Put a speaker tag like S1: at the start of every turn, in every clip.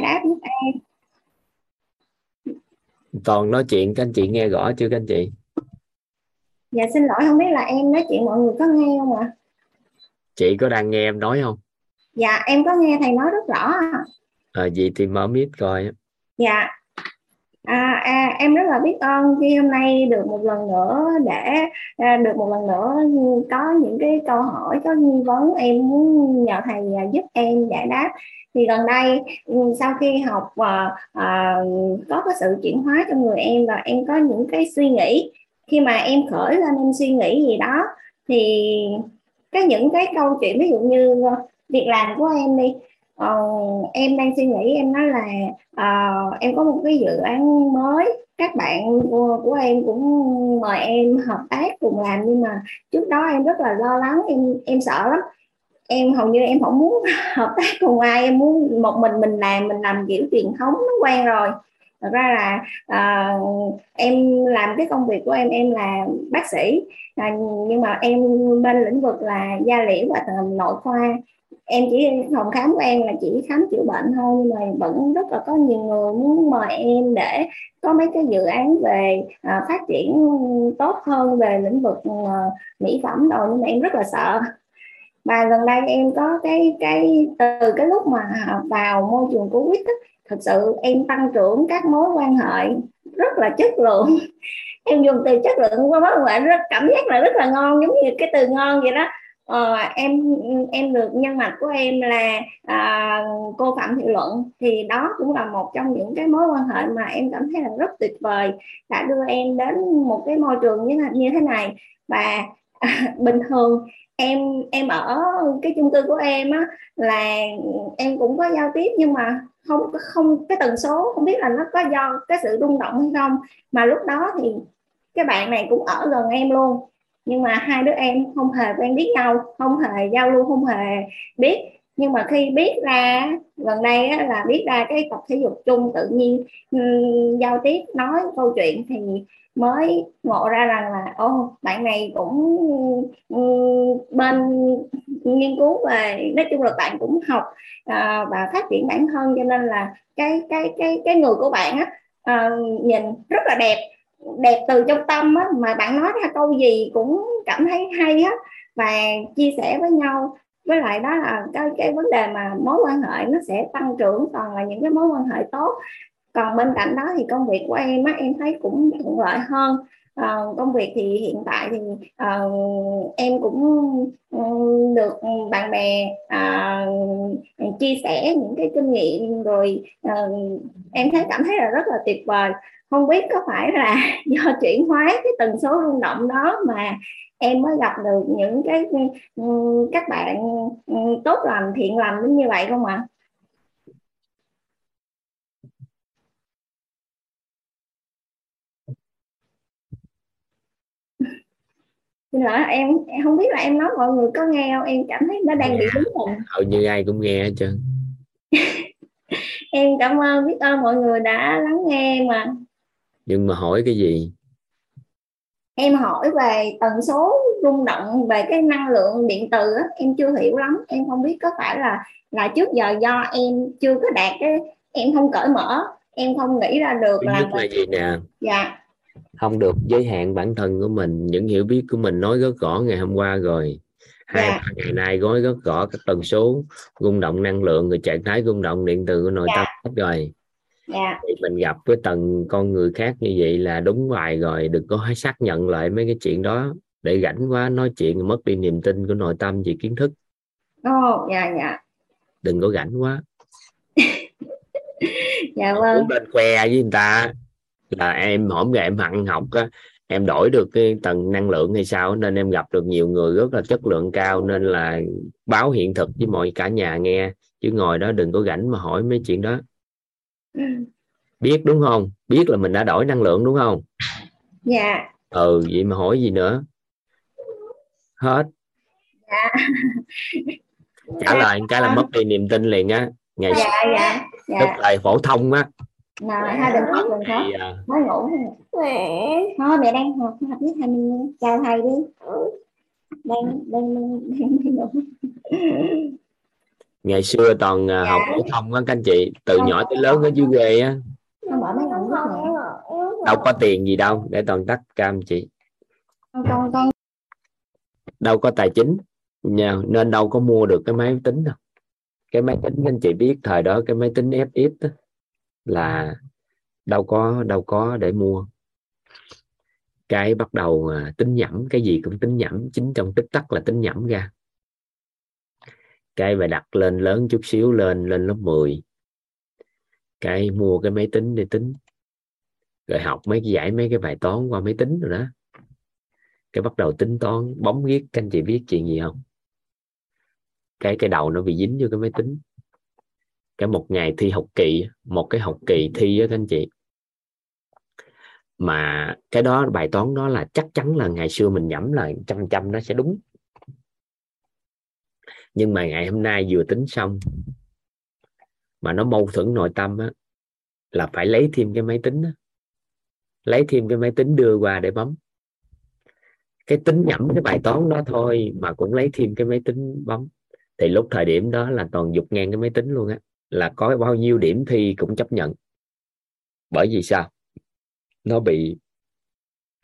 S1: giải đáp giúp em
S2: toàn nói chuyện các anh chị nghe rõ chưa các anh chị?
S1: Dạ xin lỗi không biết là em nói chuyện mọi người có nghe không ạ?
S2: Chị có đang nghe em nói không?
S1: Dạ em có nghe thầy nói rất rõ
S2: à, gì thì mở mic coi
S1: dạ À, à, em rất là biết ơn khi hôm nay được một lần nữa để à, được một lần nữa có những cái câu hỏi có nghi vấn. Em muốn nhờ thầy à, giúp em giải đáp. Thì gần đây ừ, sau khi học và à, có cái sự chuyển hóa trong người em và em có những cái suy nghĩ khi mà em khởi lên em suy nghĩ gì đó thì cái những cái câu chuyện ví dụ như ờ, việc làm của em đi uh, em đang suy nghĩ em nói là uh, em có một cái dự án mới. Các bạn của, của em cũng mời em hợp tác cùng làm nhưng mà trước đó em rất là lo lắng em em sợ lắm. Em hầu như em không muốn hợp tác cùng ai em muốn một mình mình làm mình làm kiểu truyền thống nó quen rồi. Thật ra là uh, em làm cái công việc của em em là bác sĩ. Uh, nhưng mà em bên lĩnh vực là da liễu và nội khoa em chỉ phòng khám của em là chỉ khám chữa bệnh thôi nhưng mà vẫn rất là có nhiều người muốn mời em để có mấy cái dự án về à, phát triển tốt hơn về lĩnh vực à, mỹ phẩm rồi nhưng mà em rất là sợ. Và gần đây em có cái cái từ cái lúc mà vào môi trường covid á, thực sự em tăng trưởng các mối quan hệ rất là chất lượng. Em dùng từ chất lượng qua mối quan hệ rất cảm giác là rất là ngon giống như cái từ ngon vậy đó ờ, em em được nhân mạch của em là uh, cô phạm thị luận. Thì đó cũng là một trong những cái mối quan hệ mà em cảm thấy là rất tuyệt vời đã đưa em đến một cái môi trường như như thế này. Và uh, bình thường em em ở cái chung cư của em á là em cũng có giao tiếp nhưng mà không không cái tần số không biết là nó có do cái sự rung động hay không. Mà lúc đó thì cái bạn này cũng ở gần em luôn nhưng mà hai đứa em không hề quen biết nhau không hề giao lưu không hề biết. Nhưng mà khi biết ra gần đây á, là biết ra cái tập thể dục chung tự nhiên um, giao tiếp nói câu chuyện thì mới ngộ ra rằng là ô bạn này cũng um, bên nghiên cứu về nói chung là bạn cũng học uh, và phát triển bản thân. Cho nên là cái cái cái cái người của bạn á uh, nhìn rất là đẹp đẹp từ trong tâm á, mà bạn nói ra câu gì cũng cảm thấy hay á và chia sẻ với nhau. Với lại đó là cái cái vấn đề mà mối quan hệ nó sẽ tăng trưởng toàn là những cái mối quan hệ tốt. Còn bên cạnh đó thì công việc của em á em thấy cũng thuận lợi hơn. À, công việc thì hiện tại thì à, em cũng ừ, được bạn bè à, chia sẻ những cái kinh nghiệm rồi à, em thấy cảm thấy là rất là tuyệt vời không biết có phải là do chuyển hóa cái tần số rung động đó mà em mới gặp được những cái ừ, các bạn ừ, tốt lành thiện lành đến như vậy không ạ? Xin lỗi em em không biết là em nói mọi người có nghe không? Em cảm thấy nó đang bị đúng rồi
S2: hầu như ai cũng nghe hết trơn.
S1: Em cảm ơn biết ơn mọi người đã lắng nghe mà
S2: nhưng mà hỏi cái gì?
S1: Em hỏi về tần số rung động về cái năng lượng điện từ á, em chưa hiểu lắm. Em không biết có phải là là trước giờ do em chưa có đạt cái em không cởi mở em không nghĩ ra được
S2: là, là gì nè?
S1: Dạ.
S2: Không được giới hạn bản thân của mình những hiểu biết của mình nói rất rõ ngày hôm qua rồi. Hai dạ. ngày nay gói rất rõ các tần số rung động năng lượng rồi trạng thái rung động điện từ của nội dạ. tâm hết rồi
S1: yeah.
S2: thì mình gặp với tầng con người khác như vậy là đúng bài rồi đừng có xác nhận lại mấy cái chuyện đó. Để rảnh quá nói chuyện mất đi niềm tin của nội tâm về kiến thức.
S1: Ồ oh, dạ dạ.
S2: Đừng có rảnh quá.
S1: Dạ vâng.
S2: bên khoe với người ta là em hổm ngày em hận học á em đổi được cái tầng năng lượng hay sao nên em gặp được nhiều người rất là chất lượng cao nên là báo hiện thực với mọi cả nhà nghe. Chứ ngồi đó đừng có rảnh mà hỏi mấy chuyện đó biết đúng không? Biết là mình đã đổi năng lượng đúng không?
S1: Dạ.
S2: Ừ vậy mà hỏi gì nữa? Hết.
S1: Dạ.
S2: Trả lời cái là mất đi niềm tin liền á.
S1: Ngày dạ dạ dạ.
S2: là phổ thông á.
S1: Nào hai đừng khóc đừng khóc à... mới ngủ. Mẹ. Thôi mẹ đang học học với thầy mình. Chào thầy đi. Đang đang đang, đang, đang ngủ
S2: ngày xưa toàn dạ. học phổ thông á các anh chị từ nhỏ tới lớn ở dưới quê á. Đâu có tiền gì đâu để toàn tắt cam chị. Đâu có tài chính. Nên đâu có mua được cái máy tính đâu. Cái máy tính anh chị biết thời đó cái máy tính FX đó, là đâu có đâu có để mua. Cái bắt đầu à, tính nhẩm cái gì cũng tính nhẩm chính trong tích tắc là tính nhẩm ra cái về đặt lên lớn chút xíu lên lên lớp 10 cái mua cái máy tính để tính. Rồi học mấy cái giải mấy cái bài toán qua máy tính rồi đó. Cái bắt đầu tính toán bóng viết. Các anh chị biết chuyện gì không? Cái cái đầu nó bị dính vô cái máy tính. Cái một ngày thi học kỳ, một cái học kỳ thi á các anh chị. Mà cái đó, bài toán đó là chắc chắn là ngày xưa mình nhẩm là trăm trăm nó sẽ đúng nhưng mà ngày hôm nay vừa tính xong mà nó mâu thuẫn nội tâm á, là phải lấy thêm cái máy tính á. lấy thêm cái máy tính đưa qua để bấm. Cái tính nhẩm cái bài toán đó thôi mà cũng lấy thêm cái máy tính bấm. Thì lúc thời điểm đó là toàn dục ngang cái máy tính luôn á. Là có bao nhiêu điểm thi cũng chấp nhận. Bởi vì sao? Nó bị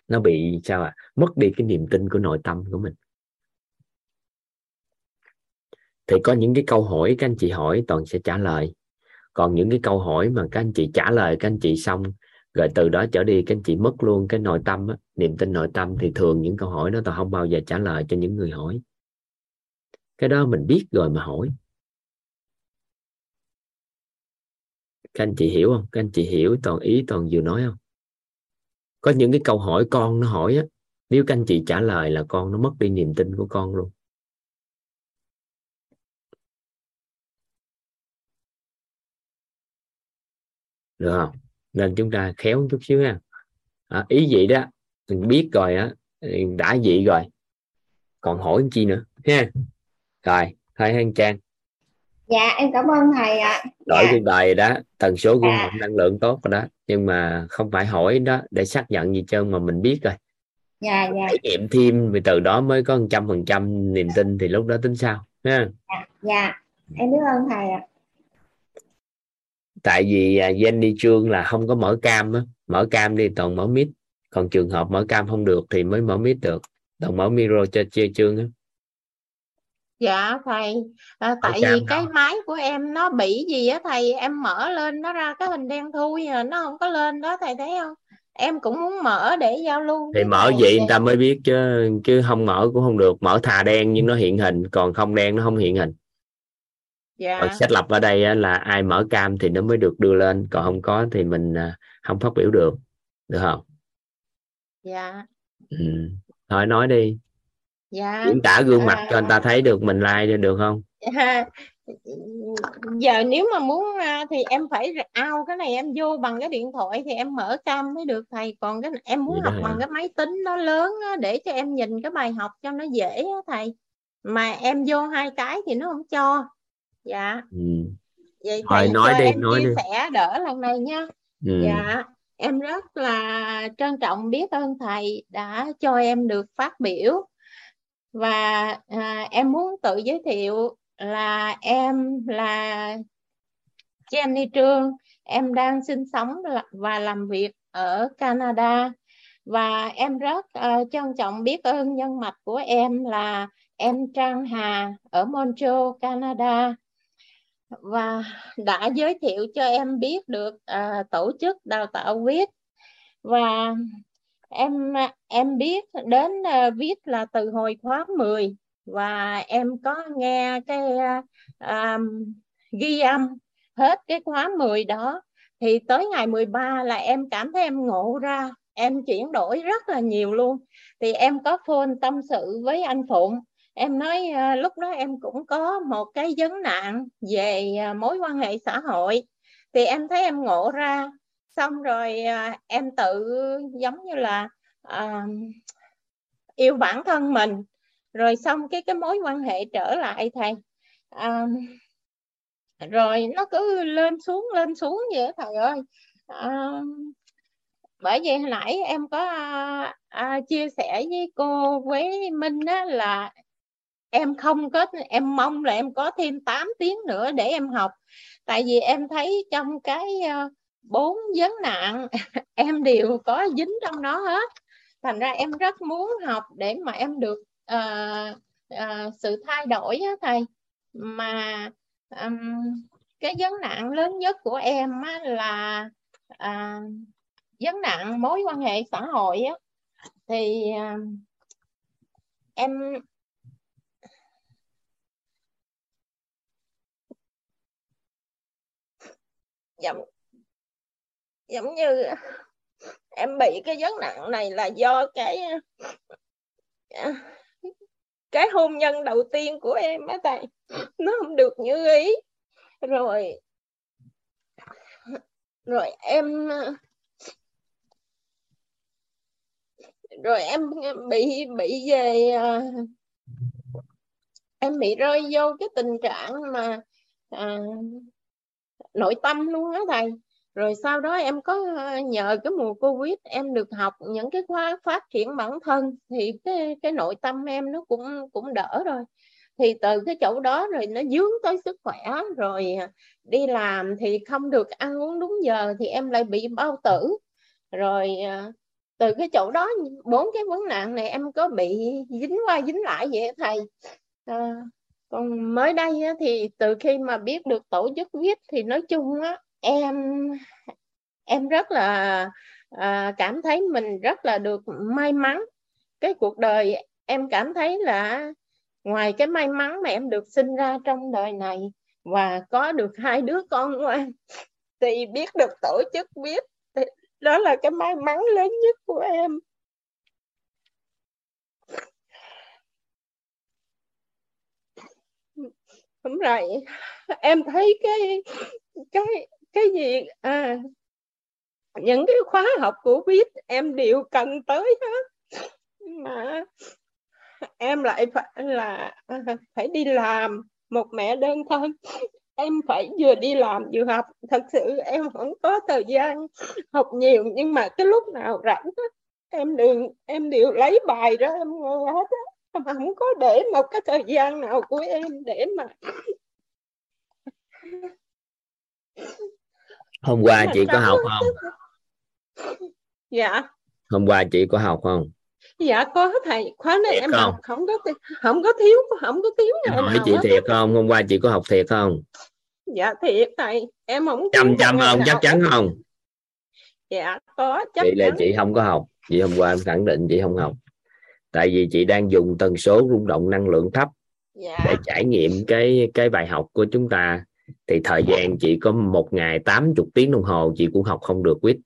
S2: nó bị sao à mất đi cái niềm tin của nội tâm của mình thì có những cái câu hỏi các anh chị hỏi toàn sẽ trả lời. Còn những cái câu hỏi mà các anh chị trả lời các anh chị xong rồi từ đó trở đi các anh chị mất luôn cái nội tâm á, niềm tin nội tâm thì thường những câu hỏi đó toàn không bao giờ trả lời cho những người hỏi. Cái đó mình biết rồi mà hỏi. Các anh chị hiểu không? Các anh chị hiểu toàn ý toàn vừa nói không? Có những cái câu hỏi con nó hỏi á nếu các anh chị trả lời là con nó mất đi niềm tin của con luôn. Được không nên chúng ta khéo chút xíu nha à, ý vậy đó mình biết rồi á đã vậy rồi còn hỏi chi nữa ha rồi thôi hân trang
S1: dạ em cảm ơn thầy ạ à.
S2: đổi dạ. cái bài đó tần số gương dạ. năng lượng tốt rồi đó nhưng mà không phải hỏi đó để xác nhận gì trơn mà mình biết rồi
S1: dạ dạ
S2: trải nghiệm thêm vì từ đó mới có một trăm phần trăm niềm tin thì lúc đó tính sao
S1: ha dạ, dạ. em biết ơn thầy ạ à.
S2: Tại vì à, Jenny Trương là không có mở cam á. Mở cam đi toàn mở mic còn trường hợp mở cam không được thì mới mở mic được. Toàn mở micro cho chia trương á.
S3: Dạ thầy. À, tại vì cái máy của em nó bị gì á thầy? Em mở lên nó ra cái hình đen thui à, nó không có lên đó thầy thấy không? Em cũng muốn mở để giao lưu
S2: thì mở vậy để... người ta mới biết chứ chứ không mở cũng không được. Mở thà đen nhưng nó hiện hình còn không đen nó không hiện hình dạ. còn sách lập ở đây là ai mở cam thì nó mới được đưa lên còn không có thì mình à, không phát biểu được. Được không?
S3: Dạ.
S2: Ừ. thôi nói đi. Dạ. Diễn tả gương mặt à, cho anh ta thấy được mình like được không?
S3: À, giờ nếu mà muốn thì em phải ao cái này em vô bằng cái điện thoại thì em mở cam mới được thầy. Còn cái em muốn Vậy học bằng cái máy tính nó lớn á, để cho em nhìn cái bài học cho nó dễ á, thầy. Mà em vô hai cái thì nó không cho dạ ừ. vậy
S2: Thôi, nói đi em nói chia
S3: đi. sẻ đỡ lần này nha ừ. dạ em rất là trân trọng biết ơn thầy đã cho em được phát biểu và à, em muốn tự giới thiệu là em là Jenny Trương em đang sinh sống và làm việc ở Canada và em rất uh, trân trọng biết ơn nhân mạch của em là em Trang Hà ở Montreal, Canada và đã giới thiệu cho em biết được à, tổ chức đào tạo viết. Và em em biết đến à, viết là từ hồi khóa 10 và em có nghe cái à, à ghi âm hết cái khóa 10 đó. Thì tới ngày 13 là em cảm thấy em ngộ ra. Em chuyển đổi rất là nhiều luôn. Thì em có phone tâm sự với anh Phụng em nói ờ, lúc đó em cũng có một cái vấn nạn về ờ, mối quan hệ xã hội. Thì em thấy em ngộ ra xong rồi ờ, em tự giống như là à, yêu bản thân mình rồi xong cái cái mối quan hệ trở lại thầy. À, rồi nó cứ lên xuống lên xuống vậy thầy ơi. À, bởi vì hồi nãy em có à, à, chia sẻ với cô với Minh đó là em không có em mong là em có thêm 8 tiếng nữa để em học. Tại vì em thấy trong cái ờ, bốn vấn nạn em đều có dính trong đó hết. Thành ra em rất muốn học để mà em được uh, uh, sự thay đổi á thầy. Mà um, cái vấn nạn lớn nhất của em á, là uh, vấn nạn mối quan hệ xã hội á, thì uh, em giống giống như em bị cái vấn nạn này là do cái cái hôn nhân đầu tiên của em á thầy. Nó không được như ý. Rồi rồi em rồi em bị bị về em bị rơi vô cái tình trạng mà à, nội tâm luôn á thầy. Rồi sau đó em có ờ, nhờ cái mùa covid em được học những cái khóa phát triển bản thân thì cái cái nội tâm em nó cũng cũng đỡ rồi. Thì từ cái chỗ đó rồi nó dướng tới sức khỏe rồi ờ, đi làm thì không được ăn uống đúng giờ thì em lại bị bao tử. Rồi ờ, từ cái chỗ đó bốn cái vấn nạn này em có bị dính qua dính lại vậy thầy. À, còn mới đây thì từ khi mà biết được tổ chức viết thì nói chung á em em rất là à, cảm thấy mình rất là được may mắn. Cái cuộc đời em cảm thấy là ngoài cái may mắn mà em được sinh ra trong đời này và có được hai đứa con ngoan thì biết được tổ chức viết thì đó là cái may mắn lớn nhất của em. Đúng rồi. Em thấy cái cái cái gì à những cái khóa học của biết em đều cần tới hết. Mà em lại phải là à, phải đi làm một mẹ đơn thân. Em phải vừa đi làm vừa học. Thật sự em không có thời gian học nhiều, nhưng mà cái lúc nào rảnh em đều em đều lấy bài ra em nghe hết á không có để một cái thời gian nào của em để mà
S2: hôm qua chị có học không?
S3: Dạ.
S2: Hôm qua chị có học không?
S3: Dạ có thầy. Khóa này
S2: thiệt
S3: em
S2: không?
S3: học không? có không có thiếu không có thiếu ngày
S2: hỏi
S3: nào
S2: chị thiệt không? Hôm qua chị có học thiệt không?
S3: Dạ thiệt thầy. Em không
S2: trăm
S3: ngày
S2: không?
S3: nào
S2: chắc chắn không?
S3: Dạ có chắc
S2: chị là
S3: chắn.
S2: chị không có học. Chị hôm qua em khẳng định chị không học tại vì chị đang dùng tần số rung động năng lượng thấp
S3: dạ.
S2: để trải nghiệm cái cái bài học của chúng ta. Thì thời gian chị có một ngày 80 tiếng đồng hồ chị cũng học không được quýt.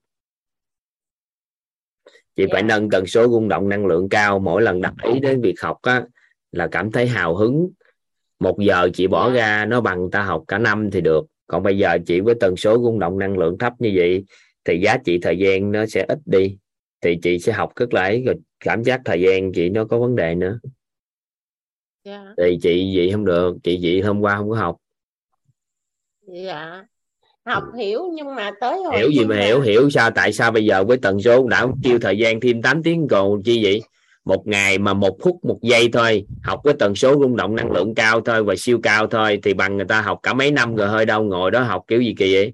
S2: Chị phải
S3: Dạ.
S2: nâng tần số rung động năng lượng cao. Mỗi lần đặt ý đến việc học á là cảm thấy hào hứng. Một giờ chị bỏ
S3: Dạ.
S2: ra nó bằng ta học cả năm thì được. Còn bây giờ chị với tần số rung động năng lượng thấp như vậy thì giá trị thời gian nó sẽ ít đi thì chị sẽ học rất là ấy rồi cảm giác thời gian chị nó có vấn đề nữa.
S3: Dạ.
S2: Thì chị vậy không được chị vậy hôm qua không có học.
S3: Dạ. Học hiểu nhưng mà tới hồi
S2: hiểu gì mà hiểu hiểu sao tại sao bây giờ với tần số đã kêu thời gian thêm 8 tiếng còn chi vậy? Một ngày mà một phút một giây thôi học với tần số rung động năng lượng cao thôi và siêu cao thôi thì bằng người ta học cả mấy năm rồi hơi đâu ngồi đó học kiểu gì kỳ vậy?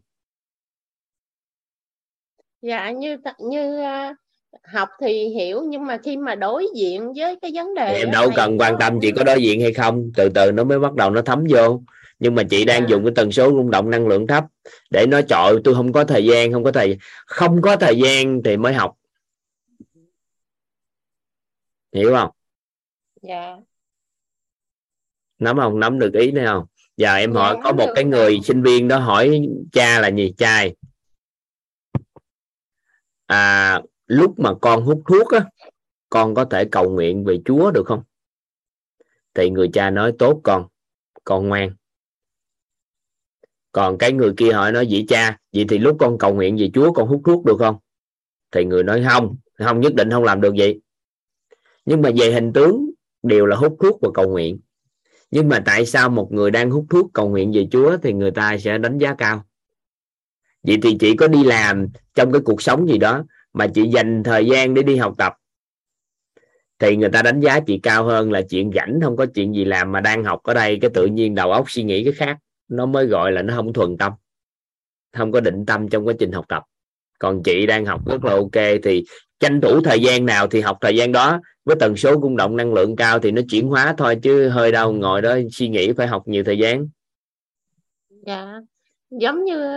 S3: Dạ như như à, học thì hiểu nhưng mà khi mà đối diện với cái vấn đề
S2: em đâu cần quan tâm chị có đối diện hay không từ từ nó mới bắt đầu nó thấm vô. Nhưng mà chị đang
S3: Dạ.
S2: dùng cái tần số rung động năng lượng thấp để nói chọi tôi không có thời gian không có thời không có thời gian thì mới học. Hiểu không?
S3: Dạ.
S2: Nắm không? Nắm được ý này không? Giờ em
S3: Dạ,
S2: hỏi có một cái người sinh viên đó hỏi cha là gì? Trai. À lúc mà con hút thuốc á, con có thể cầu nguyện về Chúa được không? Thì người cha nói, tốt con con ngoan. Còn cái người kia hỏi nói, vậy cha, vậy thì lúc con cầu nguyện về Chúa, con hút thuốc được không? Thì người nói, không không nhất định không làm được vậy. Nhưng mà về hình tướng, đều là hút thuốc và cầu nguyện. Nhưng mà tại sao một người đang hút thuốc cầu nguyện về Chúa thì người ta sẽ đánh giá cao? Vậy thì chỉ có đi làm trong cái cuộc sống gì đó mà chị dành thời gian để đi học tập. Thì người ta đánh giá chị cao hơn là chuyện rảnh, không có chuyện gì làm mà đang học ở đây, cái tự nhiên đầu óc suy nghĩ cái khác. Nó mới gọi là nó không thuần tâm. Không có định tâm trong quá trình học tập. Còn chị đang học rất là ok, thì tranh thủ thời gian nào thì học thời gian đó. Với tần số rung động, năng lượng cao thì nó chuyển hóa thôi, chứ hơi đâu ngồi đó suy nghĩ phải học nhiều thời gian.
S3: Dạ giống như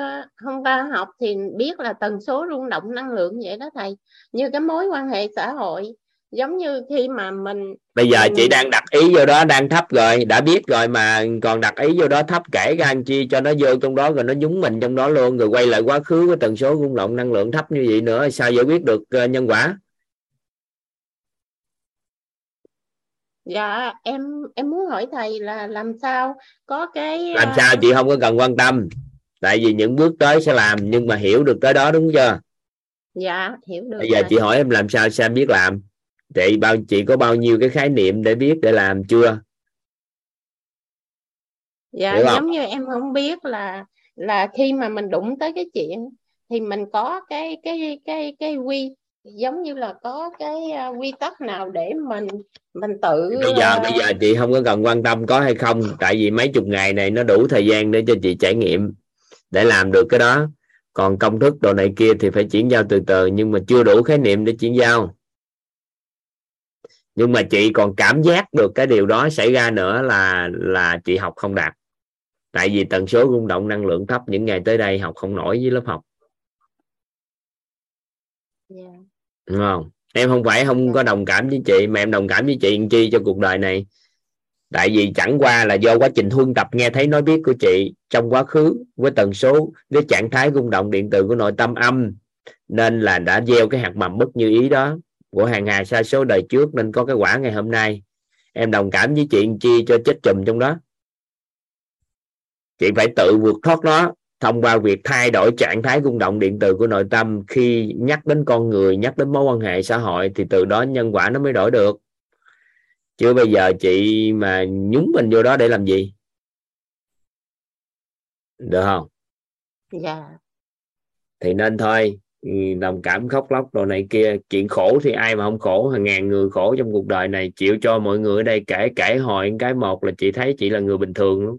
S3: hôm qua học thì biết là tần số rung động năng lượng vậy đó thầy. Như cái mối quan hệ xã hội giống như khi mà mình
S2: bây giờ
S3: mình...
S2: chị đang đặt ý vô đó đang thấp rồi đã biết rồi mà còn đặt ý vô đó thấp kể ra anh chi cho nó vô trong đó rồi nó nhúng mình trong đó luôn rồi quay lại quá khứ với tần số rung động năng lượng thấp như vậy nữa sao giải quyết được uh, nhân quả?
S3: Dạ em em muốn hỏi thầy là làm sao có cái
S2: làm sao chị không có cần quan tâm tại vì những bước tới sẽ làm nhưng mà hiểu được tới đó đúng chưa?
S3: Dạ hiểu được
S2: bây giờ chị hỏi em làm sao sao biết làm? Chị bao chị có bao nhiêu cái khái niệm để biết để làm chưa?
S3: Dạ giống như em không biết là là khi mà mình đụng tới cái chuyện thì mình có cái cái cái cái quy giống như là có cái uh, quy tắc nào để mình mình tự
S2: bây giờ uh... bây giờ chị không có cần quan tâm có hay không tại vì mấy chục ngày này nó đủ thời gian để cho chị trải nghiệm để làm được cái đó còn công thức đồ này kia thì phải chuyển giao từ từ nhưng mà chưa đủ khái niệm để chuyển giao. Nhưng mà chị còn cảm giác được cái điều đó xảy ra nữa là là chị học không đạt. Tại vì tần số rung động năng lượng thấp những ngày tới đây học không nổi với lớp học. Yeah. Dạ. đúng không? Em không phải không có đồng cảm với chị mà em đồng cảm với chị chi cho cuộc đời này tại vì chẳng qua là do quá trình huân tập nghe thấy nói biết của chị trong quá khứ với tần số, với trạng thái rung động điện từ của nội tâm âm, nên là đã gieo cái hạt mầm bất như ý đó của hàng hà sa số đời trước nên có cái quả ngày hôm nay. Em đồng cảm với chuyện chi cho chết chùm trong đó. Chị phải tự vượt thoát nó thông qua việc thay đổi trạng thái rung động điện từ của nội tâm. Khi nhắc đến con người, nhắc đến mối quan hệ xã hội thì từ đó nhân quả nó mới đổi được chứ bây giờ chị mà nhúng mình vô đó để làm gì? Được không?
S3: Dạ.
S2: Thì nên thôi đồng cảm khóc lóc đồ này kia. Chuyện khổ thì ai mà không khổ? Hàng ngàn người khổ trong cuộc đời này. Chịu cho mọi người ở đây kể kể hồi cái một là chị thấy chị là người bình thường luôn.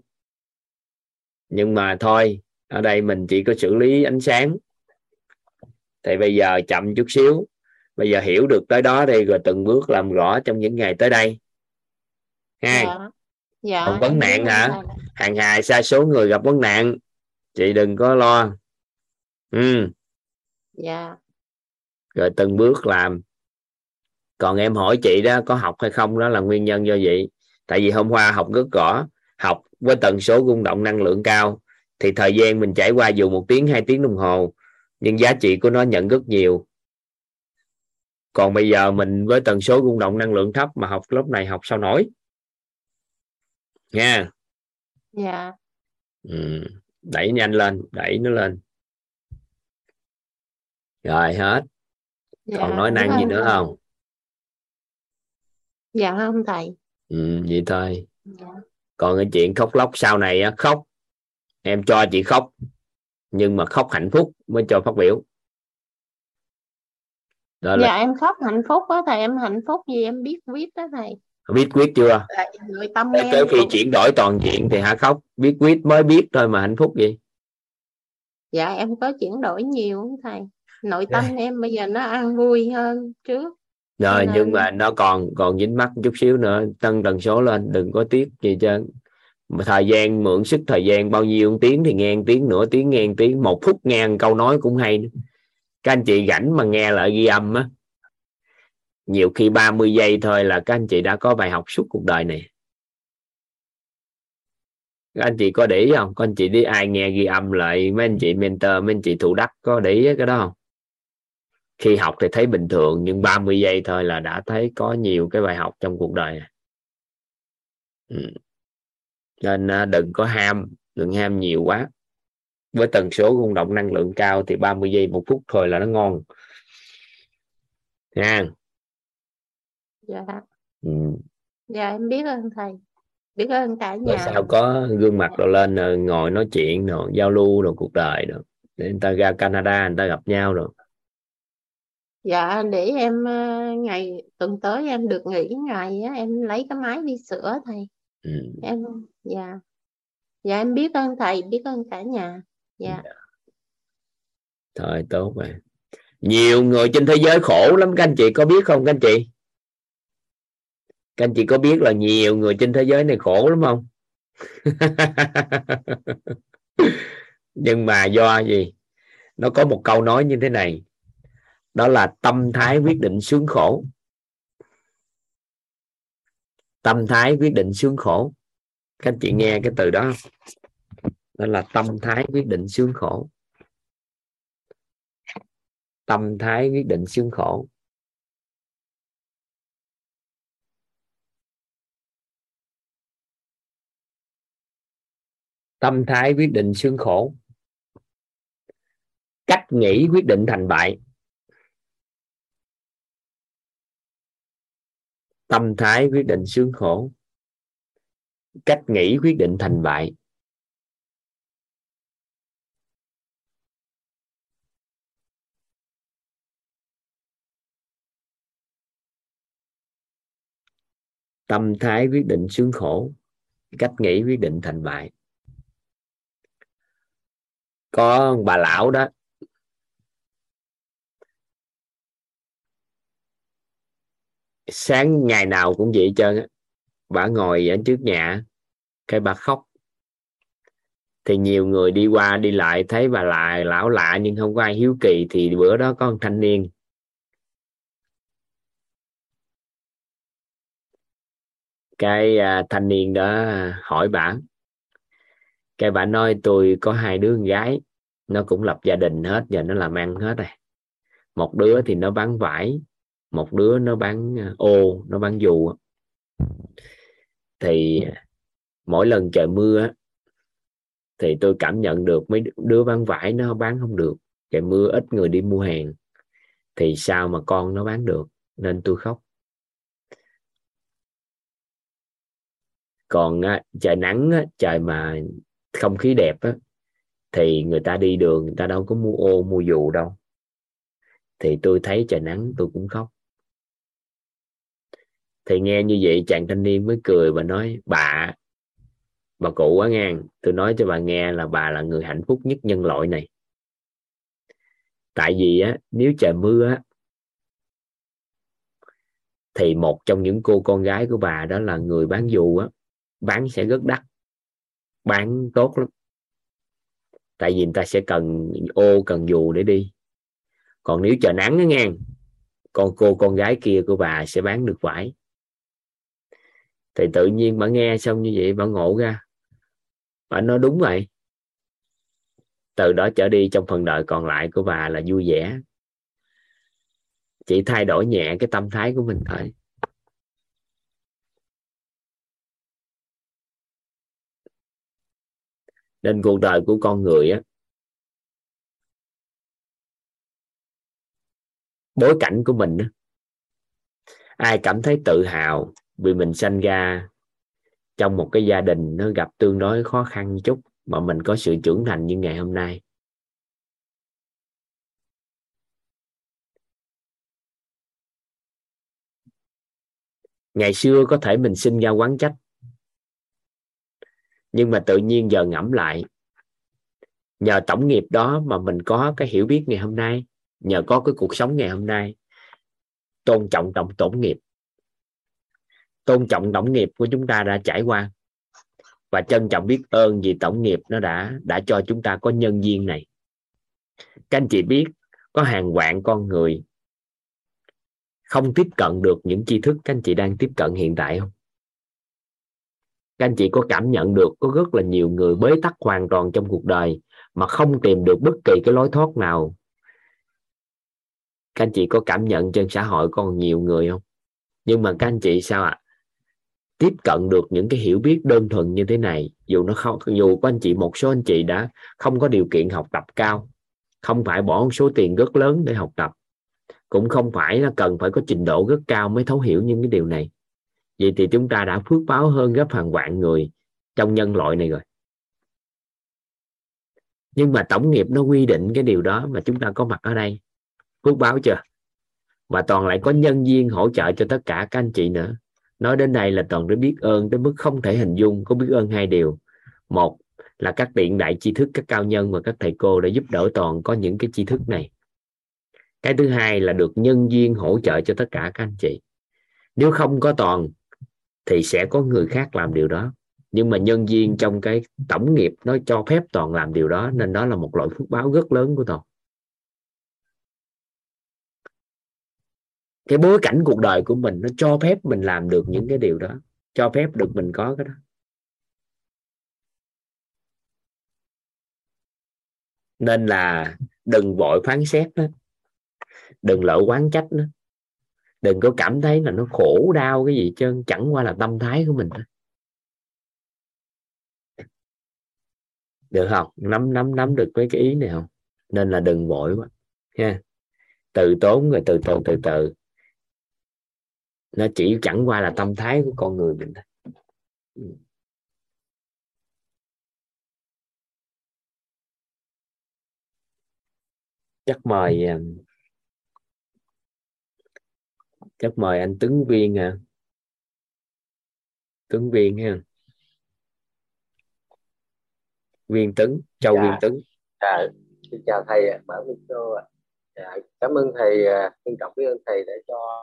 S2: Nhưng mà thôi ở đây mình chỉ có xử lý ánh sáng. Thì bây giờ chậm chút xíu. Bây giờ hiểu được tới đó đi rồi từng bước làm rõ trong những ngày tới đây ha dạ. dạ, còn vấn nạn hả? hàng ngày xa số người gặp vấn nạn. Chị đừng có lo. Ừ.
S3: Dạ.
S2: Rồi từng bước làm. Còn em hỏi chị đó có học hay không? Đó là nguyên nhân do vậy. Tại vì hôm qua học rất rõ học với tần số rung động năng lượng cao thì thời gian mình trải qua dù một tiếng hai tiếng đồng hồ nhưng giá trị của nó nhận rất nhiều. Còn bây giờ mình với tần số rung động năng lượng thấp mà học lớp này học sao nổi nha.
S3: Dạ.
S2: Ừ. đẩy nhanh lên đẩy nó lên. Rồi hết. Dạ, còn nói năng gì nữa không?
S3: Dạ không thầy.
S2: Ừ, vậy thôi. Dạ. còn cái chuyện khóc lóc sau này á, khóc. Em cho chị khóc nhưng mà khóc hạnh phúc mới cho phát biểu.
S3: Đó là... dạ em khóc hạnh phúc đó thầy. Em hạnh phúc gì em biết viết đó thầy
S2: biết quyết chưa?
S3: Nội tâm
S2: em tới khi chuyển đổi toàn diện thì hả khóc? Biết quyết mới biết thôi mà hạnh phúc gì?
S3: Dạ em có chuyển đổi nhiều thầy. Nội tâm yeah. em bây giờ nó ăn vui hơn trước.
S2: Rồi nên... nhưng mà nó còn còn dính mắt chút xíu nữa. Tăng tần số lên đừng có tiếc gì chứ mà thời gian mượn sức thời gian bao nhiêu tiếng thì nghe tiếng nửa tiếng nghe tiếng. Một phút nghe câu nói cũng hay các anh chị rảnh mà nghe lại ghi âm á nhiều khi 30 giây thôi là các anh chị đã có bài học suốt cuộc đời này. Các anh chị có để ý không? Có anh chị đi ai nghe ghi âm lại, mấy anh chị mentor, mấy anh chị thủ đắc có để ý cái đó không? Khi học thì thấy bình thường, nhưng 30 giây thôi là đã thấy có nhiều cái bài học trong cuộc đời. Này. Ừ. nên à, đừng có ham, đừng ham nhiều quá. Với tần số rung động năng lượng cao thì 30 giây một phút thôi là nó ngon. Nha
S3: dạ. Ừ. dạ em biết ơn thầy. Biết ơn cả nhà.
S2: rồi sao có gương mặt rồi lên rồi ngồi nói chuyện rồi giao lưu rồi cuộc đời rồi. Để người ta ra Canada người ta gặp nhau rồi.
S3: Dạ để em ờ, ngày tuần tới em được nghỉ ngày á em lấy cái máy đi sửa thầy. Ừ. em dạ. Dạ em biết ơn thầy biết ơn cả nhà. Dạ, dạ.
S2: thôi tốt rồi. Nhiều người trên thế giới khổ lắm các anh chị có biết không các anh chị các anh chị có biết là nhiều người trên thế giới này khổ lắm không? Nhưng mà do gì? Nó có một câu nói như thế này. Đó là tâm thái quyết định sướng khổ. Tâm thái quyết định sướng khổ. Các anh chị nghe cái từ đó. Đó là tâm thái quyết định sướng khổ. Tâm thái quyết định sướng khổ. Tâm thái quyết định sướng khổ. Cách nghĩ quyết định thành bại. Tâm thái quyết định sướng khổ. Cách nghĩ quyết định thành bại. Tâm thái quyết định sướng khổ. Cách nghĩ quyết định thành bại có bà lão đó. Sáng ngày nào cũng vậy trơn á. Bà ngồi ở trước nhà cái bà khóc. Thì nhiều người đi qua đi lại thấy bà lại lão lạ nhưng không có ai hiếu kỳ thì bữa đó có một thanh niên. Cái uh, thanh niên đó hỏi bà cái bà nói, tôi có hai đứa con gái, nó cũng lập gia đình hết, giờ nó làm ăn hết rồi. Một đứa thì nó bán vải, một đứa nó bán ờ, ô, nó bán dù. Thì mỗi lần trời mưa thì tôi cảm nhận được mấy đứa bán vải nó bán không được. Trời mưa, ít người đi mua hàng. Thì sao mà con nó bán được? Nên tôi khóc. Còn ờ, trời nắng trời mà không khí đẹp á, thì người ta đi đường, người ta đâu có mua ô, mua dù đâu. Thì tôi thấy trời nắng, tôi cũng khóc. Thì nghe như vậy, chàng thanh niên mới cười và nói, bà bà cụ quá ngang. Tôi nói cho bà nghe là bà là người hạnh phúc nhất nhân loại này. Tại vì á, nếu trời mưa á, thì một trong những cô con gái của bà đó là người bán dù á, bán sẽ rất đắt bán tốt lắm. Tại vì người ta sẽ cần ô, cần dù để đi. Còn nếu trời nắng á ngang con cô, con gái kia của bà sẽ bán được vải. Thì tự nhiên bà nghe xong như vậy, bà ngộ ra. Bà nói, đúng vậy. Từ đó trở đi trong phần đời còn lại của bà là vui vẻ. Chỉ thay đổi nhẹ cái tâm thái của mình thôi. Nên cuộc đời của con người á, bối cảnh của mình á, ai cảm thấy tự hào vì mình sanh ra trong một cái gia đình nó gặp tương đối khó khăn chút mà mình có sự trưởng thành như ngày hôm nay? Ngày xưa có thể mình sinh ra quán trách nhưng mà tự nhiên giờ ngẫm lại, nhờ tổng nghiệp đó mà mình có cái hiểu biết ngày hôm nay, nhờ có cái cuộc sống ngày hôm nay, tôn trọng tổng tổng nghiệp. Tôn trọng tổng nghiệp của chúng ta đã trải qua. Và trân trọng biết ơn vì tổng nghiệp nó đã đã cho chúng ta có nhân viên này. Các anh chị biết, có hàng vạn con người không tiếp cận được những tri thức các anh chị đang tiếp cận hiện tại không? Các anh chị có cảm nhận được có rất là nhiều người bế tắc hoàn toàn trong cuộc đời mà không tìm được bất kỳ cái lối thoát nào. Các anh chị có cảm nhận trên xã hội còn nhiều người không? Nhưng mà các anh chị sao ạ? À? tiếp cận được những cái hiểu biết đơn thuần như thế này, dù nó không, dù có anh chị, một số anh chị đã không có điều kiện học tập cao, không phải bỏ một số tiền rất lớn để học tập, cũng không phải là cần phải có trình độ rất cao mới thấu hiểu những cái điều này vậy thì chúng ta đã phước báo hơn gấp hàng vạn người trong nhân loại này rồi. Nhưng mà tổng nghiệp nó quy định cái điều đó mà chúng ta có mặt ở đây. Phước báo chưa? Và toàn lại có nhân viên hỗ trợ cho tất cả các anh chị nữa. Nói đến đây là toàn đã biết ơn tới mức không thể hình dung có biết ơn hai điều. Một là các điện đại tri thức, các cao nhân và các thầy cô đã giúp đỡ toàn có những cái tri thức này. Cái thứ hai là được nhân viên hỗ trợ cho tất cả các anh chị. Nếu không có toàn thì sẽ có người khác làm điều đó. Nhưng mà nhân viên trong cái tổng nghiệp nó cho phép toàn làm điều đó, nên đó là một loại phước báo rất lớn của toàn. Cái bối cảnh cuộc đời của mình nó cho phép mình làm được những cái điều đó, cho phép được mình có cái đó. Nên là đừng vội phán xét đó. Đừng lỡ quán trách nó đừng có cảm thấy là nó khổ đau cái gì trơn chẳng qua là tâm thái của mình được không? Nắm nắm nắm được mấy cái ý này không? Nên là đừng vội quá, ha. Từ tốn rồi từ từ từ từ. Nó chỉ chẳng qua là tâm thái của con người mình thôi. Chắc mời um, chắc mời anh Tuấn Viên à. Tuấn Viên ha. Viên Tấn Châu dạ. Viên Tấn
S4: dạ, xin chào thầy mở micro ạ. Dạ, cảm ơn thầy à, trân trọng biết ơn thầy đã cho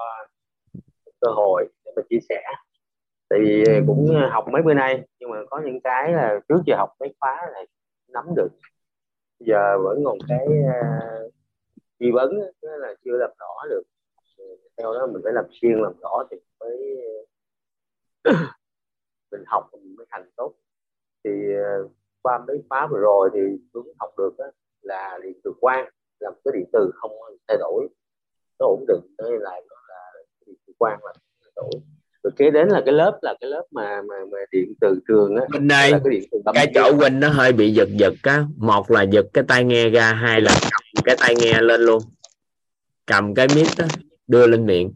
S4: cơ hội để mà chia sẻ. Thì cũng học mấy bữa nay nhưng mà có những cái là trước giờ học mấy khóa này nắm được. Giờ vẫn còn cái uh, nghi vấn là chưa làm rõ được theo đó mình phải làm xuyên làm rõ thì mới mình học mình mới thành tốt. Thì ờ, qua mấy khóa vừa rồi thì tôi học được đó, là điện từ quan làm cái điện từ không thay đổi. Nó ổn định đây là nó là điện từ quan là thay đổi. Rồi kế đến là cái lớp là cái lớp mà mà, mà điện từ trường á
S2: bên đây cái, điện từ cái chỗ quỳnh nó hơi bị giật giật á. Một là giật cái tai nghe ra hai là cầm cái tai nghe lên luôn. Cầm cái mic đó đưa lên miệng.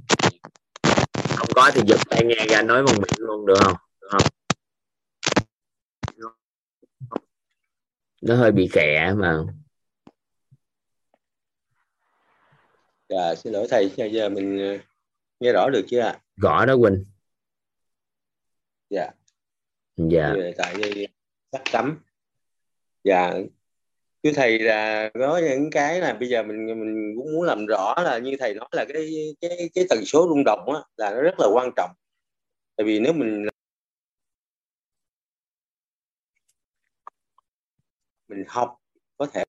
S2: Không có thì giật tai nghe ra nói bằng miệng luôn được không? Được không? Nó hơi bị khẽ mà.
S4: Dạ xin lỗi thầy giờ, giờ mình ờ, nghe rõ được chưa ạ?
S2: Rõ đó quỳnh.
S4: Dạ.
S2: Dạ.
S4: Tại đây sắc cấm. Dạ thưa thầy là có những cái là bây giờ mình mình cũng muốn làm rõ là như thầy nói là cái cái cái tần số rung động á là nó rất là quan trọng. Tại vì nếu mình mình học có thể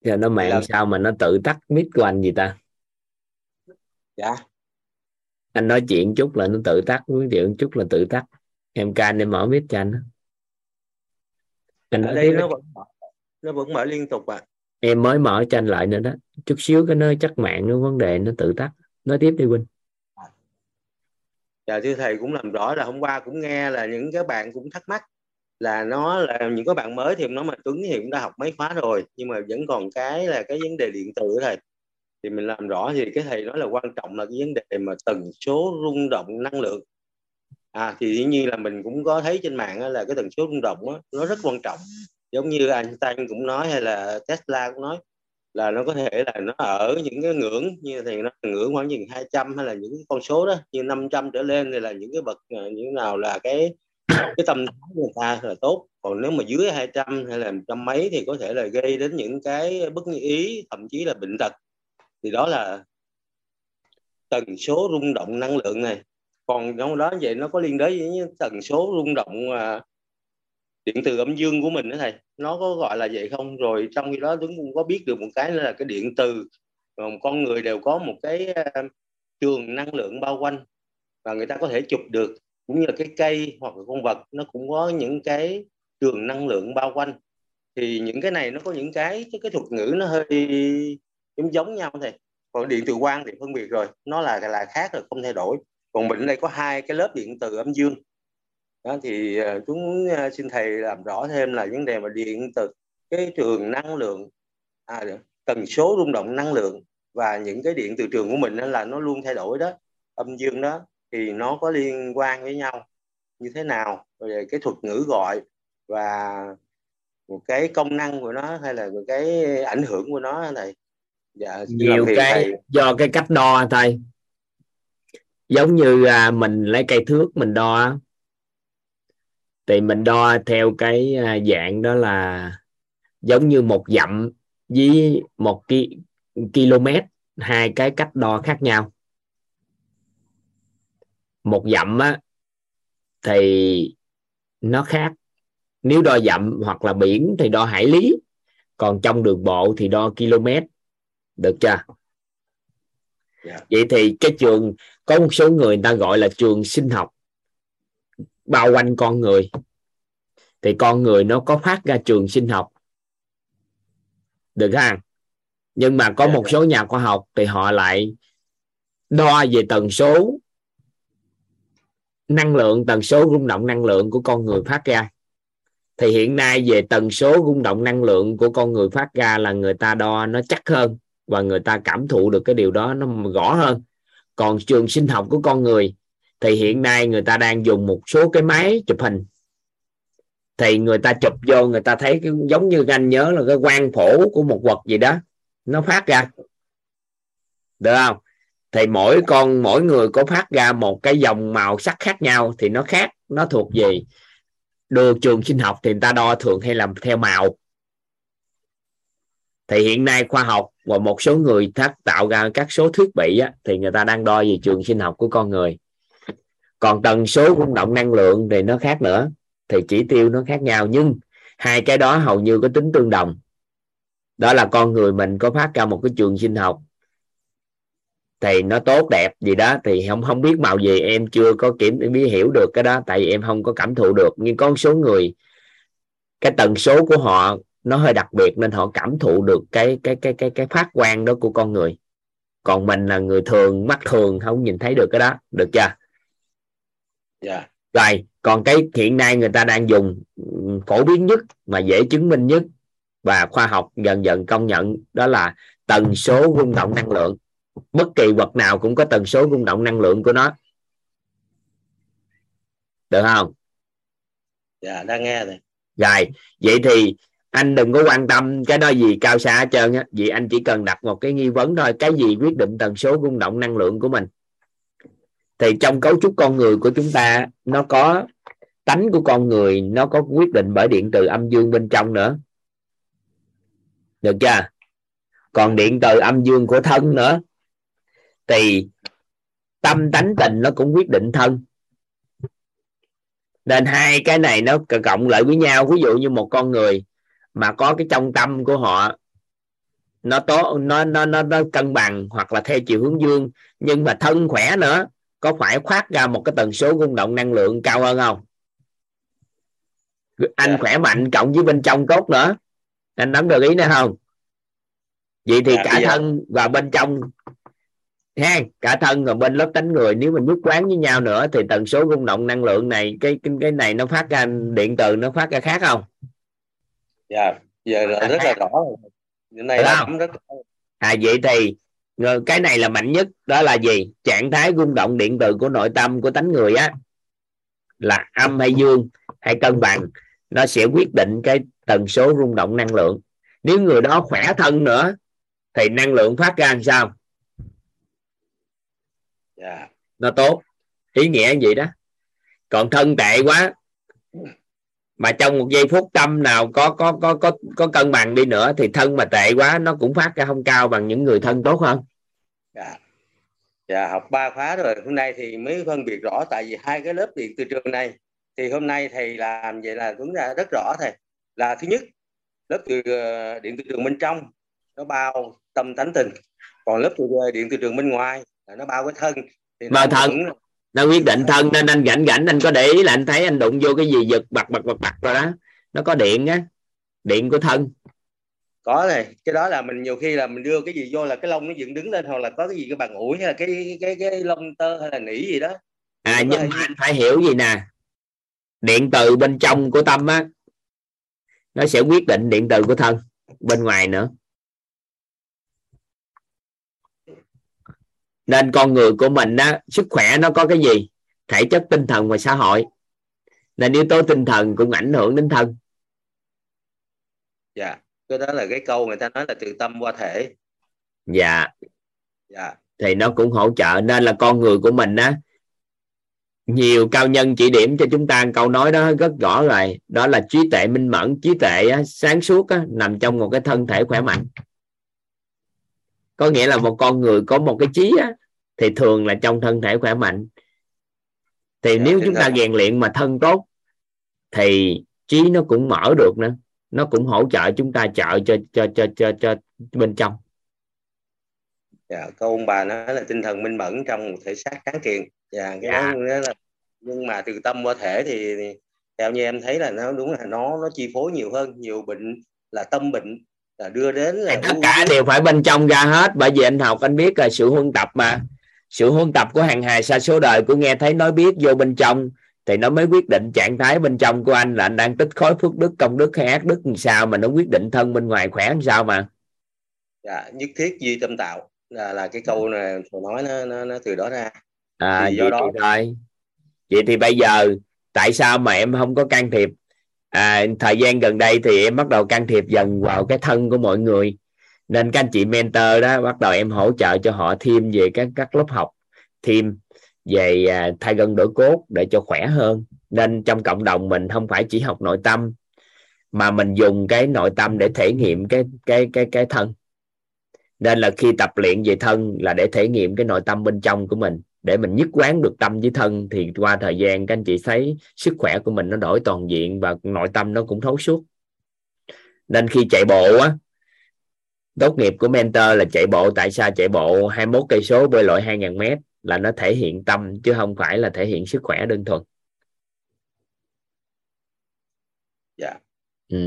S2: giờ nó mạng làm... sao mà nó tự tắt mic của anh gì ta?
S4: Dạ.
S2: Anh nói chuyện chút là nó tự tắt nói chuyện chút là tự tắt. Em can em mở mic cho anh
S4: anh ở đây nó vẫn mở, nó vẫn mở liên tục ạ. À.
S2: em mới mở cho anh lại nữa đó. Chút xíu cái nơi chắc mạng nó vấn đề nó tự tắt. Nói tiếp đi Quynh
S4: dạ thưa thầy cũng làm rõ là hôm qua cũng nghe là những cái bạn cũng thắc mắc là nó là những cái bạn mới thì nó mà Tuấn thì cũng đã học mấy khóa rồi nhưng mà vẫn còn cái là cái vấn đề điện tử thầy. Thì mình làm rõ thì cái thầy nói là quan trọng là cái vấn đề mà tần số rung động năng lượng à thì dĩ nhiên là mình cũng có thấy trên mạng là cái tần số rung động đó, nó rất quan trọng. Giống như Einstein cũng nói hay là Tesla cũng nói là nó có thể là nó ở những cái ngưỡng như thì nó ngưỡng khoảng chừng 200 hay là những con số đó như 500 trở lên thì là những cái bậc à, như nào là cái cái tâm thái người ta là tốt. Còn nếu mà dưới 200 hay là trăm mấy thì có thể là gây đến những cái bất như ý thậm chí là bệnh tật. Thì đó là tần số rung động năng lượng này còn trong đó vậy nó có liên đới với tần số rung động à, điện từ âm dương của mình đó thầy. Nó có gọi là vậy không? Rồi trong khi đó chúng cũng có biết được một cái là cái điện từ. Con người đều có một cái à, trường năng lượng bao quanh và người ta có thể chụp được. Cũng như là cái cây hoặc là con vật nó cũng có những cái trường năng lượng bao quanh. Thì những cái này nó có những cái cái, cái thuật ngữ nó hơi giống giống nhau thầy. Còn điện từ quang thì phân biệt rồi. Nó là là khác rồi không thay đổi còn mình đây có hai cái lớp điện từ âm dương. Đó thì uh, chúng uh, xin thầy làm rõ thêm là vấn đề mà điện từ cái trường năng lượng à, tần số rung động năng lượng và những cái điện từ trường của mình là nó luôn thay đổi đó. Âm dương đó thì nó có liên quan với nhau như thế nào về cái thuật ngữ gọi và một cái công năng của nó hay là một cái ảnh hưởng của nó này
S2: dạ, nhiều cái thầy. do cái cách đo thôi giống như à, mình lấy cây thước mình đo thì mình đo theo cái à, dạng đó là giống như một dặm với một ki, km hai cái cách đo khác nhau một dặm á thì nó khác nếu đo dặm hoặc là biển thì đo hải lý còn trong đường bộ thì đo km được chưa yeah. Dạ. vậy thì cái trường có một số người, người ta gọi là trường sinh học. Bao quanh con người. Thì con người nó có phát ra trường sinh học. Được ha? Nhưng mà có dạ, một dạ. số nhà khoa học thì họ lại đo về tần số năng lượng tần số rung động năng lượng của con người phát ra. Thì hiện nay về tần số rung động năng lượng của con người phát ra là người ta đo nó chắc hơn và người ta cảm thụ được cái điều đó nó rõ hơn còn trường sinh học của con người thì hiện nay người ta đang dùng một số cái máy chụp hình. Thì người ta chụp vô người ta thấy cái, giống như anh nhớ là cái quang phổ của một vật gì đó nó phát ra. Được không? Thì mỗi con mỗi người có phát ra một cái dòng màu sắc khác nhau thì nó khác nó thuộc về. Đưa trường sinh học thì người ta đo thường hay làm theo màu thì hiện nay khoa học và một số người thắt tạo ra các số thiết bị á, thì người ta đang đo về trường sinh học của con người. Còn tần số rung động năng lượng thì nó khác nữa thì chỉ tiêu nó khác nhau. Nhưng hai cái đó hầu như có tính tương đồng. Đó là con người mình có phát ra một cái trường sinh học thì nó tốt đẹp gì đó thì không không biết màu gì. Em chưa có kiểm biết hiểu được cái đó tại vì em không có cảm thụ được. Nhưng có một số người cái tần số của họ nó hơi đặc biệt nên họ cảm thụ được cái cái cái cái cái phát quang đó của con người. Còn mình là người thường mắt thường không nhìn thấy được cái đó. Được chưa?
S4: Dạ. Yeah.
S2: rồi còn cái hiện nay người ta đang dùng phổ biến nhất mà dễ chứng minh nhất và khoa học dần dần công nhận đó là tần số rung động năng lượng. Bất kỳ vật nào cũng có tần số rung động năng lượng của nó. Được không?
S4: Dạ đang nghe rồi.
S2: Rồi vậy thì anh đừng có quan tâm cái đó gì cao xa hết trơn á. Vì anh chỉ cần đặt một cái nghi vấn thôi. Cái gì quyết định tần số rung động năng lượng của mình. Thì trong cấu trúc con người của chúng ta, nó có tánh của con người, nó có quyết định bởi điện từ âm dương bên trong nữa. Được chưa? Còn điện từ âm dương của thân nữa. Thì tâm tánh tình nó cũng quyết định thân. Nên hai cái này nó cộng lại với nhau. Ví dụ như một con người mà có cái trong tâm của họ nó tốt nó nó nó nó cân bằng hoặc là theo chiều hướng dương nhưng mà thân khỏe nữa có phải khoát ra một cái tần số rung động năng lượng cao hơn không anh yeah. Dạ. khỏe mạnh cộng với bên trong tốt nữa anh nắm được ý nữa không vậy thì yeah, dạ, cả yeah. thân và bên trong ha cả thân và bên lớp tánh người nếu mình nhất quán với nhau nữa thì tần số rung động năng lượng này cái cái cái này nó phát ra điện từ nó phát ra khác không
S4: dạ giờ là rất là rõ rồi. Này là rất
S2: à vậy thì ờ, cái này là mạnh nhất đó là gì? Trạng thái rung động điện từ của nội tâm của tánh người á là âm hay dương hay cân bằng nó sẽ quyết định cái tần số rung động năng lượng. Nếu người đó khỏe thân nữa thì năng lượng phát ra làm sao?
S4: Yeah. Dạ.
S2: nó tốt. Ý nghĩa vậy đó? Còn thân tệ quá mà trong một giây phút tâm nào có có có có có cân bằng đi nữa thì thân mà tệ quá nó cũng phát ra không cao bằng những người thân tốt hơn.
S4: Dạ. Dạ học ba khóa rồi. Hôm nay thì mới phân biệt rõ tại vì hai cái lớp điện từ trường này. Thì hôm nay thầy làm vậy là đúng ra rất rõ thầy. Là thứ nhất lớp từ ờ, điện từ trường bên trong nó bao tâm tánh tình. Còn lớp từ ờ, điện từ trường bên ngoài là nó bao cái thân.
S2: Thì bao thân nó quyết định thân nên anh rảnh rảnh anh có để ý là anh thấy anh đụng vô cái gì giật bật bật bật bật rồi đó. Nó có điện á điện của thân.
S4: Có này cái đó là mình nhiều khi là mình đưa cái gì vô là cái lông nó dựng đứng lên hoặc là có cái gì cái bàn ủi hay là cái cái cái, lông tơ hay là nỉ gì đó.
S2: À nhưng mà anh phải hiểu gì nè. Điện từ bên trong của tâm á nó sẽ quyết định điện từ của thân bên ngoài nữa nên con người của mình á sức khỏe nó có cái gì? Thể chất tinh thần và xã hội. Nên yếu tố tinh thần cũng ảnh hưởng đến thân.
S4: Dạ cái đó là cái câu người ta nói là từ tâm qua thể.
S2: Dạ.
S4: Dạ.
S2: Thì nó cũng hỗ trợ. Nên là con người của mình á nhiều cao nhân chỉ điểm cho chúng ta. Câu nói đó rất rõ rồi. Đó là trí tuệ minh mẫn. Trí tuệ á, sáng suốt á, nằm trong một cái thân thể khỏe mạnh có nghĩa là một con người có một cái trí á, thì thường là trong thân thể khỏe mạnh. Thì dạ, nếu chúng ta rèn luyện mà thân tốt thì trí nó cũng mở được nữa. Nó cũng hỗ trợ chúng ta trợ cho cho cho cho cho bên trong.
S4: Dạ, câu ông bà nói là tinh thần minh mẫn trong một thể xác tráng kiện dạ, cái dạ. Đó, là nhưng mà từ tâm qua thể thì theo như em thấy là nó đúng là nó nó chi phối nhiều hơn. Nhiều bệnh là tâm bệnh là đưa đến là
S2: tất cả đều phải bên trong ra hết. Bởi vì anh học anh biết là sự huân tập mà. Sự huân tập của hàng hài sa số đời của nghe thấy nói biết vô bên trong thì nó mới quyết định trạng thái bên trong của anh là anh đang tích khối phước đức công đức hay ác đức làm sao mà nó quyết định thân bên ngoài khỏe làm sao mà.
S4: Dạ, nhất thiết duy tâm tạo là là cái câu này tôi nói nó, nó nó từ đó ra.
S2: À thì do đó thì thôi. Vậy thì bây giờ tại sao mà em không có can thiệp à, thời gian gần đây thì em bắt đầu can thiệp dần vào cái thân của mọi người. Nên các anh chị mentor đó bắt đầu em hỗ trợ cho họ thêm về các các lớp học thêm về à, thay gân đổi cốt để cho khỏe hơn. Nên trong cộng đồng mình không phải chỉ học nội tâm mà mình dùng cái nội tâm để thể nghiệm cái cái cái cái thân. Nên là khi tập luyện về thân là để thể nghiệm cái nội tâm bên trong của mình để mình nhất quán được tâm với thân thì qua thời gian các anh chị thấy sức khỏe của mình nó đổi toàn diện và nội tâm nó cũng thấu suốt. Nên khi chạy bộ á tốt nghiệp của mentor là chạy bộ tại sao chạy bộ? 21 cây số bơi lội 2.000 mét là nó thể hiện tâm chứ không phải là thể hiện sức khỏe đơn thuần.
S4: Dạ.
S2: Ừ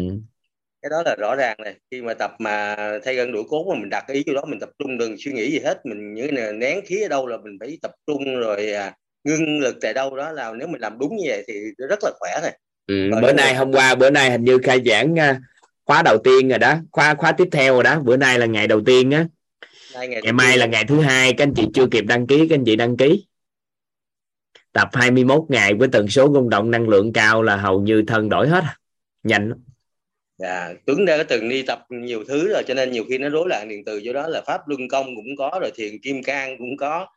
S4: cái đó là rõ ràng này khi mà tập mà thay gân đuổi cốt mà mình đặt ý chỗ đó mình tập trung đừng suy nghĩ gì hết. Mình như là nén khí ở đâu là mình phải tập trung rồi à, ngưng lực tại đâu đó là nếu mình làm đúng như vậy thì rất là khỏe này
S2: ừ, bữa nay hôm qua bữa nay hình như khai giảng à, khóa đầu tiên rồi đó khóa khóa tiếp theo rồi đó. Bữa nay là ngày đầu tiên á. Ngày, ngày mai là ngày thứ hai các anh chị chưa kịp đăng ký các anh chị đăng ký. Tập 21 ngày với tần số rung động năng lượng cao là hầu như thân đổi hết. Nhanh lắm
S4: dạ tuấn đã từng đi tập nhiều thứ rồi, cho nên nhiều khi nó rối loạn điện từ do đó là pháp luân công cũng có, rồi thiền kim cang cũng có.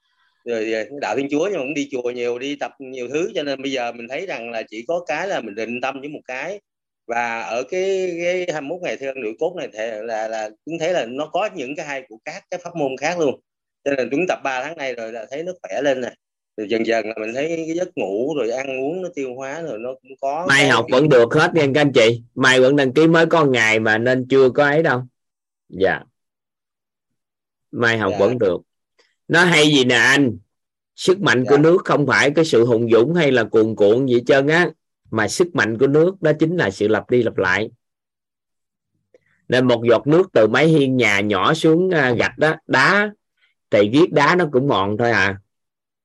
S4: Rồi ờ, đạo thiên chúa nhưng mà cũng đi chùa nhiều, đi tập nhiều thứ, cho nên bây giờ mình thấy rằng là chỉ có cái là mình định tâm với một cái. Và ở cái cái 21 ngày theo nửa cốt này thì là là chúng thấy là nó có những cái hay của các cái pháp môn khác luôn. Cho nên chúng tập 3 tháng nay rồi là thấy nó khỏe lên này rồi dần dần là mình thấy cái giấc ngủ rồi ăn uống nó tiêu hóa rồi nó cũng có
S2: mai học vẫn được hết nha các anh chị. Mai vẫn đăng ký mới có ngày mà nên chưa có ấy đâu. Dạ. Mai học dạ. vẫn được. Nó hay gì nè anh? Sức mạnh dạ. của nước không phải cái sự hùng dũng hay là cuồn cuộn gì trơn á mà sức mạnh của nước đó chính là sự lặp đi lặp lại. Nên một giọt nước từ mái hiên nhà nhỏ xuống à, gạch đó đá thì viết đá nó cũng mòn thôi à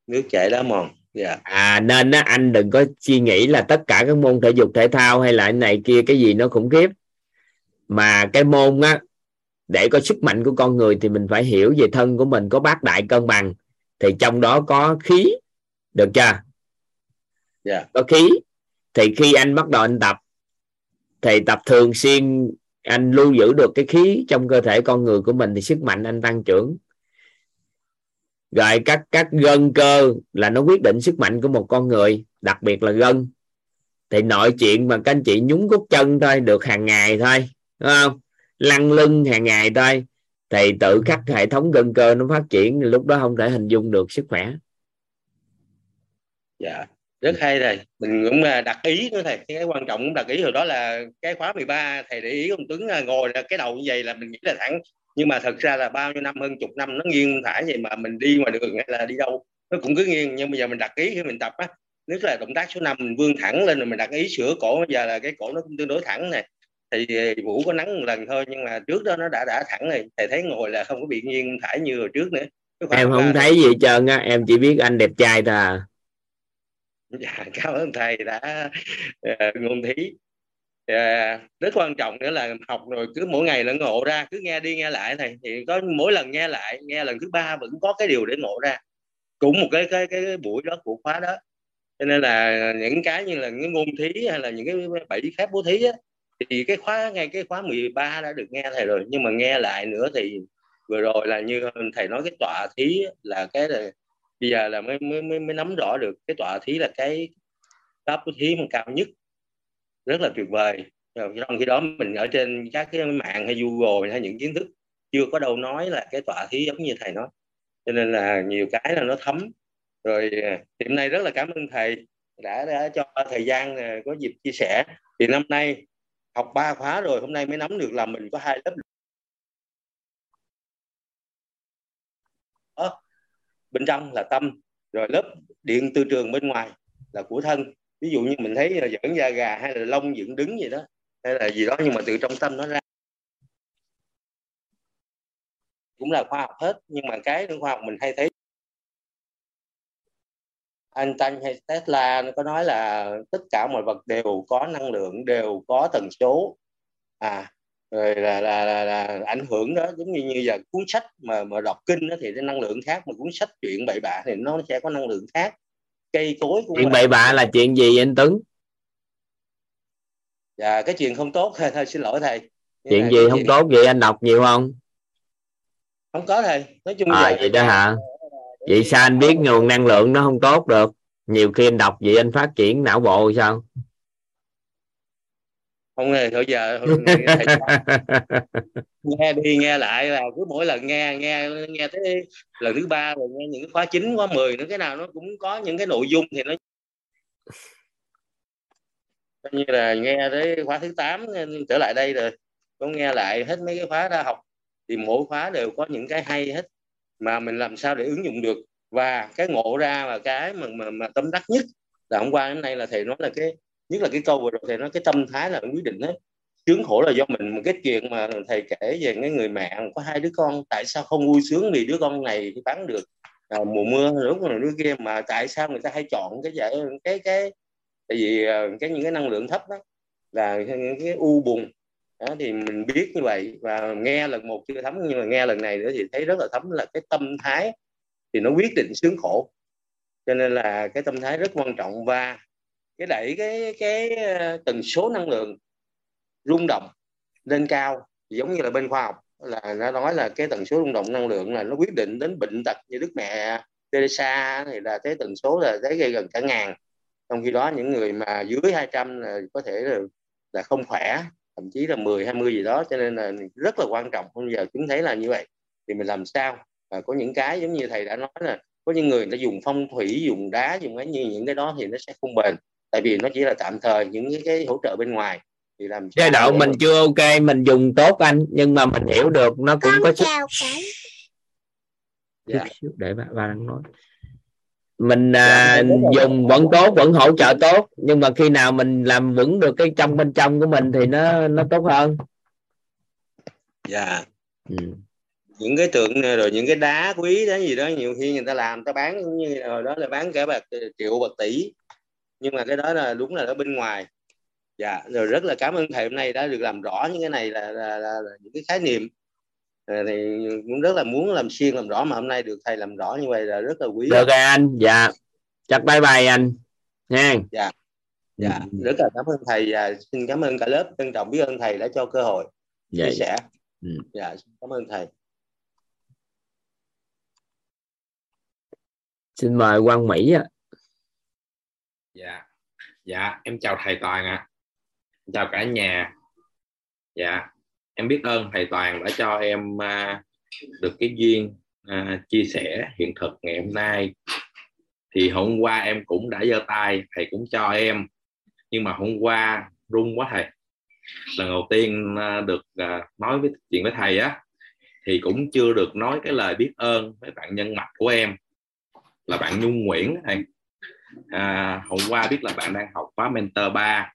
S4: nước chảy đá mòn yeah. Dạ.
S2: à nên á, anh đừng có suy nghĩ là tất cả các môn thể dục thể thao hay là này kia cái gì nó khủng khiếp mà cái môn á để có sức mạnh của con người thì mình phải hiểu về thân của mình có bát đại cân bằng thì trong đó có khí được chưa yeah.
S4: Dạ.
S2: có khí thì khi anh bắt đầu anh tập thì tập thường xuyên anh lưu giữ được cái khí trong cơ thể con người của mình thì sức mạnh anh tăng trưởng rồi các các gân cơ là nó quyết định sức mạnh của một con người, đặc biệt là gân. Thì nội chuyện mà các anh chị nhúng gót chân thôi, được hàng ngày thôi, đúng không? Lăn lưng hàng ngày thôi. Thì tự khắc hệ thống gân cơ nó phát triển, lúc đó không thể hình dung được sức khỏe.
S4: Dạ rất hay thầy. Mình cũng à, đặt ý nữa thầy. Cái quan trọng cũng đặt ý rồi đó là cái khóa 13 thầy để ý ông Tuấn à, ngồi là cái đầu như vậy là mình nghĩ là thẳng nhưng mà thật ra là bao nhiêu năm hơn chục năm nó nghiêng phải vậy mà mình đi ngoài đường hay là đi đâu nó cũng cứ nghiêng. Nhưng bây giờ mình đặt ý khi mình tập á nhất là động tác số 5 mình vươn thẳng lên rồi mình đặt ý sửa cổ. Bây giờ là cái cổ nó cũng tương đối thẳng này thì vũ có nắng một lần thôi nhưng mà trước đó nó đã đã thẳng này thầy thấy ngồi là không có bị nghiêng thải như hồi trước nữa.
S2: Em không thấy gì trơn á. Em chỉ biết anh đẹp trai thôi à.
S4: Dạ cảm ơn thầy đã uh, ngôn thí yeah. rất quan trọng nữa là học rồi cứ mỗi ngày là ngộ ra cứ nghe đi nghe lại này thì có mỗi lần nghe lại nghe lần thứ ba vẫn có cái điều để ngộ ra. Cũng một cái cái cái buổi đó của khóa đó. Cho nên là những cái như là những ngôn thí hay là những cái bảy phép bố thí á, thì cái khóa ngay cái khóa 13 đã được nghe thầy rồi. Nhưng mà nghe lại nữa thì vừa rồi là như thầy nói cái tọa thí là cái là bây giờ là mới mới mới, mới nắm rõ được. Cái tọa thí là cái cấp thí mà cao nhất rất là tuyệt vời. Trong khi đó mình ở trên các cái mạng hay Google hay những kiến thức chưa có đâu nói là cái tọa thí giống như thầy nói. Cho nên là nhiều cái là nó thấm. Rồi à, hiện nay rất là cảm ơn thầy đã đã cho thời gian à, có dịp chia sẻ. Thì năm nay học ba khóa rồi, hôm nay mới nắm được là mình có hai lớp ờ, bên trong là tâm, rồi lớp điện từ trường bên ngoài là của thân ví dụ như mình thấy là dẫn da gà hay là lông dựng đứng gì đó hay là gì đó nhưng mà từ trong tâm nó ra. Cũng là khoa học hết nhưng mà cái khoa học mình hay thấy. Einstein hay Tesla nó có nói là tất cả mọi vật đều có năng lượng đều có tần số. À rồi là, là, là, là ảnh hưởng đó giống như như giờ cuốn sách mà mà đọc kinh đó thì cái năng lượng khác mà cuốn sách chuyện bậy bạ thì nó sẽ có năng lượng khác cây cối
S2: cũng chuyện bậy bạ là chuyện gì anh Tuấn?
S4: Dạ cái chuyện không tốt. Thôi xin lỗi thầy.
S2: Chuyện gì không chuyện... tốt vậy? Anh đọc nhiều không?
S4: Không có thầy. Nói chung
S2: à, vậy đó hả? Vậy sao anh biết nguồn năng lượng nó không tốt được? Nhiều khi anh đọc vậy anh phát triển não bộ sao
S4: không nghe thôi giờ nghe đi nghe lại là cứ mỗi lần nghe nghe nghe tới lần thứ ba rồi nghe những cái khóa chín khóa mười nữa cái nào nó cũng có những cái nội dung thì nó như là nghe tới khóa thứ 8 trở lại đây rồi. Có nghe lại hết mấy cái khóa ra học thì mỗi khóa đều có những cái hay hết mà mình làm sao để ứng dụng được. Và cái ngộ ra và cái mà mà, mà tâm đắc nhất là hôm qua hôm nay là thầy nói là cái nhất là cái câu vừa rồi thầy nói cái tâm thái là quyết định hết. Sướng khổ là do mình. Một cái chuyện mà thầy kể về cái người mẹ có hai đứa con tại sao không vui sướng vì đứa con này thì bán được à, mùa mưa lúc này đứa kia mà tại sao người ta hay chọn cái giải cái cái tại vì à, cái những cái năng lượng thấp đó là những cái u buồn. Đó, thì mình biết như vậy và nghe lần một chưa thấm nhưng mà nghe lần này nữa thì thấy rất là thấm là cái tâm thái thì nó quyết định sướng khổ. Cho nên là cái tâm thái rất quan trọng. Và cái đẩy cái cái ờ, tần số năng lượng rung động lên cao giống như là bên khoa học là nó nói là cái tần số rung động năng lượng là nó quyết định đến bệnh tật như đức mẹ Teresa thì là cái tần số là tới gây gần cả ngàn. Trong khi đó những người mà dưới 200 là có thể là, là không khỏe thậm chí là 10 20 gì đó cho nên là rất là quan trọng. Bây giờ chúng thấy là như vậy thì mình làm sao? Và có những cái giống như thầy đã nói là có những người ta dùng phong thủy dùng đá dùng cái như những cái đó thì nó sẽ không bền tại vì nó chỉ là tạm thời những cái, cái hỗ trợ bên ngoài. Thì làm
S2: giai đoạn mình chưa ok mình dùng tốt anh nhưng mà mình hiểu được nó cũng có sức. dạ. để bà, bà đang nói. Mình dạ, à, dùng vẫn tốt vẫn hỗ trợ tốt nhưng mà khi nào mình làm vững được cái trong bên trong của mình thì nó nó tốt hơn.
S4: Dạ. Ừ. những cái tượng rồi những cái đá quý đó gì đó nhiều khi người ta làm ta bán như rồi đó là bán cả bạc triệu bạc tỷ nhưng mà cái đó là đúng là ở bên ngoài. Dạ rồi rất là cảm ơn thầy hôm nay đã được làm rõ những cái này là, là, là, là những cái khái niệm. À, thì cũng rất là muốn làm xuyên làm rõ mà hôm nay được thầy làm rõ như vậy là rất là quý.
S2: Được rồi anh. Dạ. Chắc bye bye anh. Nha.
S4: Dạ. Dạ ừ. rất là cảm ơn thầy và xin cảm ơn cả lớp. Trân trọng biết ơn thầy đã cho cơ hội dạ. chia sẻ. Ừ. dạ cảm ơn thầy.
S2: Xin mời quang mỹ ạ
S5: dạ. Dạ em chào thầy toàn ạ. À. chào cả nhà. Dạ em biết ơn thầy toàn đã cho em à, được cái duyên à, chia sẻ hiện thực ngày hôm nay. Thì hôm qua em cũng đã giơ tay thầy cũng cho em. Nhưng mà hôm qua run quá thầy. Lần đầu tiên à, được à, nói với chuyện với thầy á thì cũng chưa được nói cái lời biết ơn với bạn nhân mạch của em. Là bạn Nhung Nguyễn thầy à, hôm qua biết là bạn đang học khóa mentor 3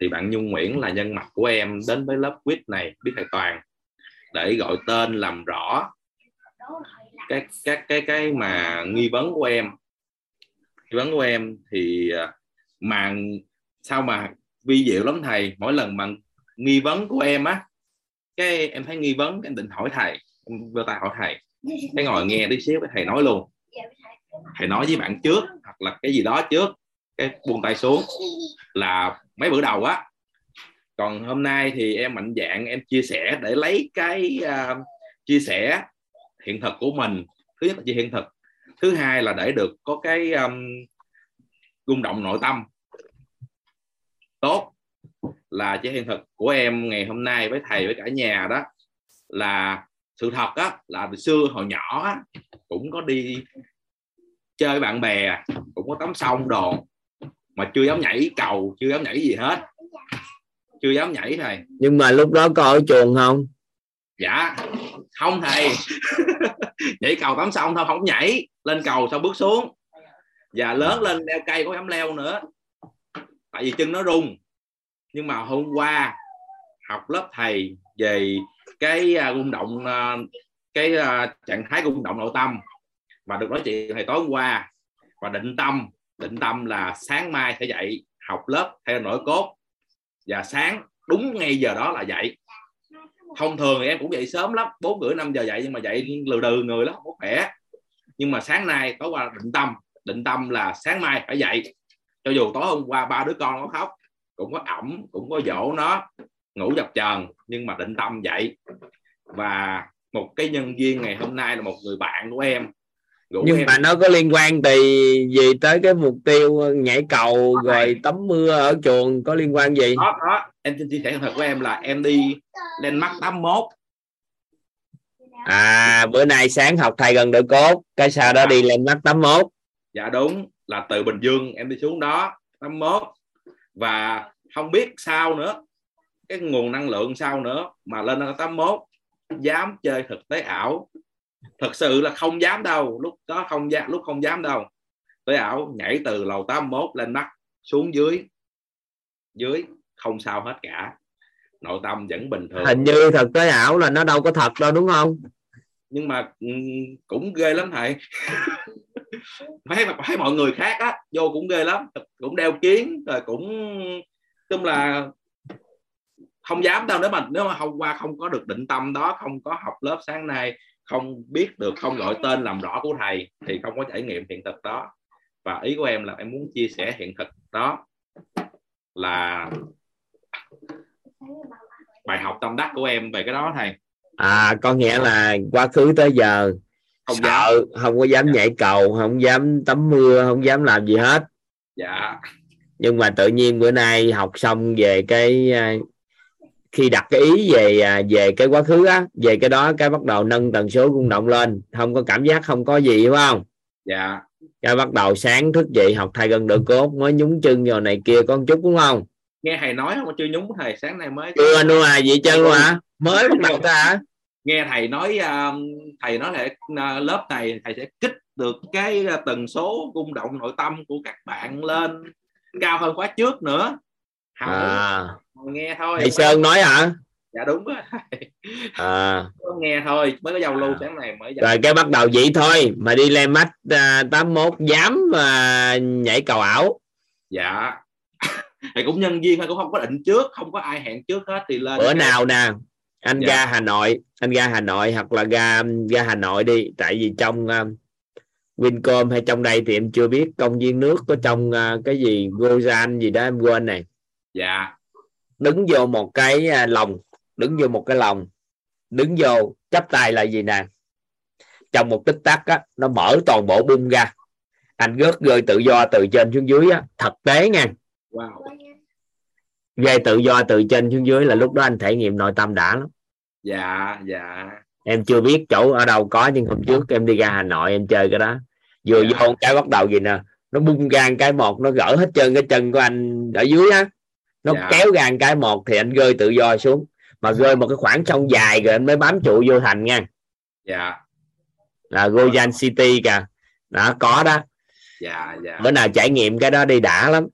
S5: thì bạn Nhung Nguyễn là nhân mặt của em đến với lớp quiz này biết thầy Toàn để gọi tên làm rõ các các cái cái mà nghi vấn của em. Nghi vấn của em thì à, mà sao mà vi diệu lắm thầy? Mỗi lần mà nghi vấn của em á cái em thấy nghi vấn em định hỏi thầy em vô tay hỏi thầy. Cái ngồi nghe tí xíu cái thầy nói luôn. Dạ, thầy nói với bạn trước hoặc là cái gì đó trước cái buông tay xuống là mấy bữa đầu á. Còn hôm nay thì em mạnh dạng em chia sẻ để lấy cái uh, chia sẻ hiện thực của mình. Thứ nhất là chia hiện thực. Thứ hai là để được có cái um, rung động nội tâm. Tốt là chia hiện thực của em ngày hôm nay với thầy với cả nhà đó. Là sự thật á là từ xưa hồi nhỏ á, cũng có đi chơi bạn bè cũng có tắm sông đồ mà chưa dám nhảy cầu chưa dám nhảy gì hết. Chưa dám nhảy thầy.
S2: Nhưng mà lúc đó có ở chuồng không?
S5: Dạ. Không thầy. Nhảy cầu tắm sông thôi không nhảy. Lên cầu xong bước xuống. Và lớn lên leo cây có dám leo nữa. Tại vì chân nó rung. Nhưng mà hôm qua học lớp thầy về cái uh, rung động uh, cái uh, trạng thái rung động nội tâm và được nói chuyện thầy tối hôm qua. Và định tâm định tâm là sáng mai sẽ dậy, học lớp theo nổi cốt. Và sáng, đúng ngay giờ đó là dậy. Thông thường thì em cũng dậy sớm lắm, bốn rưỡi, năm giờ dậy nhưng mà dậy lừ đừ người lắm không khỏe nhưng mà sáng nay, tối qua định tâm. Định tâm là sáng mai phải dậy. Cho dù tối hôm qua ba đứa con nó khóc, cũng có ẩm, cũng có dỗ nó, ngủ dập chờn, nhưng mà định tâm dậy. Và một cái nhân viên ngày hôm nay là một người bạn của em
S2: nhưng em. mà nó có liên quan thì gì tới cái mục tiêu nhảy cầu đó rồi tắm mưa ở chuồng có liên quan gì?
S5: Đó, đó. em xin chia sẻ thật của em là em đi lên mắt 81
S2: à bữa nay sáng học thầy gần đỡ cốt cái sau đó đi lên mắt 81
S5: dạ đúng là từ Bình Dương em đi xuống đó 81 và không biết sao nữa cái nguồn năng lượng sao nữa mà lên 81 dám chơi thực tế ảo thật sự là không dám đâu. Lúc đó không dám lúc không dám đâu. Tới ảo nhảy từ lầu 81 lên mắt xuống dưới. Dưới không sao hết cả. Nội tâm vẫn bình thường.
S2: Hình như thực tế ảo là nó đâu có thật đâu đúng không?
S5: Nhưng mà ừ, cũng ghê lắm thầy. Thấy thấy mọi người khác á vô cũng ghê lắm. Cũng đeo kiến rồi cũng chung là không dám đâu. Nếu mà nếu mà hôm qua không có được định tâm đó không có học lớp sáng nay không biết được không gọi tên làm rõ của thầy thì không có trải nghiệm hiện thực đó và ý của em là em muốn chia sẻ hiện thực đó là bài học tâm đắc của em về cái đó thầy
S2: à có nghĩa là quá khứ tới giờ không sợ dám. không có dám dạ. nhảy cầu không dám tắm mưa không dám làm gì hết
S5: dạ
S2: nhưng mà tự nhiên bữa nay học xong về cái khi đặt cái ý về à, về cái quá khứ á về cái đó cái bắt đầu nâng tần số rung động lên. Không có cảm giác không có gì đúng không?
S5: Dạ.
S2: Cái bắt đầu sáng thức dậy học thầy gần đỡ cốt mới nhúng chân vào này kia con chút đúng không?
S5: Nghe thầy nói không? Chưa nhúng thầy sáng nay mới
S2: chưa luôn à vậy chân luôn hả mới bắt đầu ta
S5: nghe thầy nói um, thầy nói là uh, lớp này thầy sẽ kích được cái tần số rung động nội tâm của các bạn lên cao hơn khóa trước nữa.
S2: Không à.
S5: Nghe thôi
S2: thầy sơn nói hả?
S5: Dạ đúng rồi
S2: à.
S5: Nghe thôi mới có giao lưu sáng này mới
S2: rồi cái bắt đầu vậy thôi mà đi lên mắt uh, 81 dám uh, nhảy cầu ảo.
S5: Dạ. Thì cũng nhân viên thôi cũng không có định trước không có ai hẹn trước hết thì lên
S2: bữa nào nè anh dạ. ra Hà Nội anh ra Hà Nội hoặc là ra ra Hà Nội đi tại vì trong uh, Wincom hay trong đây thì em chưa biết công viên nước có trong uh, cái gì Gozan gì đó em quên này.
S5: Dạ
S2: đứng vô một cái uh, lồng đứng vô một cái lồng. Đứng vô chấp tay là gì nè? Trong một tích tắc á nó mở toàn bộ bung ra. Anh rớt rơi tự do từ trên xuống dưới á thực tế nha.
S5: Wow.
S2: rơi tự do từ trên xuống dưới là lúc đó anh thể nghiệm nội tâm đã lắm.
S5: Dạ dạ.
S2: Em chưa biết chỗ ở đâu có nhưng hôm trước em đi ra hà nội em chơi cái đó. Vừa dạ. vô cái bắt đầu gì nè? Nó bung ra cái một nó gỡ hết chân cái chân của anh ở dưới á nó dạ. kéo ra cái một thì anh rơi tự do xuống. Mà rơi một cái khoảng sông dài rồi anh mới bám trụ vô thành nha.
S5: Dạ.
S2: Là Gojan City kìa. Đó có đó.
S5: Dạ dạ.
S2: Bữa nào trải nghiệm cái đó đi đã lắm.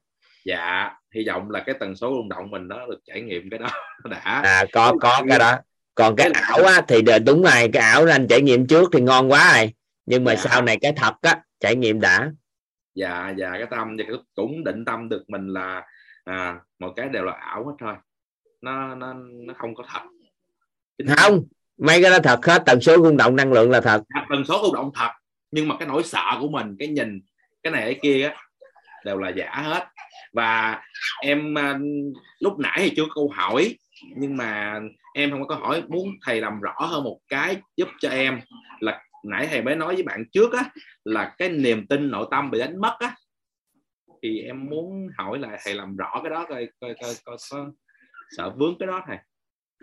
S5: Dạ hy vọng là cái tần số rung động mình nó được trải nghiệm cái đó đã.
S2: À có có cái đó. Còn cái ảo á thì đúng rồi cái ảo anh trải nghiệm trước thì ngon quá rồi. Nhưng mà dạ. sau này cái thật á trải nghiệm đã.
S5: Dạ dạ cái tâm thì cũng định tâm được mình là à, một cái đều là ảo hết thôi. Nó nó nó không có thật.
S2: Chính không mấy cái đó thật hết. Tần số rung động năng lượng là thật.
S5: À, tần số rung động thật. Nhưng mà cái nỗi sợ của mình cái nhìn cái này cái kia á đều là giả hết. Và em uh, lúc nãy thì chưa câu hỏi nhưng mà em không có câu hỏi. Muốn thầy làm rõ hơn một cái giúp cho em là nãy thầy mới nói với bạn trước á là cái niềm tin nội tâm bị đánh mất á thì em muốn hỏi là thầy làm rõ cái đó coi coi coi coi có sợ vướng cái đó thầy.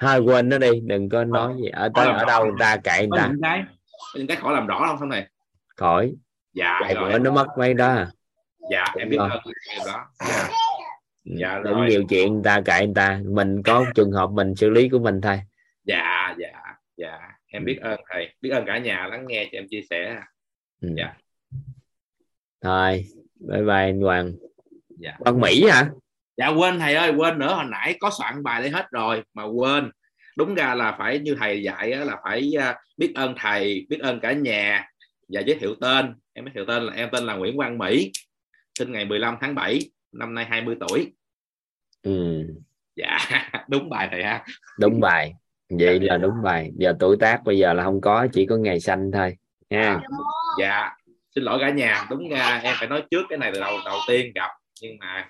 S2: Thôi quên nó đi đừng có nói gì. Ở tới ở đâu người ta cậy người ta.
S5: những cái những cái khỏi làm rõ không không thầy?
S2: Khỏi.
S5: Dạ
S2: Tại
S5: rồi.
S2: bữa nó mất mấy đó à.
S5: dạ em biết
S2: rồi.
S5: ơn điều đó. Dạ. Dạ,
S2: đừng
S5: rồi.
S2: nhiều chuyện người ta cậy người ta. Mình có trường hợp mình xử lý của mình thôi.
S5: Dạ dạ dạ. Em biết ơn thầy. Biết ơn cả nhà lắng nghe cho em chia sẻ
S2: ừ.
S5: Dạ.
S2: thôi bye bye anh Hoàng.
S5: Dạ.
S2: Văn Mỹ hả?
S5: Dạ quên thầy ơi quên nữa hồi nãy có soạn bài đây hết rồi mà quên. Đúng ra là phải như thầy dạy là phải à, biết ơn thầy biết ơn cả nhà và giới thiệu tên. Em giới thiệu tên là em tên là Nguyễn Quang Mỹ sinh ngày 15 tháng 7 năm nay 20 tuổi.
S2: Ừ.
S5: dạ đúng bài thầy ha.
S2: Đúng bài. Vậy là đúng bài. Giờ tuổi tác bây giờ là không có chỉ có ngày sanh thôi. Nha.
S5: Dạ xin lỗi cả nhà. Đúng ra em phải nói trước cái này từ đầu đầu tiên gặp nhưng mà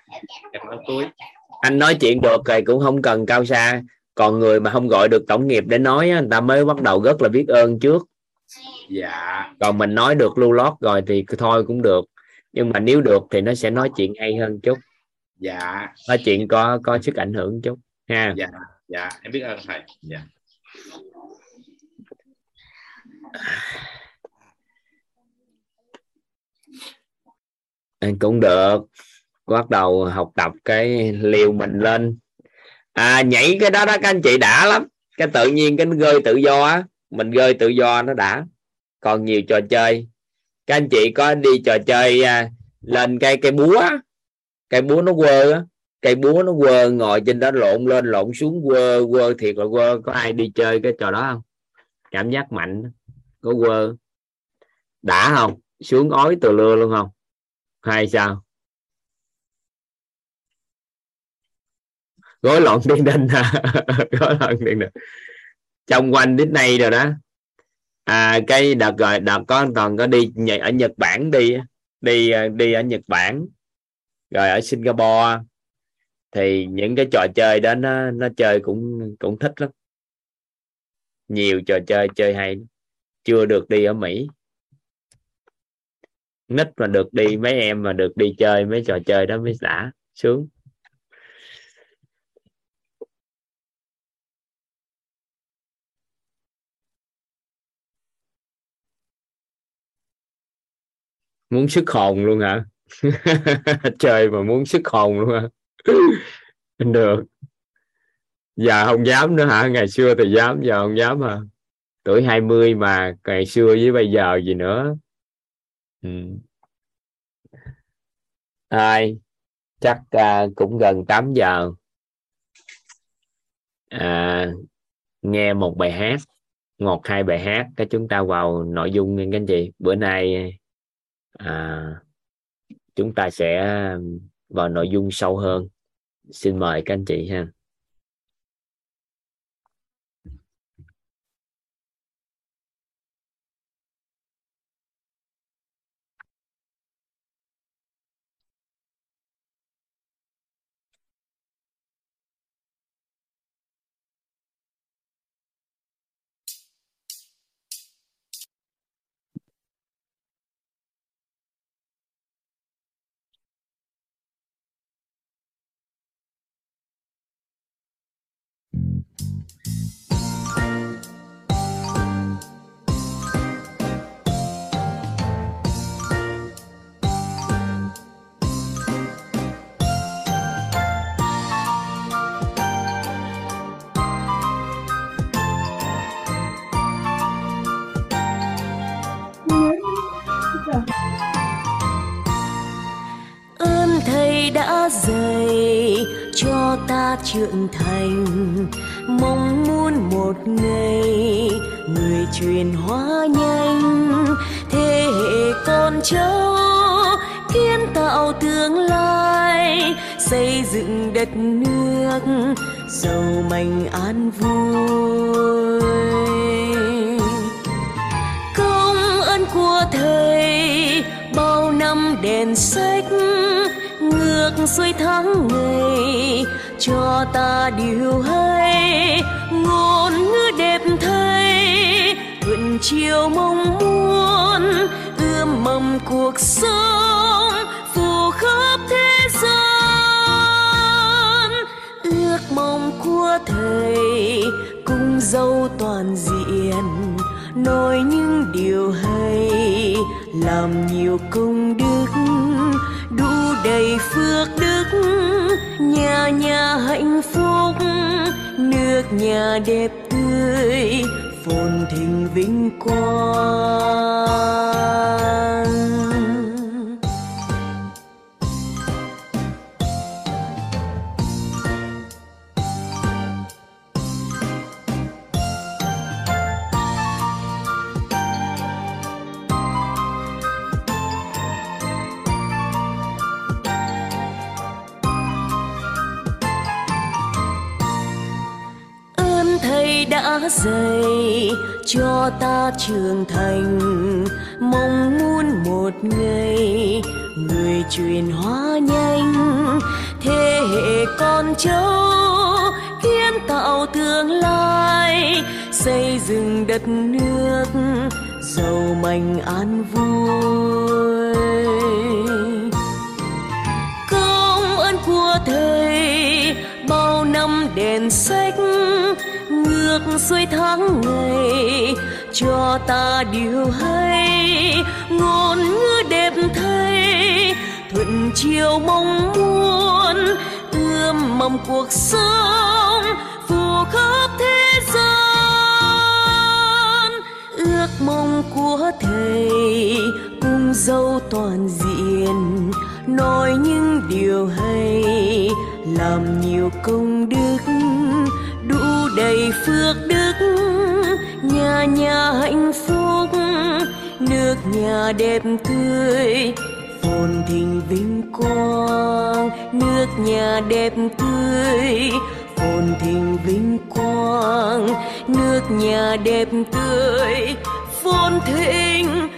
S5: em nói cuối.
S2: Anh nói chuyện được rồi cũng không cần cao xa. Còn người mà không gọi được tổng nghiệp để nói người ta mới bắt đầu rất là biết ơn trước.
S5: Dạ.
S2: Còn mình nói được lưu lót rồi thì thôi cũng được. Nhưng mà nếu được thì nó sẽ nói chuyện hay hơn chút.
S5: Dạ.
S2: Nói chuyện có có sức ảnh hưởng chút ha.
S5: Dạ dạ. Em biết ơn thầy. Dạ
S2: cũng được. Bắt đầu học tập cái liều mình lên. À, nhảy cái đó đó các anh chị đã lắm. Cái tự nhiên cái nó rơi tự do á. Mình rơi tự do nó đã. Còn nhiều trò chơi. Các anh chị có đi trò chơi à, lên cây cây búa cây búa nó quơ á. Cây búa nó quơ ngồi trên đó lộn lên lộn xuống quơ quơ thiệt là quơ. Có ai đi chơi cái trò đó không? Cảm giác mạnh. Có quơ. Đã không? Xuống ói từ lưa luôn không? Hay sao? Gối loạn tiền đình à. Gối loạn tiền đình à. trong quanh đến nay rồi đó. À cái đợt rồi, đợt có toàn có đi nhảy ở Nhật Bản đi đi à, đi ở Nhật Bản. Rồi ở Singapore. Thì những cái trò chơi đó nó nó chơi cũng cũng thích lắm. Nhiều trò chơi chơi hay chưa được đi ở Mỹ nít mà được đi mấy em mà được đi chơi mấy trò chơi đó mới đã sướng muốn sức hồn luôn hả? Chơi mà muốn sức hồn luôn hả? Được. Giờ không dám nữa hả? Ngày xưa thì dám, giờ không dám hả? Tuổi 20 mà, ngày xưa với bây giờ gì nữa? Ừ. ai? Chắc uh, cũng gần 8 giờ. À, nghe một bài hát một hai bài hát cái chúng ta vào nội dung nha các anh chị. Bữa nay à, chúng ta sẽ vào nội dung sâu hơn. Xin mời các anh chị ha.
S6: Ơn thầy đã dạy cho ta trưởng thành nước giàu mạnh an vui. Công ơn của thầy bao năm đèn sách, ngược xuôi tháng ngày cho ta điều hay. Ngôn ngữ đẹp thay thuận chiều mong muốn, ươm mầm cuộc sống phù khắp của thầy cùng dâu toàn diện. Nói những điều hay, làm nhiều công đức, đủ đầy phước đức. Nhà nhà hạnh phúc, nước nhà đẹp tươi, phồn thịnh vinh quang. Đã dày cho ta trưởng thành. Mong muốn một ngày người truyền hóa nhanh. Thế hệ con cháu kiến tạo tương lai, xây dựng đất nước giàu mạnh an vui. Công ơn của thầy bao năm đèn sách ngược xuôi tháng ngày, cho ta điều hay, ngôn ngữ đẹp thay, thuận chiều mong muốn, ươm mầm cuộc sống, phù khắp thế gian. Ước mong của thầy cùng dâu toàn diện, nói những điều hay, làm nhiều công đức đầy phước đức, nhà nhà hạnh phúc, nước nhà đẹp tươi, phồn thịnh vinh quang, nước nhà đẹp tươi, phồn thịnh vinh quang, nước nhà đẹp tươi, phồn thịnh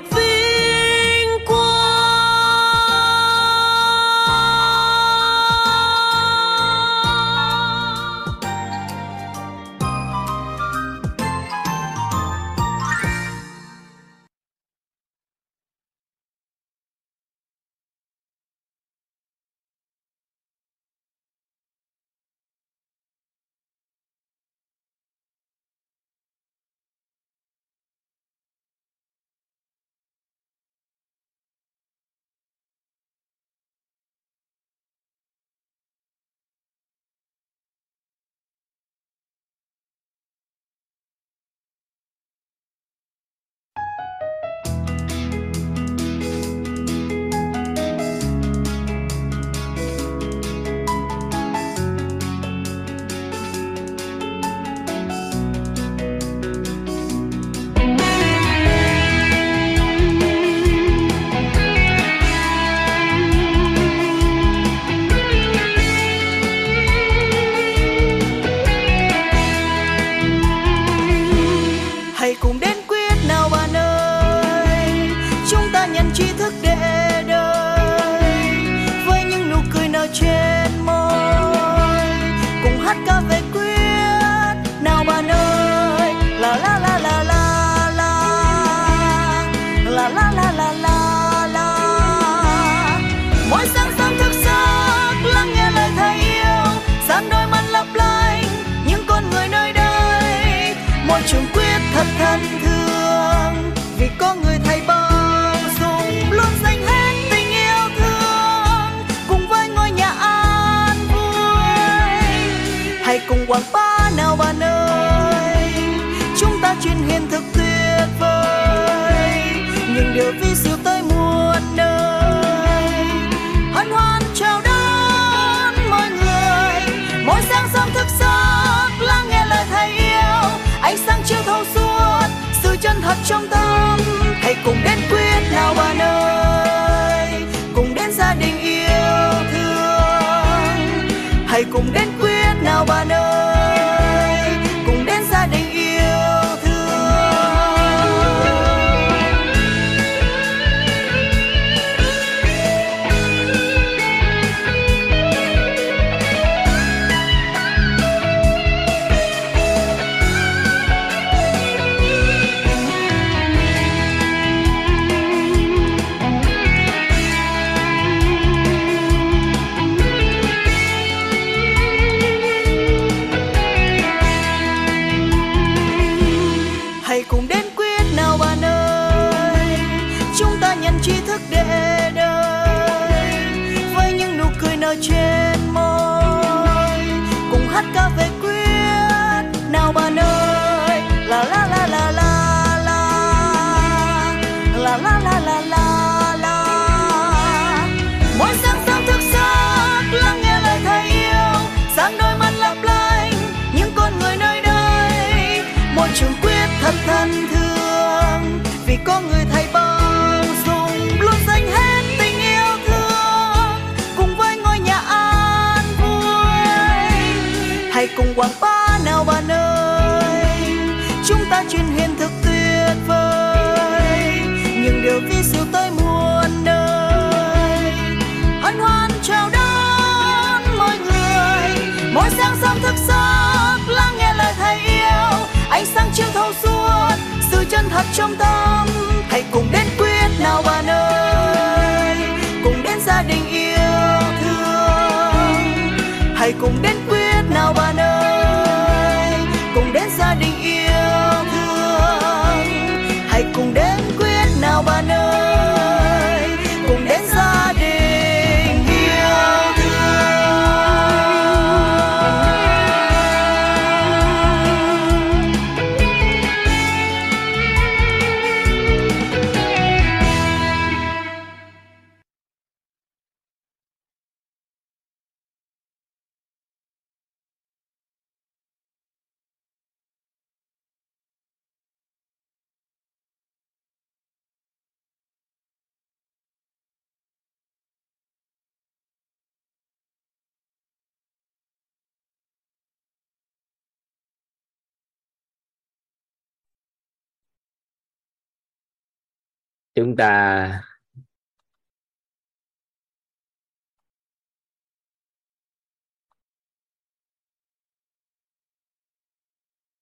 S7: chúng ta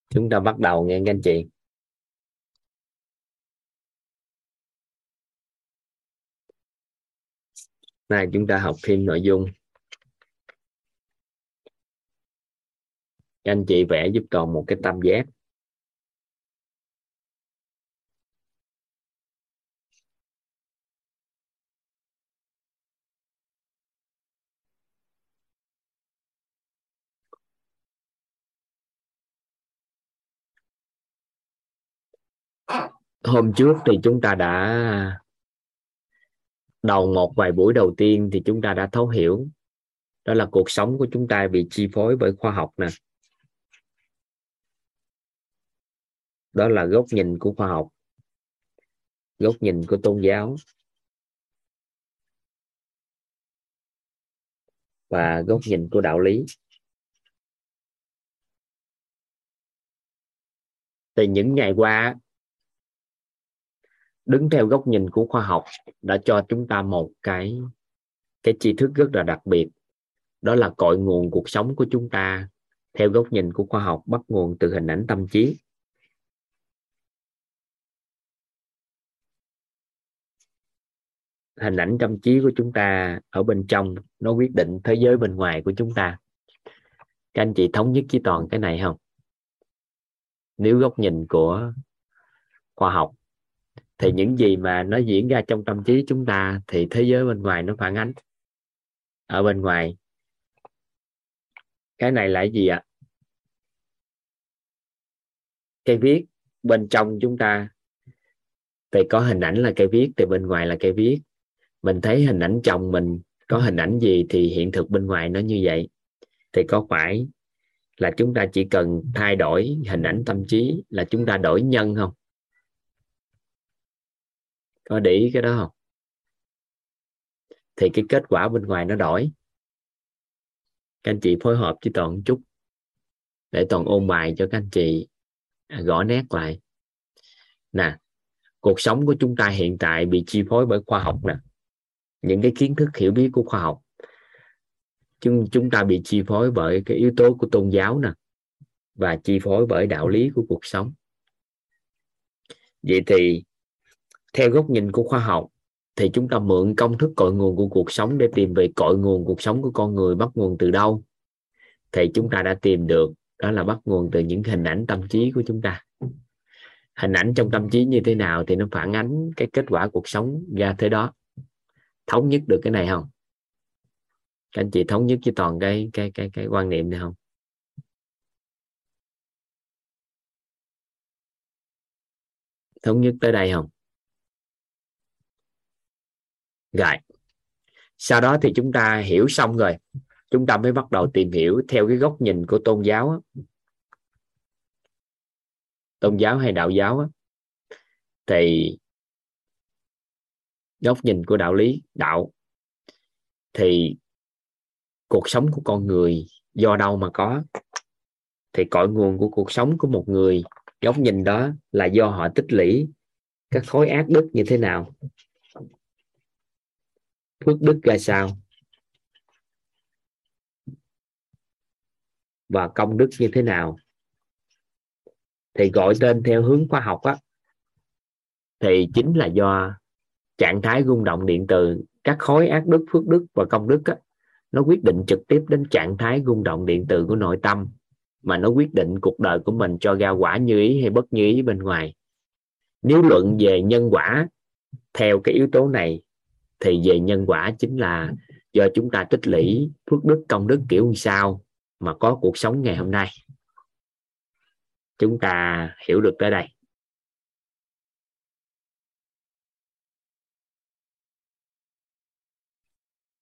S7: chúng ta
S2: bắt đầu nghe các anh chị. Này chúng ta học thêm nội dung. Các anh chị vẽ giúp tròn một cái tam giác. Hôm trước thì chúng ta đã đầu một vài buổi đầu tiên thì chúng ta đã thấu hiểu. Đó là cuộc sống của chúng ta bị chi phối bởi khoa học nè. Đó là góc nhìn của khoa học, góc nhìn của tôn giáo. Và góc nhìn của đạo lý. Thì những ngày qua đứng theo góc nhìn của khoa học đã cho chúng ta một cái cái tri thức rất là đặc biệt. Đó là cội nguồn cuộc sống của chúng ta theo góc nhìn của khoa học, bắt nguồn từ hình ảnh tâm trí. Hình ảnh tâm trí của chúng ta ở bên trong, nó quyết định thế giới bên ngoài của chúng ta. Các anh chị thống nhất với toàn cái này không? Nếu góc nhìn của khoa học thì những gì mà nó diễn ra trong tâm trí chúng ta thì thế giới bên ngoài nó phản ánh. Ở bên ngoài. Cái này là gì ạ? Cây viết bên trong chúng ta thì có hình ảnh là cây viết, thì bên ngoài là cây viết. Mình thấy hình ảnh chồng mình có hình ảnh gì thì hiện thực bên ngoài nó như vậy. Thì có phải là chúng ta chỉ cần thay đổi hình ảnh tâm trí là chúng ta đổi nhân không? Có để ý cái đó không? Thì cái kết quả bên ngoài nó đổi. Các anh chị phối hợp với toàn một chút, để toàn ôn bài cho các anh chị à, gõ nét lại. Nè, cuộc sống của chúng ta hiện tại bị chi phối bởi khoa học nè. Những cái kiến thức hiểu biết của khoa học. Chúng chúng ta bị chi phối bởi cái yếu tố của tôn giáo nè, và chi phối bởi đạo lý của cuộc sống. Vậy thì theo góc nhìn của khoa học, thì chúng ta mượn công thức cội nguồn của cuộc sống để tìm về cội nguồn cuộc sống của con người bắt nguồn từ đâu? Thì chúng ta đã tìm được, đó là bắt nguồn từ những hình ảnh tâm trí của chúng ta. Hình ảnh trong tâm trí như thế nào thì nó phản ánh cái kết quả cuộc sống ra thế đó. Thống nhất được cái này không? Các anh chị thống nhất với toàn cái cái cái cái quan niệm này không? Thống nhất tới đây không? Rồi. Sau đó thì chúng ta hiểu xong rồi. Chúng ta mới bắt đầu tìm hiểu theo cái góc nhìn của tôn giáo á. tôn giáo hay đạo giáo á, thì góc nhìn của đạo lý đạo. Thì cuộc sống của con người do đâu mà có? Thì cội nguồn của cuộc sống của một người góc nhìn đó là do họ tích lũy các khối ác đức như thế nào? Phước đức ra sao? Và công đức như thế nào? Thì gọi tên theo hướng khoa học á. Thì chính là do trạng thái rung động điện từ các khối ác đức phước đức và công đức á, nó quyết định trực tiếp đến trạng thái rung động điện từ của nội tâm mà nó quyết định cuộc đời của mình cho ra quả như ý hay bất như ý bên ngoài. Nếu luận về nhân quả theo cái yếu tố này thì về nhân quả chính là do chúng ta tích lũy phước đức công đức kiểu sao mà có cuộc sống ngày hôm nay. Chúng ta hiểu được tới đây.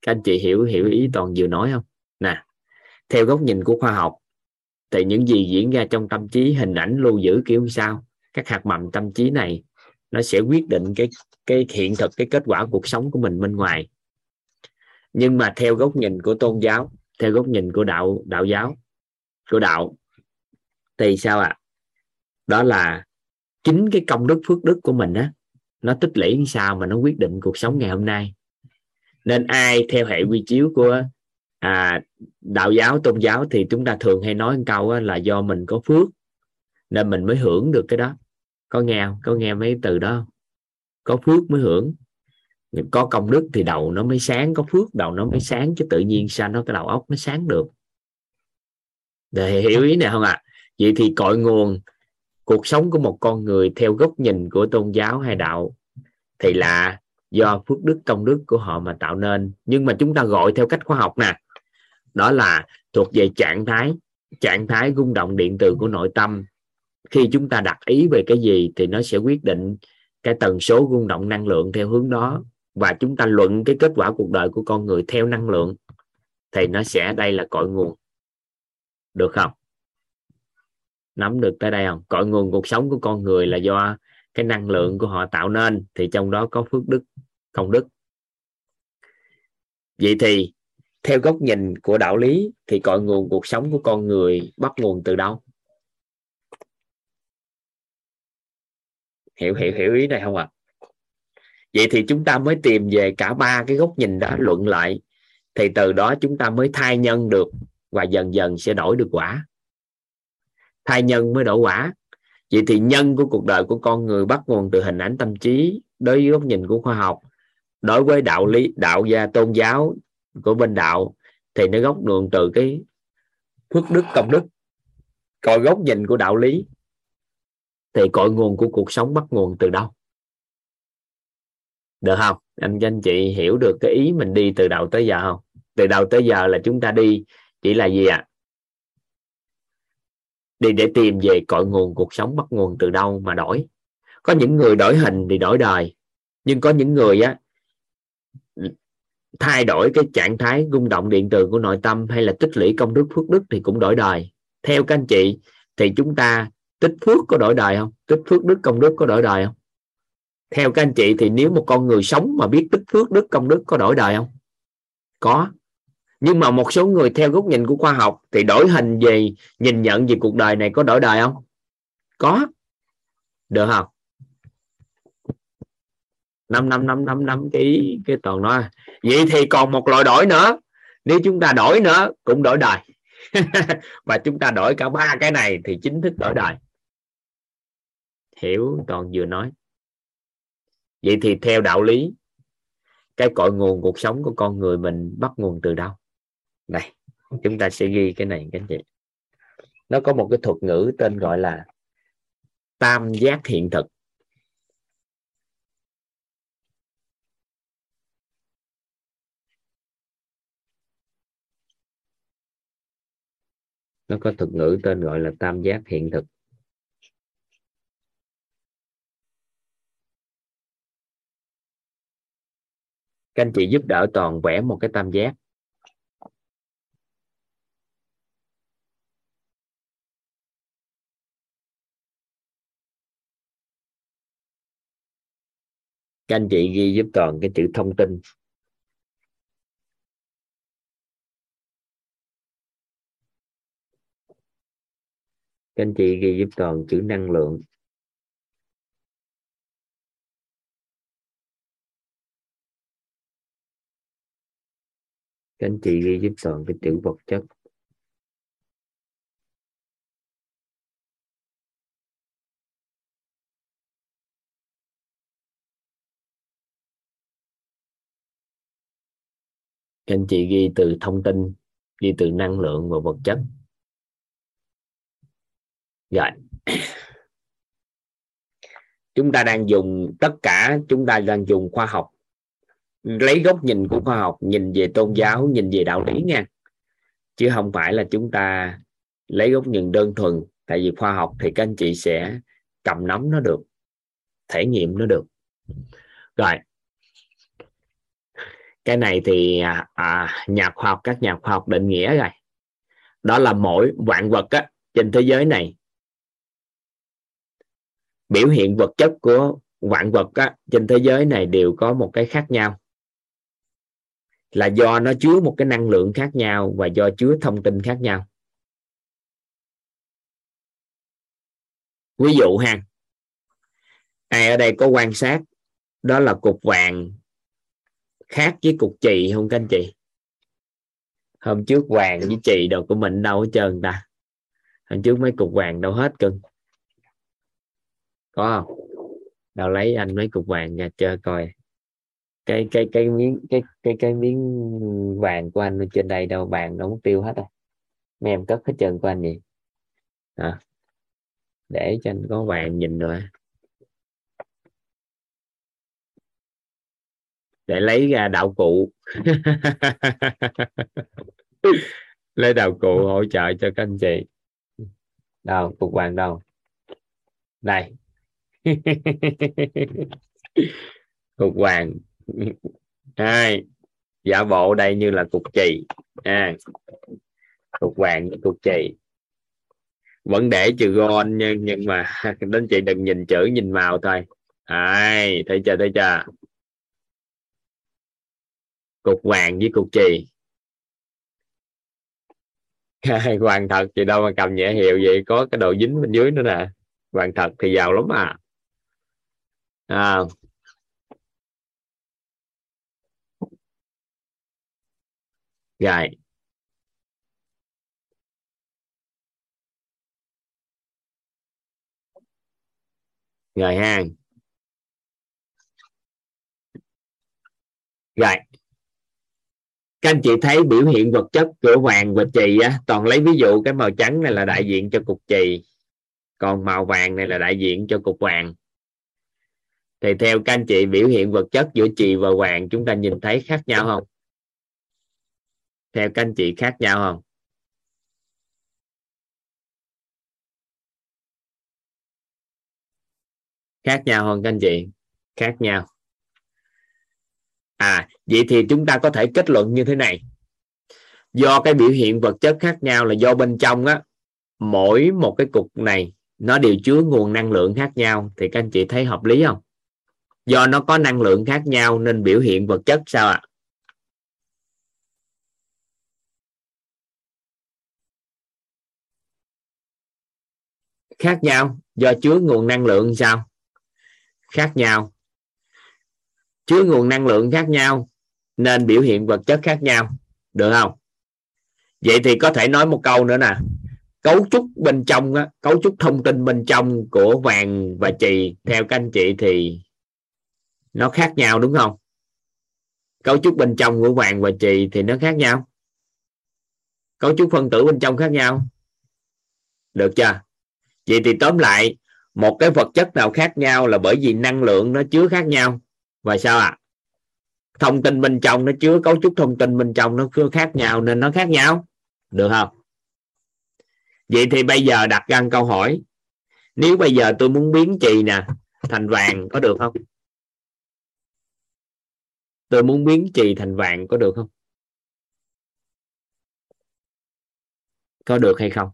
S2: Các anh chị hiểu hiểu ý toàn vừa nói không? Nè theo góc nhìn của khoa học thì những gì diễn ra trong tâm trí hình ảnh lưu giữ kiểu sao các hạt mầm tâm trí này nó sẽ quyết định cái cái hiện thực cái kết quả cuộc sống của mình bên ngoài. Nhưng mà theo góc nhìn của tôn giáo theo góc nhìn của đạo đạo giáo của đạo thì sao ạ? À? đó là chính cái công đức phước đức của mình á nó tích lũy sao mà nó quyết định cuộc sống ngày hôm nay. Nên ai theo hệ quy chiếu của à, đạo giáo tôn giáo thì chúng ta thường hay nói một câu là do mình có phước nên mình mới hưởng được cái đó có nghe không? có nghe mấy từ đó không? có phước mới hưởng có công đức thì đầu nó mới sáng, có phước đầu nó mới sáng, chứ tự nhiên sao nó cái đầu óc nó sáng được để hiểu ý này không ạ à? vậy thì cội nguồn cuộc sống của một con người theo góc nhìn của tôn giáo hay đạo thì là do phước đức, công đức của họ mà tạo nên nhưng mà chúng ta gọi theo cách khoa học nè đó là thuộc về trạng thái trạng thái rung động điện từ của nội tâm khi chúng ta đặt ý về cái gì thì nó sẽ quyết định cái tần số rung động năng lượng theo hướng đó. Và chúng ta luận cái kết quả cuộc đời của con người theo năng lượng thì nó sẽ, đây là cội nguồn. Được không? Nắm được tới đây không? Cội nguồn cuộc sống của con người là do cái năng lượng của họ tạo nên, thì trong đó có phước đức, công đức. Vậy thì, theo góc nhìn của đạo lý, thì cội nguồn cuộc sống của con người bắt nguồn từ đâu? Hiểu hiểu hiểu ý này không ạ? À? vậy thì chúng ta mới tìm về cả ba cái góc nhìn đã luận lại. Thì từ đó chúng ta mới thay nhân được và dần dần sẽ đổi được quả. Thay nhân mới đổi quả. Vậy thì nhân của cuộc đời của con người bắt nguồn từ hình ảnh tâm trí đối với góc nhìn của khoa học. Đối với đạo lý, đạo gia, tôn giáo của bên đạo thì nó gốc nguồn từ cái phước đức, công đức. Còn góc nhìn của đạo lý thì cội nguồn của cuộc sống bắt nguồn từ đâu? Được không? Anh anh chị hiểu được cái ý mình đi từ đầu tới giờ không? Từ đầu tới giờ là chúng ta đi chỉ là gì ạ? À? đi để tìm về cội nguồn cuộc sống bắt nguồn từ đâu mà đổi. Có những người đổi hình thì đổi đời, nhưng có những người á, thay đổi cái trạng thái rung động điện từ của nội tâm hay là tích lũy công đức phước đức thì cũng đổi đời. Theo các anh chị, thì chúng ta tích phước có đổi đời không? Tích phước đức công đức có đổi đời không? Theo các anh chị thì nếu một con người sống mà biết tích phước đức công đức có đổi đời không? Có. Nhưng mà một số người theo góc nhìn của khoa học thì đổi hình về nhìn nhận về cuộc đời này có đổi đời không? Có. Được không? Năm năm năm năm năm, cái cái toàn nói. Vậy thì còn một loại đổi nữa. Nếu chúng ta đổi nữa cũng đổi đời. Và chúng ta đổi cả ba cái này thì chính thức đổi đời hiểu toàn vừa nói. Vậy thì theo đạo lý, cái cội nguồn cuộc sống của con người mình bắt nguồn từ đâu? Này, chúng ta sẽ ghi cái này, các chị. Nó có một cái thuật ngữ tên gọi là tam giác hiện thực. Nó có thuật ngữ tên gọi là tam giác hiện thực. Các anh chị giúp đỡ toàn vẽ một cái tam giác. Các anh chị ghi giúp toàn cái chữ thông tin. Các anh chị ghi giúp toàn chữ năng lượng. Các anh chị ghi giúp toàn cái chữ vật chất. Các anh chị ghi từ thông tin, ghi từ năng lượng và vật chất. Rồi. Chúng ta đang dùng, tất cả chúng ta đang dùng khoa học lấy góc nhìn của khoa học nhìn về tôn giáo nhìn về đạo lý nha. Chứ không phải là chúng ta lấy góc nhìn đơn thuần tại vì khoa học thì các anh chị sẽ cầm nắm nó được thể nghiệm nó được. Rồi. Cái này thì à, à nhà khoa học các nhà khoa học định nghĩa rồi. Đó là mỗi vạn vật á, trên thế giới này biểu hiện vật chất của vạn vật á, trên thế giới này đều có một cái khác nhau là do nó chứa một cái năng lượng khác nhau và do chứa thông tin khác nhau. Ví dụ ha, ai ở đây có quan sát đó là cục vàng khác với cục chì không các anh chị? Hôm trước vàng với chì đồ của mình đâu hết trơn ta. Hôm trước mấy cục vàng đâu hết cưng. Có không? Đâu lấy anh mấy cục vàng ra chơi coi cái cái cái miếng cái cái cái miếng vàng của anh trên đây đâu? Vàng nó mất tiêu hết rồi. Mấy em cất hết trơn của anh gì à, để cho anh có vàng nhìn rồi. Để lấy ra đạo cụ. Lấy đạo cụ hỗ trợ cho các anh chị. Đâu cục vàng đâu? Đây. Cục vàng hai giả bộ đây như là cục chì. À, cục vàng cục chì. Vẫn để chữ gòn nhưng nhưng mà đến chị đừng nhìn chữ nhìn màu thôi. Ai thấy chưa thấy chưa? Cục vàng với cục chì. Hoàng thật thì đâu mà cầm nhẹ hiệu vậy? Có cái độ dính bên dưới nữa nè. Hoàng thật thì giàu lắm à, à rồi. Rồi ha. Rồi. Các anh chị thấy biểu hiện vật chất của vàng và chì á, toàn lấy ví dụ cái màu trắng này là đại diện cho cục chì còn màu vàng này là đại diện cho cục vàng thì theo các anh chị, biểu hiện vật chất giữa chì và vàng chúng ta nhìn thấy khác nhau không? Theo các anh chị khác nhau không? Khác nhau không các anh chị? Khác nhau. À vậy thì chúng ta có thể kết luận như thế này. Do cái biểu hiện vật chất khác nhau là do bên trong á, mỗi một cái cục này nó đều chứa nguồn năng lượng khác nhau, thì các anh chị thấy hợp lý không? Do nó có năng lượng khác nhau nên biểu hiện vật chất sao ạ? à? Khác nhau. Do chứa nguồn năng lượng sao? Khác nhau. Chứa nguồn năng lượng khác nhau nên biểu hiện vật chất khác nhau. Được không? Vậy thì có thể nói một câu nữa nè. Cấu trúc bên trong á, cấu trúc thông tin bên trong của vàng và chì theo các anh chị thì nó khác nhau đúng không? Cấu trúc bên trong của vàng và chì thì nó khác nhau. Cấu trúc phân tử bên trong khác nhau. Được chưa? Vậy thì tóm lại, một cái vật chất nào khác nhau là bởi vì năng lượng nó chứa khác nhau. Và sao ạ? À? thông tin bên trong nó chứa cấu trúc thông tin bên trong nó khác nhau nên nó khác nhau. Được không? Vậy thì bây giờ đặt ra câu hỏi. Nếu bây giờ tôi muốn biến chì nè, thành vàng có được không? Tôi muốn biến chì thành vàng có được không? Có được hay không?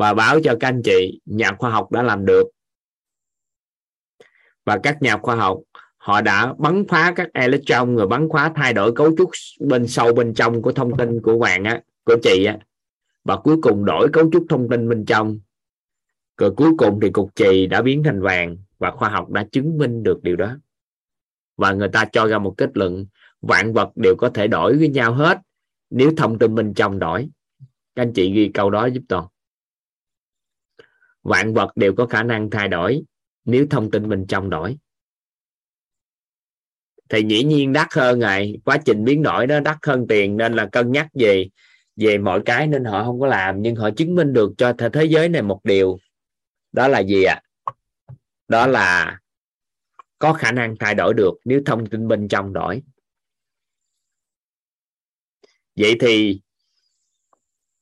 S2: Và báo cho các anh chị nhà khoa học đã làm được. Và các nhà khoa học, họ đã bắn phá các electron rồi bắn phá thay đổi cấu trúc bên sâu bên trong của thông tin của vàng á, của chị á. Và cuối cùng đổi cấu trúc thông tin bên trong. Rồi cuối cùng thì cục chì đã biến thành vàng và khoa học đã chứng minh được điều đó. Và người ta cho ra một kết luận, vạn vật đều có thể đổi với nhau hết nếu thông tin bên trong đổi. Các anh chị ghi câu đó giúp toàn vạn vật đều có khả năng thay đổi nếu thông tin bên trong đổi. Thì dĩ nhiên đắt hơn rồi, quá trình biến đổi đó đắt hơn tiền nên là cân nhắc về về mọi cái nên họ không có làm, nhưng họ chứng minh được cho thế giới này một điều. Đó là gì ạ? À? đó là có khả năng thay đổi được nếu thông tin bên trong đổi. Vậy thì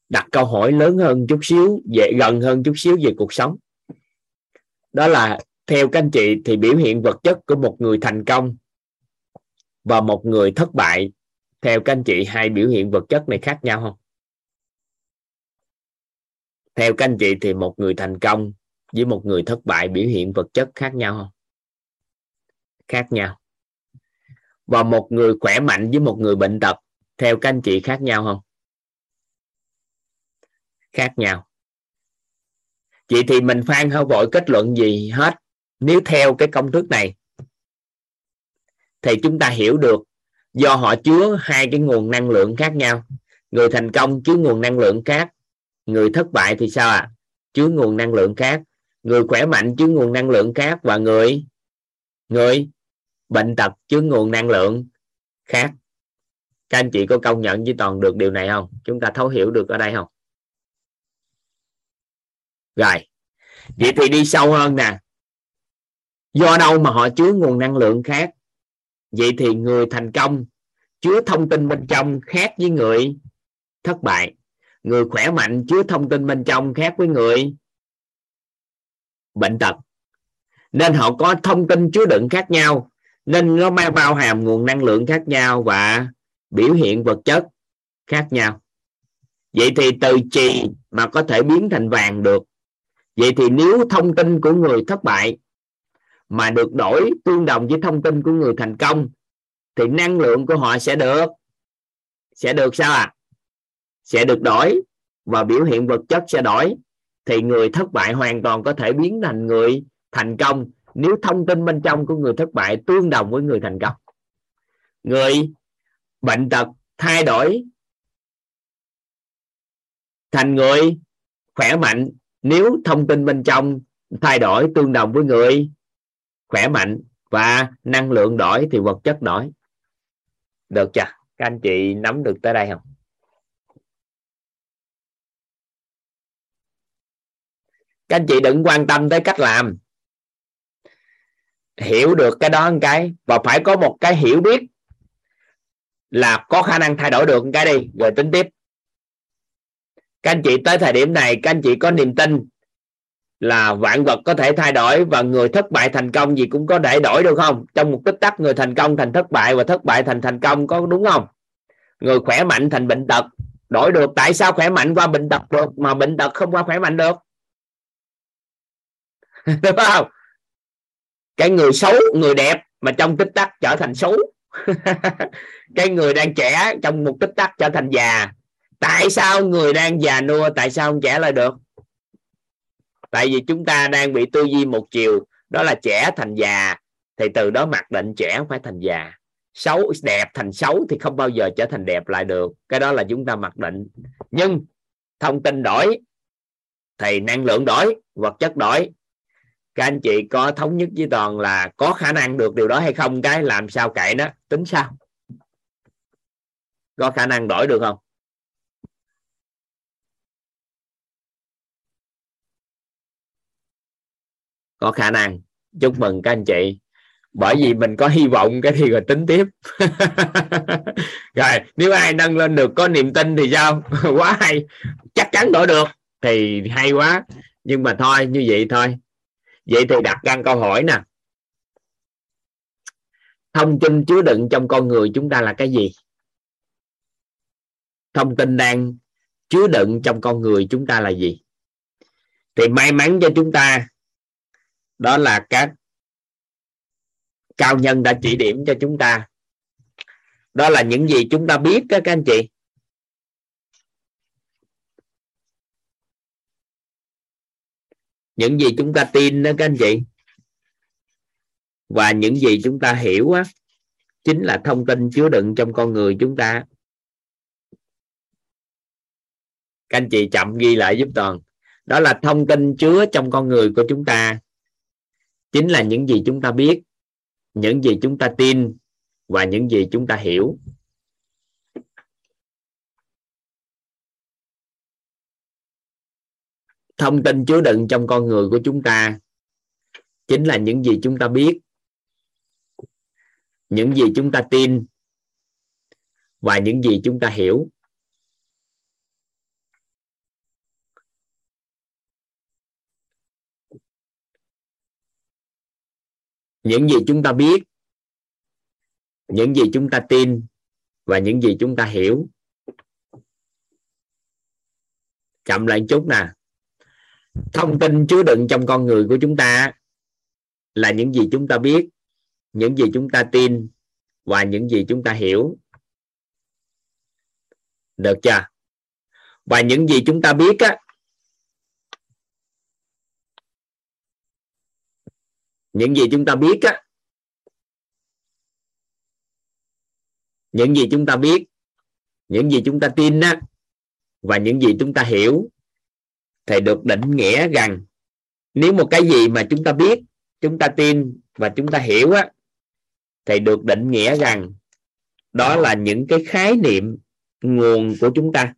S2: đặt câu hỏi lớn hơn chút xíu về gần hơn chút xíu về cuộc sống. Đó là, theo các anh chị thì biểu hiện vật chất của một người thành công và một người thất bại, theo các anh chị hai biểu hiện vật chất này khác nhau không? Theo các anh chị thì một người thành công với một người thất bại biểu hiện vật chất khác nhau không? Khác nhau. Và một người khỏe mạnh với một người bệnh tật, theo các anh chị khác nhau không? Khác nhau. Vậy thì mình phan không vội kết luận gì hết? Nếu theo cái công thức này, thì chúng ta hiểu được do họ chứa hai cái nguồn năng lượng khác nhau. Người thành công chứa nguồn năng lượng khác, người thất bại thì sao ạ? À? chứa nguồn năng lượng khác, người khỏe mạnh chứa nguồn năng lượng khác và người người bệnh tật chứa nguồn năng lượng khác. Các anh chị có công nhận với toàn được điều này không? Chúng ta thấu hiểu được ở đây không? Rồi. Vậy thì đi sâu hơn nè. Do đâu mà họ chứa nguồn năng lượng khác? Vậy thì người thành công chứa thông tin bên trong khác với người thất bại. Người khỏe mạnh chứa thông tin bên trong khác với người bệnh tật. Nên họ có thông tin chứa đựng khác nhau, nên nó mang bao hàm nguồn năng lượng khác nhau và biểu hiện vật chất khác nhau. Vậy thì từ chì mà có thể biến thành vàng được vậy thì nếu thông tin của người thất bại mà được đổi tương đồng với thông tin của người thành công, thì năng lượng của họ sẽ được sẽ được sao à? Sẽ được đổi và biểu hiện vật chất sẽ đổi. Thì người thất bại hoàn toàn có thể biến thành người thành công nếu thông tin bên trong của người thất bại tương đồng với người thành công. Người bệnh tật thay đổi thành người khỏe mạnh nếu thông tin bên trong thay đổi tương đồng với người, khỏe mạnh và năng lượng đổi thì vật chất đổi. Được chưa? Các anh chị nắm được tới đây không? Các anh chị đừng quan tâm tới cách làm. Hiểu được cái đó một cái và phải có một cái hiểu biết là có khả năng thay đổi được một cái đi. Rồi tính tiếp các anh chị tới thời điểm này, các anh chị có niềm tin là vạn vật có thể thay đổi và người thất bại thành công gì cũng có thể đổi được không? Trong một tích tắc, người thành công thành thất bại và thất bại thành thành công có đúng không? Người khỏe mạnh thành bệnh tật, đổi được. Tại sao khỏe mạnh qua bệnh tật được mà bệnh tật không qua khỏe mạnh được? Đúng không? Cái người xấu, người đẹp mà trong tích tắc trở thành xấu. Cái người đang trẻ trong một tích tắc trở thành già tại sao người đang già nua, tại sao không trẻ lại được? Tại vì chúng ta đang bị tư duy một chiều, đó là trẻ thành già, thì từ đó mặc định trẻ phải thành già. Xấu, đẹp thành xấu thì không bao giờ trở thành đẹp lại được. Cái đó là chúng ta mặc định. Nhưng, thông tin đổi, thì năng lượng đổi, vật chất đổi. Các anh chị có thống nhất với toàn là có khả năng được điều đó hay không? Cái làm sao cậy nó? Tính sao? Có khả năng đổi được không? Có khả năng. Chúc mừng các anh chị. Bởi vì mình có hy vọng cái thì rồi tính tiếp. Rồi, nếu ai nâng lên được có niềm tin thì sao? Quá hay. Chắc chắn đổi được. Thì hay quá. Nhưng mà thôi, như vậy thôi. Vậy thì đặt ra câu hỏi nè. Thông tin chứa đựng trong con người chúng ta là cái gì? Thông tin đang chứa đựng trong con người chúng ta là gì? Thì may mắn cho chúng ta đó là các cao nhân đã chỉ điểm cho chúng ta. Đó là những gì chúng ta biết đó, các anh chị. Những gì chúng ta tin đó, các anh chị. Và những gì chúng ta hiểu á, chính là thông tin chứa đựng trong con người chúng ta. Các anh chị chậm ghi lại giúp toàn. Đó là thông tin chứa trong con người của chúng ta chính là những gì chúng ta biết, những gì chúng ta tin và những gì chúng ta hiểu. Thông tin chứa đựng trong con người của chúng ta chính là những gì chúng ta biết, những gì chúng ta tin và những gì chúng ta hiểu. Những gì chúng ta biết, những gì chúng ta tin và những gì chúng ta hiểu. Chậm lại chút nè. Thông tin chứa đựng trong con người của chúng ta là những gì chúng ta biết, những gì chúng ta tin và những gì chúng ta hiểu. Được chưa? Và những gì chúng ta biết á những gì chúng ta biết á, những gì chúng ta biết, những gì chúng ta tin á, và những gì chúng ta hiểu thì được định nghĩa rằng nếu một cái gì mà chúng ta biết, chúng ta tin và chúng ta hiểu á, thì được định nghĩa rằng đó là những cái khái niệm nguồn của chúng ta.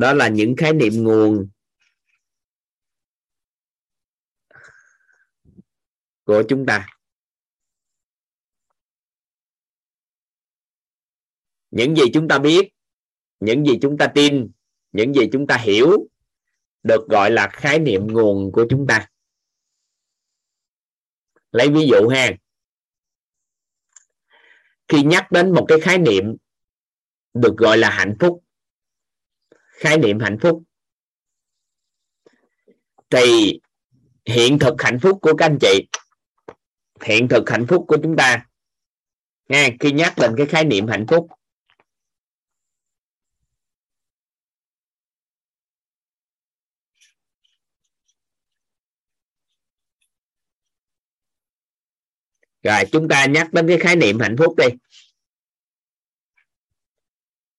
S2: Đó là những khái niệm nguồn. Của chúng ta. Những gì chúng ta biết, những gì chúng ta tin, những gì chúng ta hiểu được gọi là khái niệm nguồn của chúng ta. Lấy ví dụ ha. Khi nhắc đến một cái khái niệm được gọi là hạnh phúc khái niệm hạnh phúc. Thì hiện thực hạnh phúc của các anh chị. Hiện thực hạnh phúc của chúng ta. Nghe, khi nhắc đến cái khái niệm hạnh phúc. Rồi, chúng ta nhắc đến cái khái niệm hạnh phúc đi.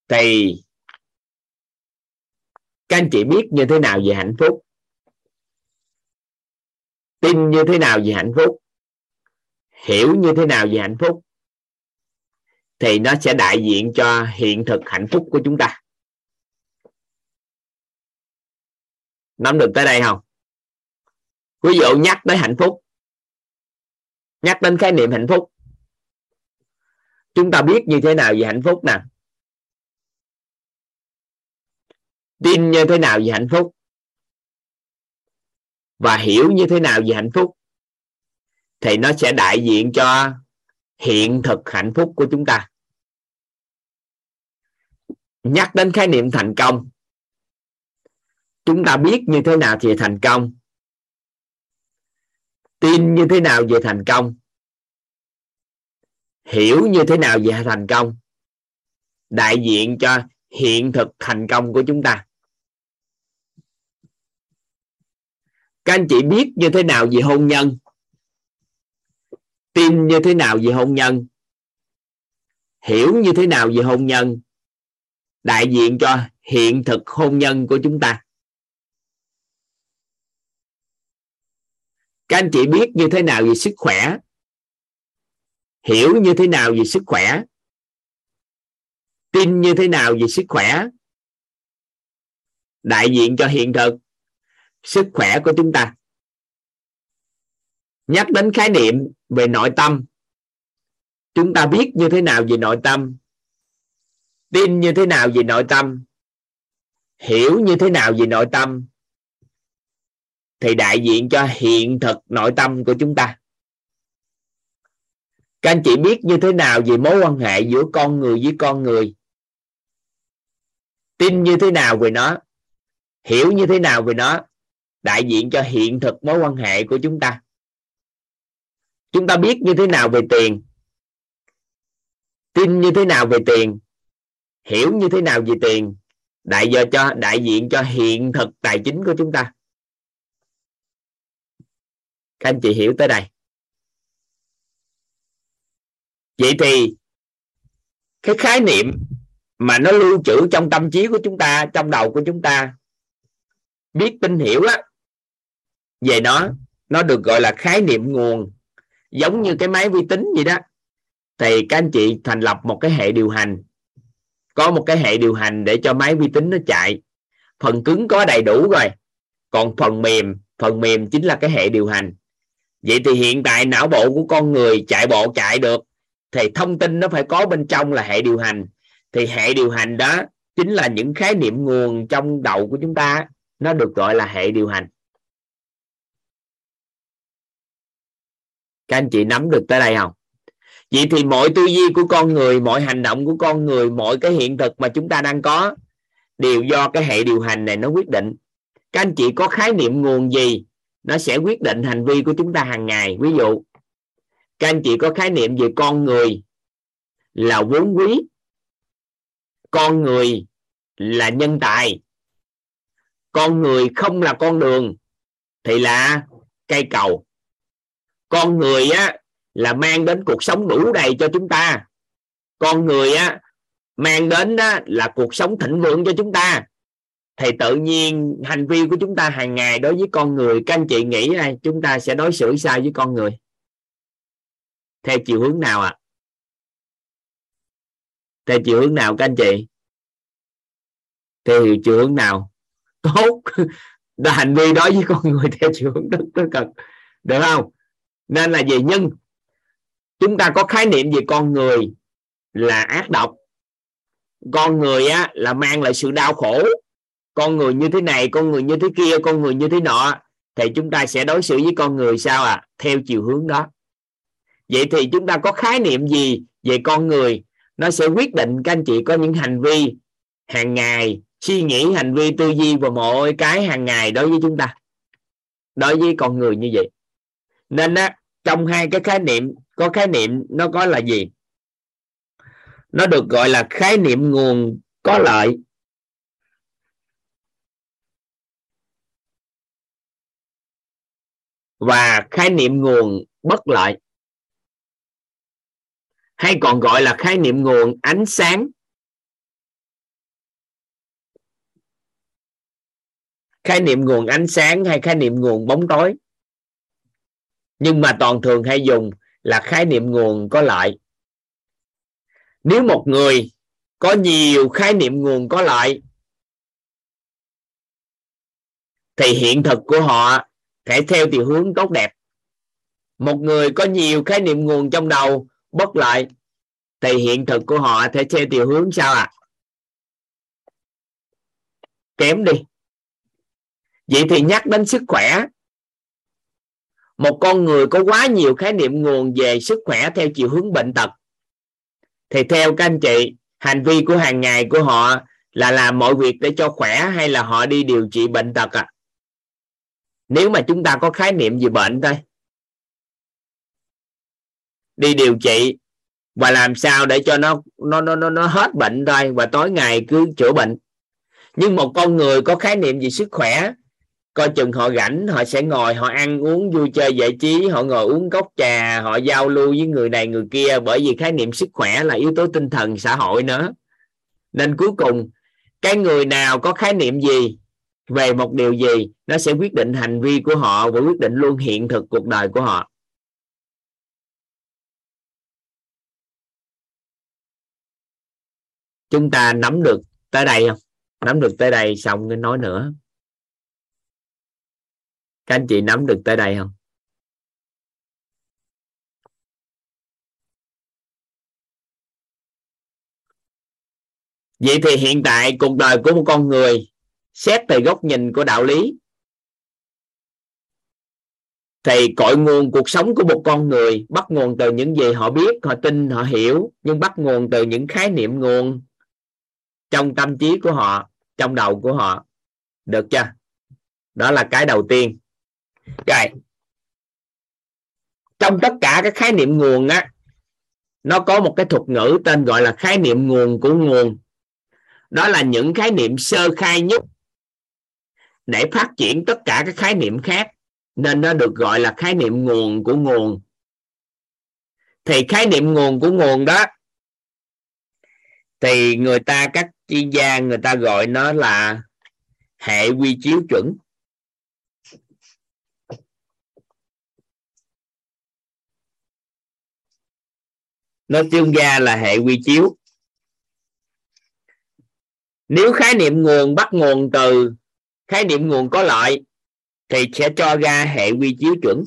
S2: Thì các anh chị biết như thế nào về hạnh phúc? Tin như thế nào về hạnh phúc? Hiểu như thế nào về hạnh phúc? Thì nó sẽ đại diện cho hiện thực hạnh phúc của chúng ta. Nắm được tới đây không? Ví dụ nhắc tới hạnh phúc. Nhắc đến khái niệm hạnh phúc. Chúng ta biết như thế nào về hạnh phúc nè? Tin như thế nào về hạnh phúc? Và hiểu như thế nào về hạnh phúc? Thì nó sẽ đại diện cho hiện thực hạnh phúc của chúng ta. Nhắc đến khái niệm thành công, chúng ta biết như thế nào về thành công. Tin như thế nào về thành công? Hiểu như thế nào về thành công? Đại diện cho hiện thực thành công của chúng ta. Các anh chị biết như thế nào về hôn nhân? Tin như thế nào về hôn nhân? Hiểu như thế nào về hôn nhân? Đại diện cho hiện thực hôn nhân của chúng ta. Các anh chị biết như thế nào về sức khỏe? Hiểu như thế nào về sức khỏe? Tin như thế nào về sức khỏe? Đại diện cho hiện thực sức khỏe của chúng ta. Nhắc đến khái niệm về nội tâm, chúng ta biết như thế nào về nội tâm, tin như thế nào về nội tâm, hiểu như thế nào về nội tâm, thì đại diện cho hiện thực nội tâm của chúng ta. Các anh chị biết như thế nào về mối quan hệ giữa con người với con người? Tin như thế nào về nó? Hiểu như thế nào về nó? Đại diện cho hiện thực mối quan hệ của chúng ta. Chúng ta biết như thế nào về tiền? Tin như thế nào về tiền? Hiểu như thế nào về tiền? Đại giờ cho, đại diện cho hiện thực tài chính của chúng ta. Các anh chị hiểu tới đây. Vậy thì, cái khái niệm mà nó lưu trữ trong tâm trí của chúng ta, trong đầu của chúng ta, biết tin hiểu á về nó nó được gọi là khái niệm nguồn, giống như cái máy vi tính vậy đó. Thì các anh chị thành lập một cái hệ điều hành, có một cái hệ điều hành để cho máy vi tính nó chạy. Phần cứng có đầy đủ rồi, còn phần mềm phần mềm chính là cái hệ điều hành. Vậy thì hiện tại não bộ của con người chạy bộ chạy được, thì thông tin nó phải có bên trong là hệ điều hành. Thì hệ điều hành đó chính là những khái niệm nguồn trong đầu của chúng ta, nó được gọi là hệ điều hành. Các anh chị nắm được tới đây không? Vậy thì mọi tư duy của con người, mọi hành động của con người, mọi cái hiện thực mà chúng ta đang có đều do cái hệ điều hành này nó quyết định. Các anh chị có khái niệm nguồn gì, nó sẽ quyết định hành vi của chúng ta hàng ngày. Ví dụ, các anh chị có khái niệm về con người là vốn quý, con người là nhân tài. Con người không là con đường, thì là cây cầu con người á, là mang đến cuộc sống đủ đầy cho chúng ta. Con người á, mang đến đó là cuộc sống thịnh vượng cho chúng ta. Thì tự nhiên hành vi của chúng ta hàng ngày đối với con người, các anh chị nghĩ ai chúng ta sẽ đối xử sao với con người? Theo chiều hướng nào ạ? À? theo chiều hướng nào các anh chị? Theo chiều hướng nào? Tốt. Là hành vi đối với con người theo chiều hướng tích cực được không? Nên là gì nhưng chúng ta có khái niệm về con người là ác độc. Con người á, là mang lại sự đau khổ. Con người như thế này, con người như thế kia, con người như thế nọ, thì chúng ta sẽ đối xử với con người sao à? Theo chiều hướng đó. Vậy thì chúng ta có khái niệm gì về con người? Nó sẽ quyết định, các anh chị, có những hành vi hàng ngày, suy nghĩ hành vi tư duy và mọi cái hàng ngày đối với chúng ta, đối với con người như vậy. Nên á trong hai cái khái niệm, có khái niệm nó có là gì? Nó được gọi là khái niệm nguồn có lợi. Và khái niệm nguồn bất lợi. Hay còn gọi là khái niệm nguồn ánh sáng. Khái niệm nguồn ánh sáng hay khái niệm nguồn bóng tối? Nhưng mà toàn thường hay dùng là khái niệm nguồn có lợi nếu một người có nhiều khái niệm nguồn có lợi thì hiện thực của họ thể theo chiều hướng tốt đẹp. Một người có nhiều khái niệm nguồn trong đầu bất lợi thì hiện thực của họ sẽ theo chiều hướng sao ạ? À? kém đi. Vậy thì nhắc đến sức khỏe một con người có quá nhiều khái niệm nguồn về sức khỏe theo chiều hướng bệnh tật. Thì theo các anh chị hành vi của hàng ngày của họ là làm mọi việc để cho khỏe hay là họ đi điều trị bệnh tật à? Nếu mà chúng ta có khái niệm về bệnh thôi. Đi điều trị và làm sao để cho nó nó nó nó, nó hết bệnh thôi và tối ngày cứ chữa bệnh. Nhưng một con người có khái niệm về sức khỏe coi chừng họ rảnh, họ sẽ ngồi, họ ăn uống vui chơi giải trí, họ ngồi uống cốc trà, họ giao lưu với người này người kia, bởi vì khái niệm sức khỏe là yếu tố tinh thần xã hội nữa. Nên cuối cùng, cái người nào có khái niệm gì về một điều gì, nó sẽ quyết định hành vi của họ và quyết định luôn hiện thực cuộc đời của họ. Chúng ta nắm được tới đây không? Nắm được tới đây xong nên nói nữa các anh chị nắm được tới đây không? Vậy thì hiện tại cuộc đời của một con người xét từ góc nhìn của đạo lý, thì cội nguồn cuộc sống của một con người bắt nguồn từ những gì họ biết, họ tin, họ hiểu, nhưng bắt nguồn từ những khái niệm nguồn trong tâm trí của họ, trong đầu của họ. Được chưa? Đó là cái đầu tiên rồi. Trong tất cả các khái niệm nguồn á, nó có một cái thuật ngữ tên gọi là khái niệm nguồn của nguồn. Đó là những khái niệm sơ khai nhất để phát triển tất cả các khái niệm khác, nên nó được gọi là khái niệm nguồn của nguồn. Thì khái niệm nguồn của nguồn đó, thì người ta, các chuyên gia người ta gọi nó là hệ quy chiếu chuẩn. Nó tương gia là hệ quy chiếu. Nếu khái niệm nguồn bắt nguồn từ, khái niệm nguồn có lợi, thì sẽ cho ra hệ quy chiếu chuẩn.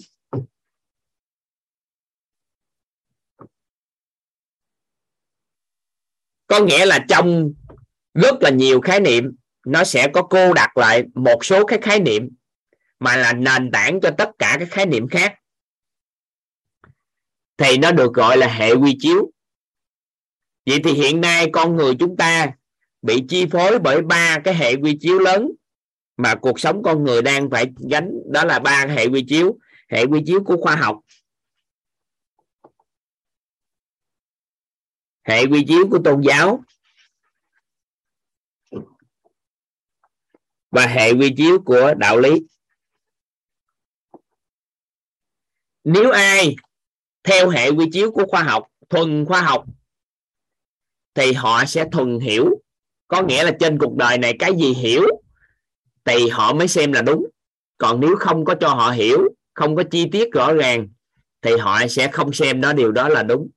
S2: Có nghĩa là trong rất là nhiều khái niệm, nó sẽ có cô đặt lại một số cái khái niệm mà là nền tảng cho tất cả các khái niệm khác thì nó được gọi là hệ quy chiếu. Vậy thì hiện nay con người chúng ta bị chi phối bởi ba cái hệ quy chiếu lớn mà cuộc sống con người đang phải gánh, đó là ba hệ quy chiếu. Hệ quy chiếu của khoa học. Hệ quy chiếu của tôn giáo. Và hệ quy chiếu của đạo lý. Nếu ai theo hệ quy chiếu của khoa học, thuần khoa học, thì họ sẽ thuần hiểu. Có nghĩa là trên cuộc đời này cái gì hiểu thì họ mới xem là đúng. Còn nếu không có cho họ hiểu, không có chi tiết rõ ràng, thì họ sẽ không xem đó điều đó là đúng.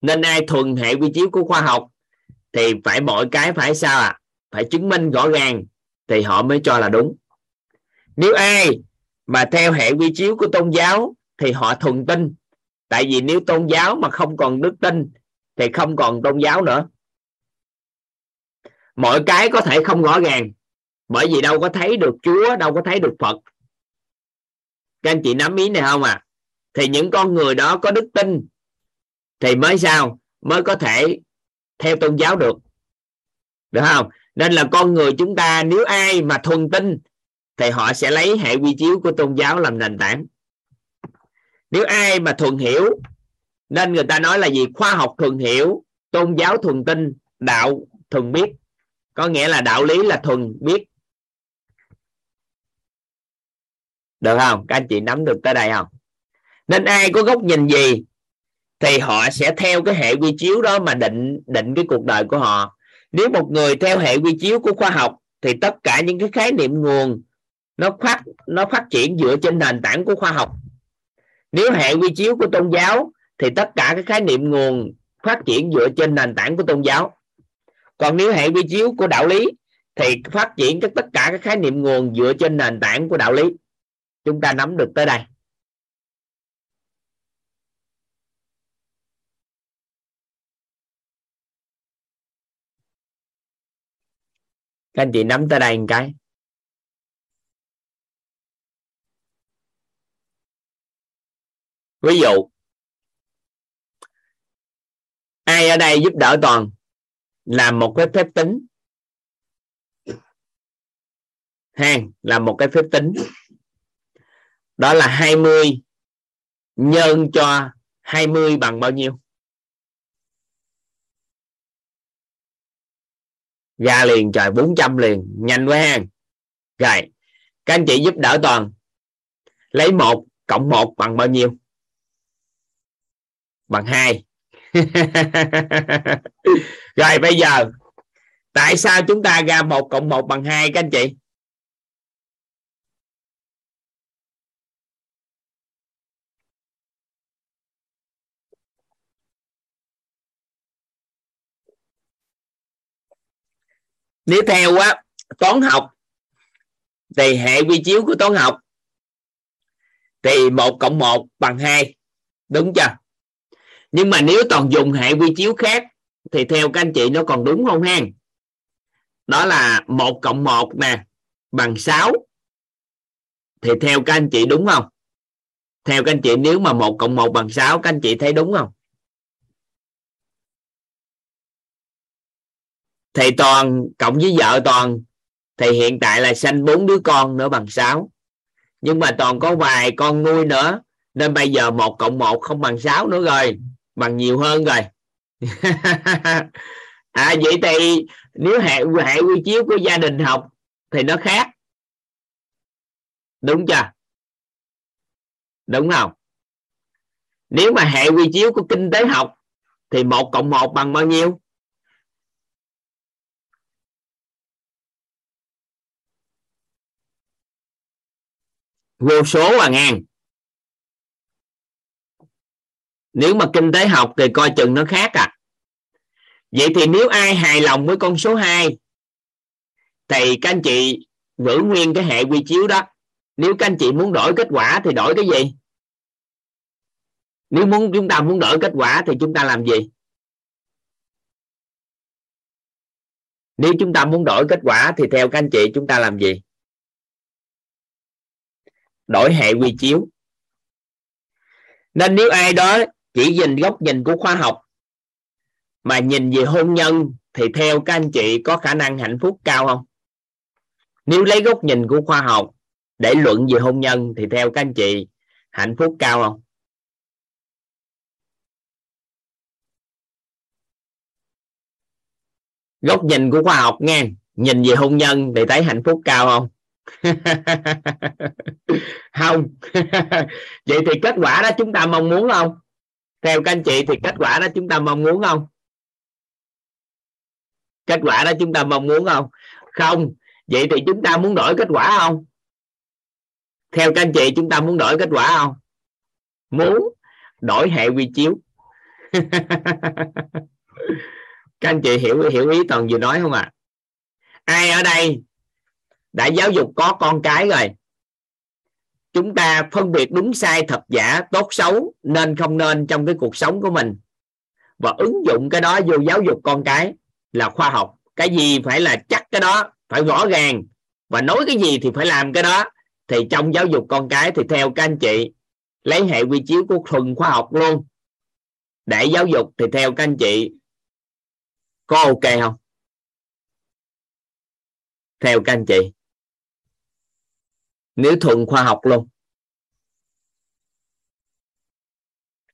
S2: Nên ai thuần hệ quy chiếu của khoa học thì phải mọi cái phải sao à phải chứng minh rõ ràng thì họ mới cho là đúng. Nếu ai mà theo hệ quy chiếu của tôn giáo thì họ thuần tin tại vì nếu tôn giáo mà không còn đức tin, thì không còn tôn giáo nữa. Mọi cái có thể không rõ ràng, bởi vì đâu có thấy được chúa, đâu có thấy được phật. Các anh chị nắm ý này không à? Thì những con người đó có đức tin, thì mới sao? Mới có thể theo tôn giáo được. Được không? Nên là con người chúng ta, nếu ai mà thuần tin, thì họ sẽ lấy hệ quy chiếu của tôn giáo làm nền tảng nếu ai mà thuần hiểu, nên người ta nói là gì? Khoa học thuần hiểu, tôn giáo thuần tin đạo thuần biết. Có nghĩa là đạo lý là thuần biết. Được không? Các anh chị nắm được tới đây không? Nên ai có góc nhìn gì, thì họ sẽ theo cái hệ quy chiếu đó mà định định cái cuộc đời của họ. Nếu một người theo hệ quy chiếu của khoa học, thì tất cả những cái khái niệm nguồn, nó phát nó phát triển dựa trên nền tảng của khoa học nếu hệ quy chiếu của tôn giáo thì tất cả các khái niệm nguồn phát triển dựa trên nền tảng của tôn giáo. Còn nếu hệ quy chiếu của đạo lý thì phát triển các tất cả các khái niệm nguồn dựa trên nền tảng của đạo lý. Chúng ta nắm được tới đây. Các anh chị nắm tới đây một cái. Ví dụ, ai ở đây giúp đỡ toàn làm một cái phép tính? Hàng là một cái phép tính. Đó là 20 nhân cho 20 bằng bao nhiêu? Ra liền, trời 400 liền, nhanh quá ha rồi, các anh chị giúp đỡ toàn, lấy một cộng một bằng bao nhiêu? Bằng hai. Rồi, bây giờ, tại sao chúng ta ra một cộng một bằng hai các anh chị? Nếu theo á, toán học, thì hệ quy chiếu của toán học thì một cộng một bằng hai. Đúng chưa? Nhưng mà nếu toàn dùng hệ quy chiếu khác, thì theo các anh chị nó còn đúng không ha đó là một cộng một nè, bằng 6 thì theo các anh chị đúng không? Theo các anh chị, nếu mà một cộng một bằng 6 các anh chị thấy đúng không? Thì toàn, cộng với vợ toàn, thì hiện tại là sanh bốn đứa con nữa bằng 6 nhưng mà toàn có vài con nuôi nữa, nên bây giờ một cộng một không bằng 6 nữa rồi bằng nhiều hơn rồi. À vậy thì nếu hệ hệ quy chiếu của gia đình học thì nó khác. Đúng chưa? Đúng không? Nếu mà hệ quy chiếu của kinh tế học thì một cộng một bằng bao nhiêu? Vô số và ngàn nếu mà kinh tế học thì coi chừng nó khác à. Vậy thì nếu ai hài lòng với con số 2 thì các anh chị giữ nguyên cái hệ quy chiếu đó. Nếu các anh chị muốn đổi kết quả thì đổi cái gì? Nếu muốn chúng ta muốn đổi kết quả thì chúng ta làm gì? Nếu chúng ta muốn đổi kết quả thì theo các anh chị chúng ta làm gì? Đổi hệ quy chiếu. Nên nếu ai đó chỉ nhìn góc nhìn của khoa học. Mà nhìn về hôn nhân thì theo các anh chị có khả năng hạnh phúc cao không? Nếu lấy góc nhìn của khoa học để luận về hôn nhân thì theo các anh chị hạnh phúc cao không? Góc nhìn của khoa học nghe, nhìn về hôn nhân thì thấy hạnh phúc cao không? Không. Vậy thì kết quả đó chúng ta mong muốn không? Theo các anh chị thì kết quả đó chúng ta mong muốn không? Kết quả đó chúng ta mong muốn không? Không. Vậy thì chúng ta muốn đổi kết quả không? Theo các anh chị chúng ta muốn đổi kết quả không? Muốn đổi hệ quy chiếu. Các anh chị hiểu hiểu ý toàn vừa nói không ạ? À? ai ở đây đã giáo dục có con cái rồi? Chúng ta phân biệt đúng sai thật giả, tốt xấu, nên không nên trong cái cuộc sống của mình. Và ứng dụng cái đó vô giáo dục con cái là khoa học. Cái gì phải là chắc cái đó, phải rõ ràng. Và nói cái gì thì phải làm cái đó. Thì trong giáo dục con cái thì theo các anh chị, lấy hệ quy chiếu của thuần khoa học luôn. Để giáo dục thì theo các anh chị. Có ok không? Theo các anh chị nếu thuần khoa học luôn.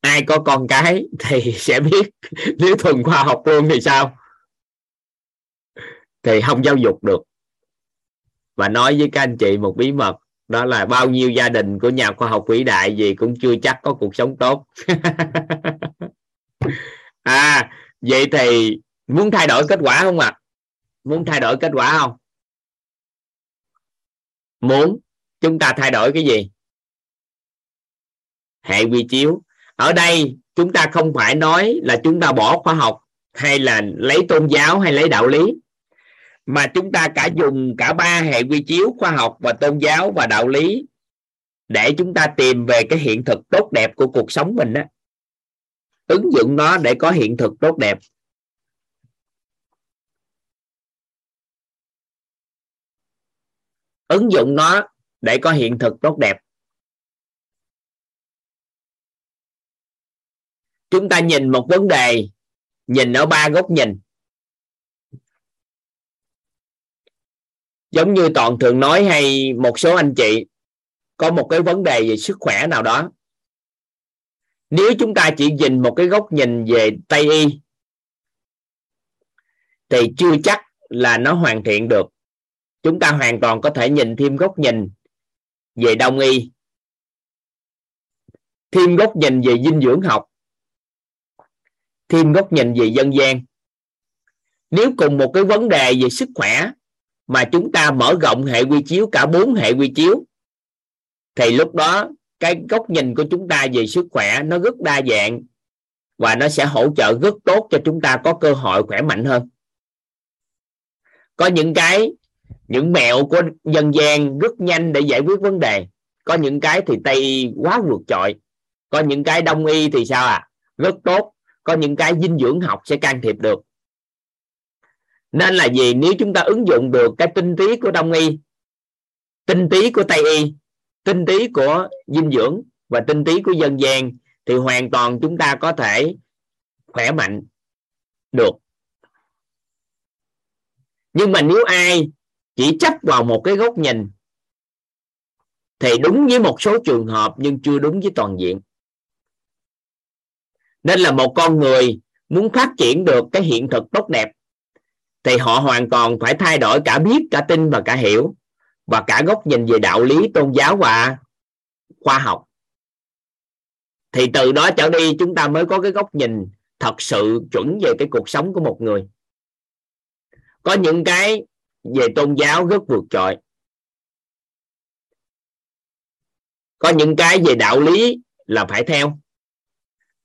S2: Ai có con cái thì sẽ biết. Nếu thuần khoa học luôn thì sao? Thì không giáo dục được. Và nói với các anh chị một bí mật, đó là bao nhiêu gia đình của nhà khoa học vĩ đại gì cũng chưa chắc có cuộc sống tốt. À vậy thì muốn thay đổi kết quả không ạ? À? muốn thay đổi kết quả không? Muốn chúng ta thay đổi cái gì? Hệ quy chiếu. Ở đây, chúng ta không phải nói là chúng ta bỏ khoa học hay là lấy tôn giáo hay lấy đạo lý, mà chúng ta cả dùng cả ba hệ quy chiếu khoa học và tôn giáo và đạo lý để chúng ta tìm về cái hiện thực tốt đẹp của cuộc sống mình đó ứng dụng nó để có hiện thực tốt đẹp. Ứng dụng nó để có hiện thực tốt đẹp. Chúng ta nhìn một vấn đề, nhìn ở ba góc nhìn. Giống như toàn thường nói hay một số anh chị, có một cái vấn đề về sức khỏe nào đó. Nếu chúng ta chỉ nhìn một cái góc nhìn về tây y, thì chưa chắc là nó hoàn thiện được. Chúng ta hoàn toàn có thể nhìn thêm góc nhìn về đông y. Thêm góc nhìn về dinh dưỡng học. Thêm góc nhìn về dân gian. Nếu cùng một cái vấn đề về sức khỏe mà chúng ta mở rộng hệ quy chiếu, cả bốn hệ quy chiếu, thì lúc đó cái góc nhìn của chúng ta về sức khỏe nó rất đa dạng và nó sẽ hỗ trợ rất tốt cho chúng ta có cơ hội khỏe mạnh hơn. Có những cái những mẹo của dân gian rất nhanh để giải quyết vấn đề. Có những cái thì tây y quá vượt trội. Có những cái đông y thì sao à? Rất tốt. Có những cái dinh dưỡng học sẽ can thiệp được. Nên là gì? Nếu chúng ta ứng dụng được cái tinh túy của đông y, tinh túy của tây y, tinh túy của dinh dưỡng và tinh túy của dân gian, thì hoàn toàn chúng ta có thể khỏe mạnh được. Nhưng mà nếu ai chỉ chấp vào một cái góc nhìn thì đúng với một số trường hợp nhưng chưa đúng với toàn diện. Nên là một con người muốn phát triển được cái hiện thực tốt đẹp thì họ hoàn toàn phải thay đổi cả biết, cả tin và cả hiểu và cả góc nhìn về đạo lý, tôn giáo và khoa học. Thì từ đó trở đi chúng ta mới có cái góc nhìn thật sự chuẩn về cái cuộc sống của một người. Có những cái về tôn giáo rất vượt trội có những cái về đạo lý là phải theo.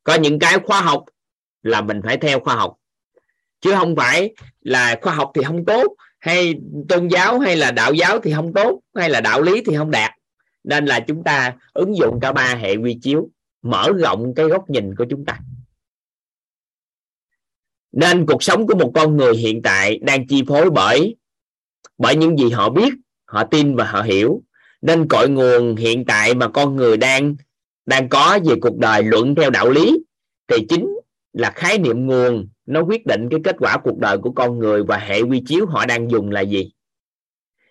S2: Có những cái khoa học là mình phải theo khoa học. Chứ không phải là khoa học thì không tốt, hay tôn giáo hay là đạo giáo thì không tốt, hay là đạo lý thì không đạt. Nên là chúng ta ứng dụng cả ba hệ quy chiếu, mở rộng cái góc nhìn của chúng ta. Nên cuộc sống của một con người hiện tại đang chi phối bởi bởi những gì họ biết, họ tin và họ hiểu. Nên cội nguồn hiện tại mà con người đang đang có về cuộc đời luận theo đạo lý, thì chính là khái niệm nguồn nó quyết định cái kết quả cuộc đời của con người và hệ quy chiếu họ đang dùng là gì.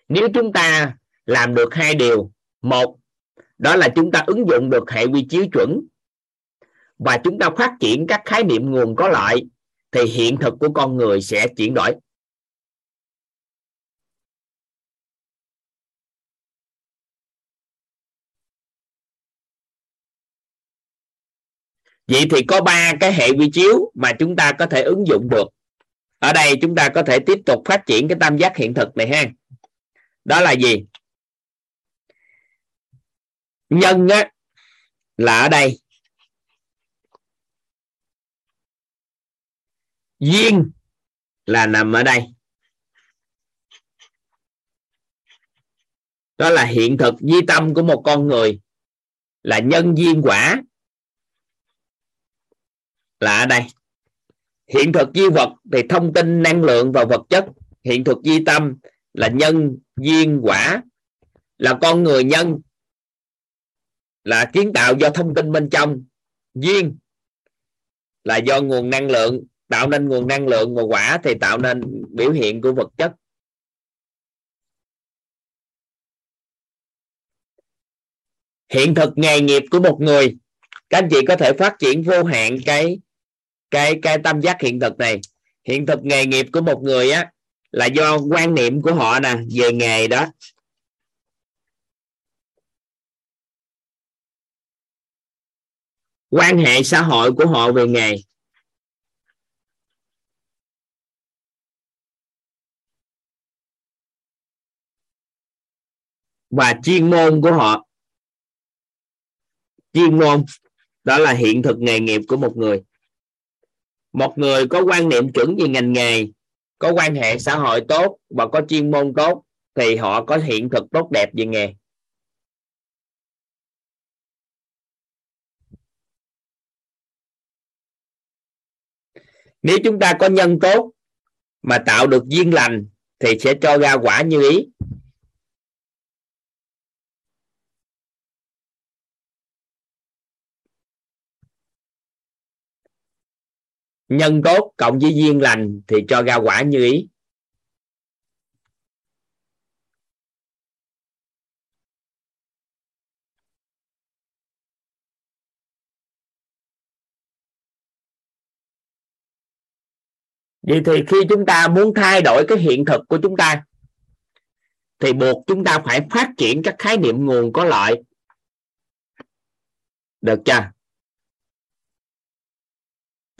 S2: Nếu chúng ta làm được hai điều, một, đó là chúng ta ứng dụng được hệ quy chiếu chuẩn và chúng ta phát triển các khái niệm nguồn có lợi, thì hiện thực của con người sẽ chuyển đổi. Vậy thì có ba cái hệ quy chiếu mà chúng ta có thể ứng dụng được. Ở đây chúng ta có thể tiếp tục phát triển cái tam giác hiện thực này ha. Đó là gì? Nhân á, là ở đây. Duyên là nằm ở đây. Đó là hiện thực di tâm của một con người là nhân duyên quả là ở đây. Hiện thực di vật thì thông tin năng lượng và vật chất. Hiện thực di tâm là nhân, duyên, quả. Là con người nhân. Là kiến tạo do thông tin bên trong. Duyên là do nguồn năng lượng. Tạo nên nguồn năng lượng và quả thì tạo nên biểu hiện của vật chất. Hiện thực nghề nghiệp của một người. Các anh chị có thể phát triển vô hạn cái cái cái tâm giác hiện thực này. Hiện thực nghề nghiệp của một người á, là do quan niệm của họ nè, về nghề đó. Quan hệ xã hội của họ về nghề. Và chuyên môn của họ. Chuyên môn, đó là hiện thực nghề nghiệp của một người một người có quan niệm chuẩn về ngành nghề, có quan hệ xã hội tốt và có chuyên môn tốt thì họ có hiện thực tốt đẹp về nghề. Nếu chúng ta có nhân tốt mà tạo được duyên lành thì sẽ cho ra quả như ý. Nhân tốt cộng với duyên lành thì cho ra quả như ý. Vậy thì khi chúng ta muốn thay đổi cái hiện thực của chúng ta, thì buộc chúng ta phải phát triển các khái niệm nguồn có lợi. Được chưa?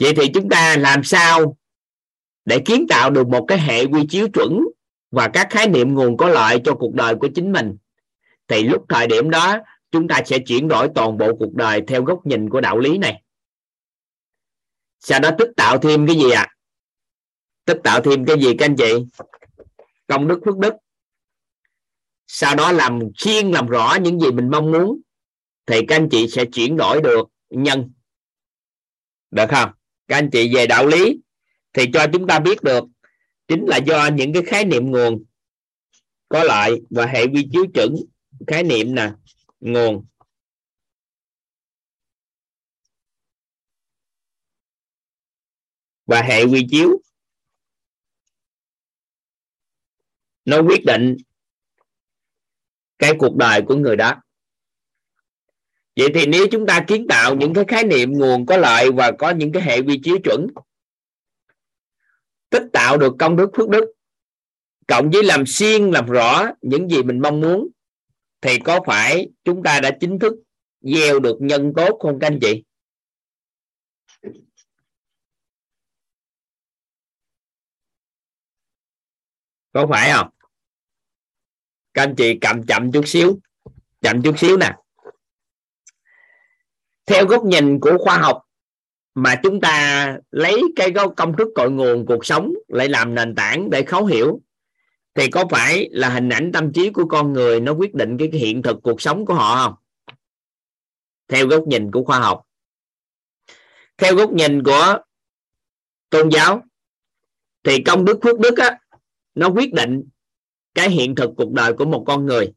S2: Vậy thì chúng ta làm sao để kiến tạo được một cái hệ quy chiếu chuẩn và các khái niệm nguồn có lợi cho cuộc đời của chính mình? Thì lúc thời điểm đó, chúng ta sẽ chuyển đổi toàn bộ cuộc đời theo góc nhìn của đạo lý này. Sau đó tích tạo thêm cái gì ạ? À? tích tạo thêm cái gì các anh chị? Công đức, phước đức. Sau đó làm chiên làm rõ những gì mình mong muốn, thì các anh chị sẽ chuyển đổi được nhân. Được không? Các anh chị về đạo lý thì cho chúng ta biết được, chính là do những cái khái niệm nguồn có lợi và hệ quy chiếu chuẩn khái niệm nè, nguồn. Và hệ quy chiếu, nó quyết định cái cuộc đời của người đó vậy thì nếu chúng ta kiến tạo những cái khái niệm nguồn có lợi và có những cái hệ quy chiếu chuẩn, tích tạo được công đức phước đức, cộng với làm xuyên làm rõ những gì mình mong muốn, thì có phải chúng ta đã chính thức gieo được nhân tốt không các anh chị? Có phải không? Các anh chị cầm chậm chút xíu, chậm chút xíu nè theo góc nhìn của khoa học mà chúng ta lấy cái công thức cội nguồn cuộc sống lại làm nền tảng để khó hiểu thì có phải là hình ảnh tâm trí của con người nó quyết định cái hiện thực cuộc sống của họ không? Theo góc nhìn của khoa học. Theo góc nhìn của tôn giáo thì công đức phước đức á, nó quyết định cái hiện thực cuộc đời của một con người.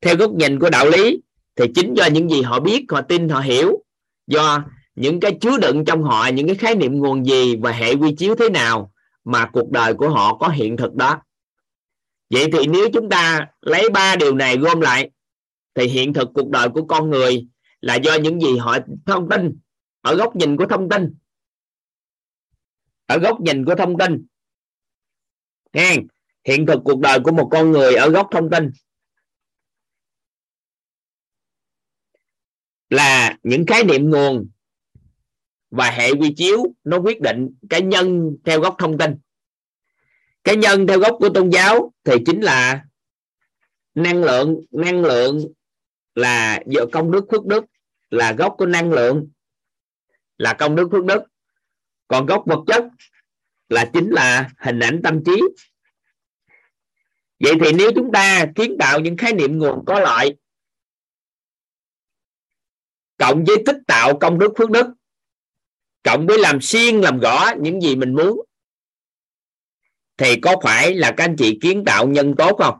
S2: Theo góc nhìn của đạo lý thì chính do những gì họ biết, họ tin, họ hiểu. Do những cái chứa đựng trong họ, những cái khái niệm nguồn gì và hệ quy chiếu thế nào mà cuộc đời của họ có hiện thực đó. Vậy thì nếu chúng ta lấy ba điều này gom lại, thì hiện thực cuộc đời của con người là do những gì họ thông tin, ở góc nhìn của thông tin. Ở góc nhìn của thông tin. Nghe, hiện thực cuộc đời của một con người ở góc thông tin. Là những khái niệm nguồn và hệ quy chiếu nó quyết định cái nhân theo gốc thông tin. Cái nhân theo gốc của tôn giáo thì chính là năng lượng năng lượng là do công đức, phước đức, là gốc của năng lượng, là công đức, phước đức. Còn gốc vật chất là chính là hình ảnh tâm trí. Vậy thì nếu chúng ta kiến tạo những khái niệm nguồn có lợi cộng với tích tạo công đức phước đức. Cộng với làm xuyên làm gõ những gì mình muốn. Thì có phải là các anh chị kiến tạo nhân tốt không?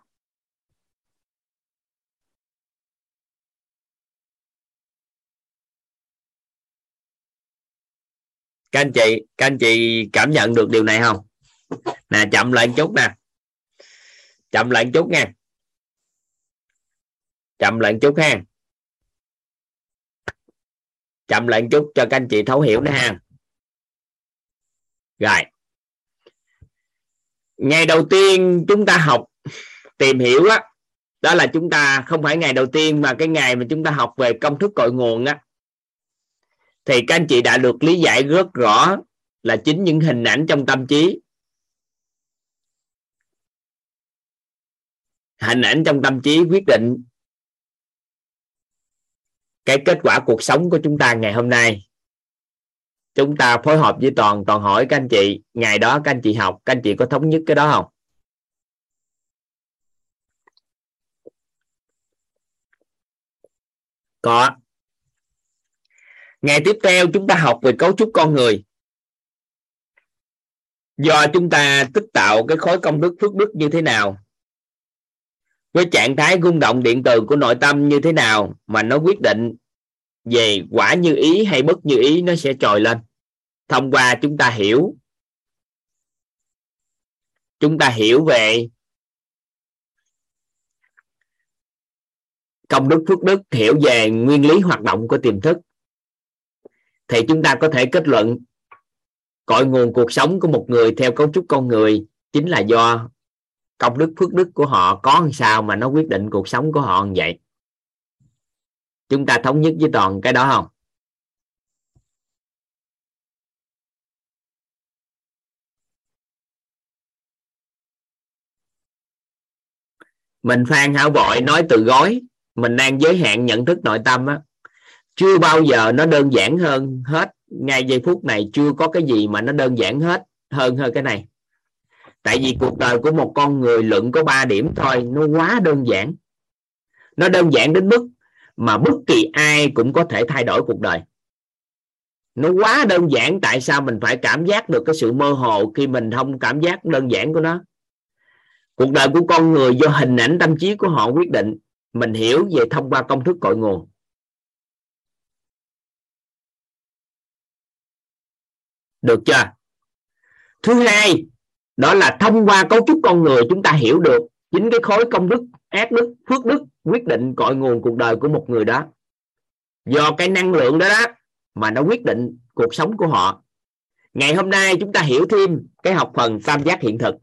S2: Các anh chị, các anh chị cảm nhận được điều này không? Nè, chậm lại chút nè. Chậm lại chút nha. Chậm lại chút ha chậm lại chút cho các anh chị thấu hiểu nữa ha. Rồi. Ngày đầu tiên chúng ta học tìm hiểu á, đó là chúng ta không phải ngày đầu tiên mà cái ngày mà chúng ta học về công thức cội nguồn á. Thì các anh chị đã được lý giải rất rõ là chính những hình ảnh trong tâm trí. Hình ảnh trong tâm trí quyết định cái kết quả cuộc sống của chúng ta ngày hôm nay. Chúng ta phối hợp với toàn toàn hỏi các anh chị. Ngày đó các anh chị học, các anh chị có thống nhất cái đó không? Có. Ngày tiếp theo chúng ta học về cấu trúc con người. Do chúng ta tích tạo cái khối công đức phước đức như thế nào? Với trạng thái rung động điện từ của nội tâm như thế nào mà nó quyết định về quả như ý hay bất như ý nó sẽ trồi lên. Thông qua chúng ta hiểu, chúng ta hiểu về công đức, phước đức, hiểu về nguyên lý hoạt động của tiềm thức, thì chúng ta có thể kết luận cội nguồn cuộc sống của một người theo cấu trúc con người chính là do công đức, phước đức của họ có làm sao mà nó quyết định cuộc sống của họ như vậy? Chúng ta thống nhất với toàn cái đó không? Mình phan hảo bội nói từ gói mình đang giới hạn nhận thức nội tâm á. Chưa bao giờ nó đơn giản hơn hết, ngay giây phút này chưa có cái gì mà nó đơn giản hết, hơn hơn cái này tại vì cuộc đời của một con người luận có 3 điểm thôi, nó quá đơn giản. Nó đơn giản đến mức mà bất kỳ ai cũng có thể thay đổi cuộc đời. Nó quá đơn giản, tại sao mình phải cảm giác được cái sự mơ hồ khi mình không cảm giác đơn giản của nó? Cuộc đời của con người do hình ảnh tâm trí của họ quyết định, mình hiểu về thông qua công thức cội nguồn. Được chưa? Thứ hai đó là thông qua cấu trúc con người chúng ta hiểu được chính cái khối công đức, ác đức, phước đức quyết định cội nguồn cuộc đời của một người đó. Do cái năng lượng đó đó mà nó quyết định cuộc sống của họ. Ngày hôm nay chúng ta hiểu thêm cái học phần tam giác hiện thực.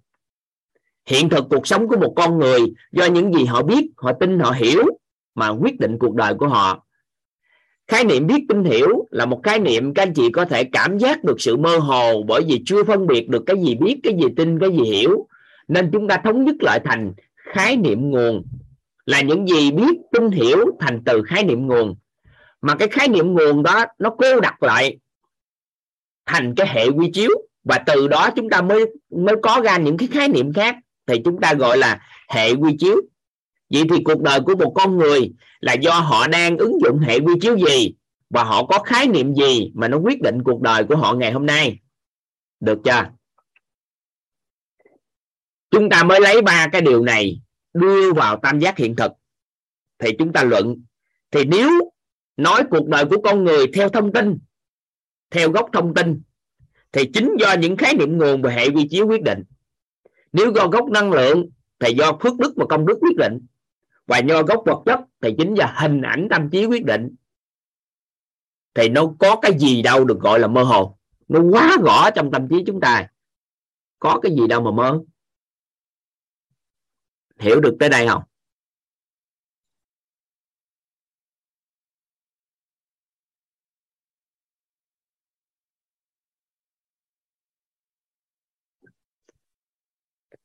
S2: Hiện thực cuộc sống của một con người do những gì họ biết, họ tin, họ hiểu mà quyết định cuộc đời của họ khái niệm biết tin hiểu là một khái niệm các anh chị có thể cảm giác được sự mơ hồ bởi vì chưa phân biệt được cái gì biết, cái gì tin, cái gì hiểu. Nên chúng ta thống nhất lại thành khái niệm nguồn. Là những gì biết, tin hiểu thành từ khái niệm nguồn. Mà cái khái niệm nguồn đó, nó cô đặt lại thành cái hệ quy chiếu. Và từ đó chúng ta mới mới có ra những cái khái niệm khác. Thì chúng ta gọi là hệ quy chiếu vậy thì cuộc đời của một con người là do họ đang ứng dụng hệ quy chiếu gì và họ có khái niệm gì mà nó quyết định cuộc đời của họ ngày hôm nay? Được chưa? Chúng ta mới lấy ba cái điều này đưa vào tam giác hiện thực. Thì chúng ta luận, thì nếu nói cuộc đời của con người theo thông tin, theo gốc thông tin, thì chính do những khái niệm nguồn và hệ quy chiếu quyết định. Nếu do gốc năng lượng, thì do phước đức và công đức quyết định và do gốc vật chất thì chính là hình ảnh tâm trí quyết định. Thì nó có cái gì đâu được gọi là mơ hồ. Nó quá rõ trong tâm trí chúng ta. Có cái gì đâu mà mơ. Hiểu được tới đây không?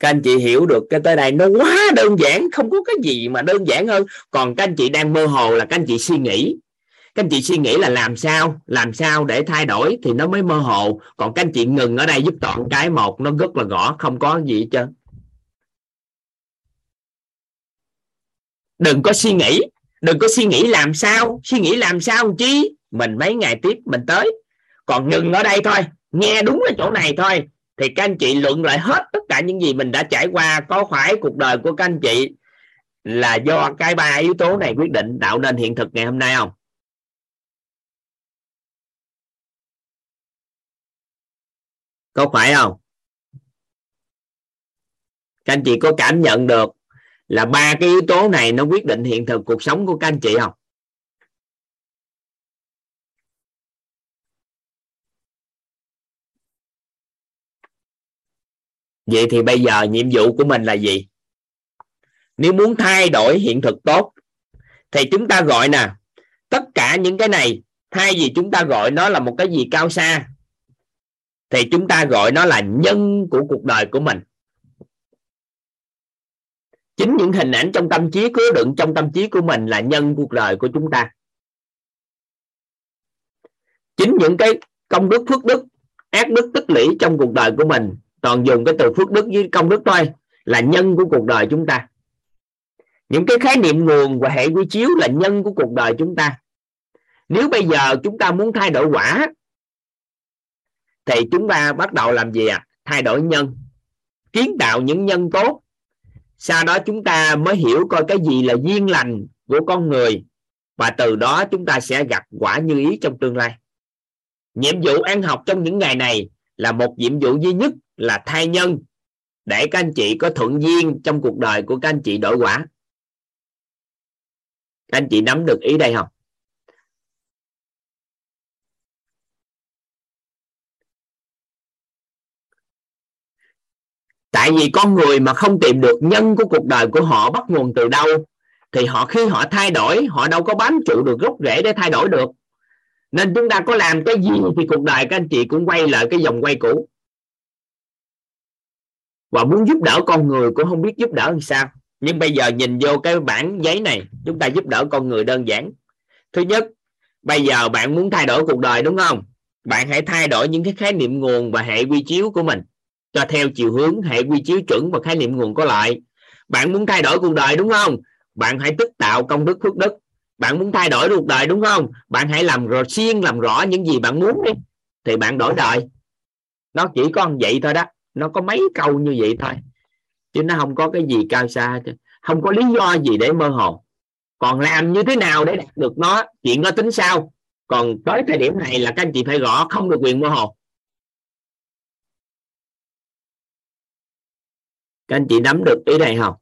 S2: Các anh chị hiểu được cái tới đây, nó quá đơn giản, không có cái gì mà đơn giản hơn. Còn các anh chị đang mơ hồ là các anh chị suy nghĩ. Các anh chị suy nghĩ là làm sao làm sao để thay đổi thì nó mới mơ hồ. Còn các anh chị ngừng ở đây giúp toàn cái một, nó rất là rõ không có gì hết trơn. Đừng có suy nghĩ. Đừng có suy nghĩ làm sao. Suy nghĩ làm sao chi? Mình mấy ngày tiếp mình tới. Còn ngừng ở đây thôi. Nghe đúng ở chỗ này thôi thì các anh chị luận lại hết tất cả những gì mình đã trải qua, có phải cuộc đời của các anh chị là do cái ba yếu tố này quyết định tạo nên hiện thực ngày hôm nay không? Có phải không? Các anh chị có cảm nhận được là ba cái yếu tố này nó quyết định hiện thực cuộc sống của các anh chị không? Vậy thì bây giờ nhiệm vụ của mình là gì? Nếu muốn thay đổi hiện thực tốt, thì chúng ta gọi nè, tất cả những cái này, thay vì chúng ta gọi nó là một cái gì cao xa, thì chúng ta gọi nó là nhân của cuộc đời của mình. Chính những hình ảnh trong tâm trí chứa đựng trong tâm trí của mình là nhân cuộc đời của chúng ta. Chính những cái công đức, phước đức, ác đức, tích lũy trong cuộc đời của mình toàn dùng cái từ phước đức với công đức thôi là nhân của cuộc đời chúng ta. Những cái khái niệm nguồn và hệ quy chiếu là nhân của cuộc đời chúng ta. Nếu bây giờ chúng ta muốn thay đổi quả, thì chúng ta bắt đầu làm gì ạ? À? thay đổi nhân, kiến tạo những nhân tốt. Sau đó chúng ta mới hiểu coi cái gì là duyên lành của con người, và từ đó chúng ta sẽ gặp quả như ý trong tương lai. Nhiệm vụ ăn học trong những ngày này là một nhiệm vụ duy nhất là thai nhân, để các anh chị có thuận duyên trong cuộc đời của các anh chị đổi quả. Các anh chị nắm được ý đây không? Tại vì con người mà không tìm được nhân của cuộc đời của họ bắt nguồn từ đâu, thì họ khi họ thay đổi, họ đâu có bám trụ được gốc rễ để thay đổi được. Nên chúng ta có làm cái gì thì cuộc đời các anh chị cũng quay lại cái dòng quay cũ và muốn giúp đỡ con người cũng không biết giúp đỡ làm sao. Nhưng bây giờ nhìn vô cái bản giấy này, chúng ta giúp đỡ con người đơn giản. Thứ nhất, bây giờ bạn muốn thay đổi cuộc đời đúng không? Bạn hãy thay đổi những cái khái niệm nguồn và hệ quy chiếu của mình. Cho theo chiều hướng hệ quy chiếu chuẩn và khái niệm nguồn có lợi. Bạn muốn thay đổi cuộc đời đúng không? Bạn hãy tức tạo công đức phước đức. Bạn muốn thay đổi cuộc đời đúng không? Bạn hãy làm rồi xuyên làm rõ những gì bạn muốn đi, thì bạn đổi đời. Nó chỉ có vậy thôi đó nó có mấy câu như vậy thôi. Chứ nó không có cái gì cao xa không có lý do gì để mơ hồ. Còn làm như thế nào để đạt được nó, chuyện nó tính sao? Còn tới thời điểm này là các anh chị phải rõ không được quyền mơ hồ. Các anh chị nắm được ý này không?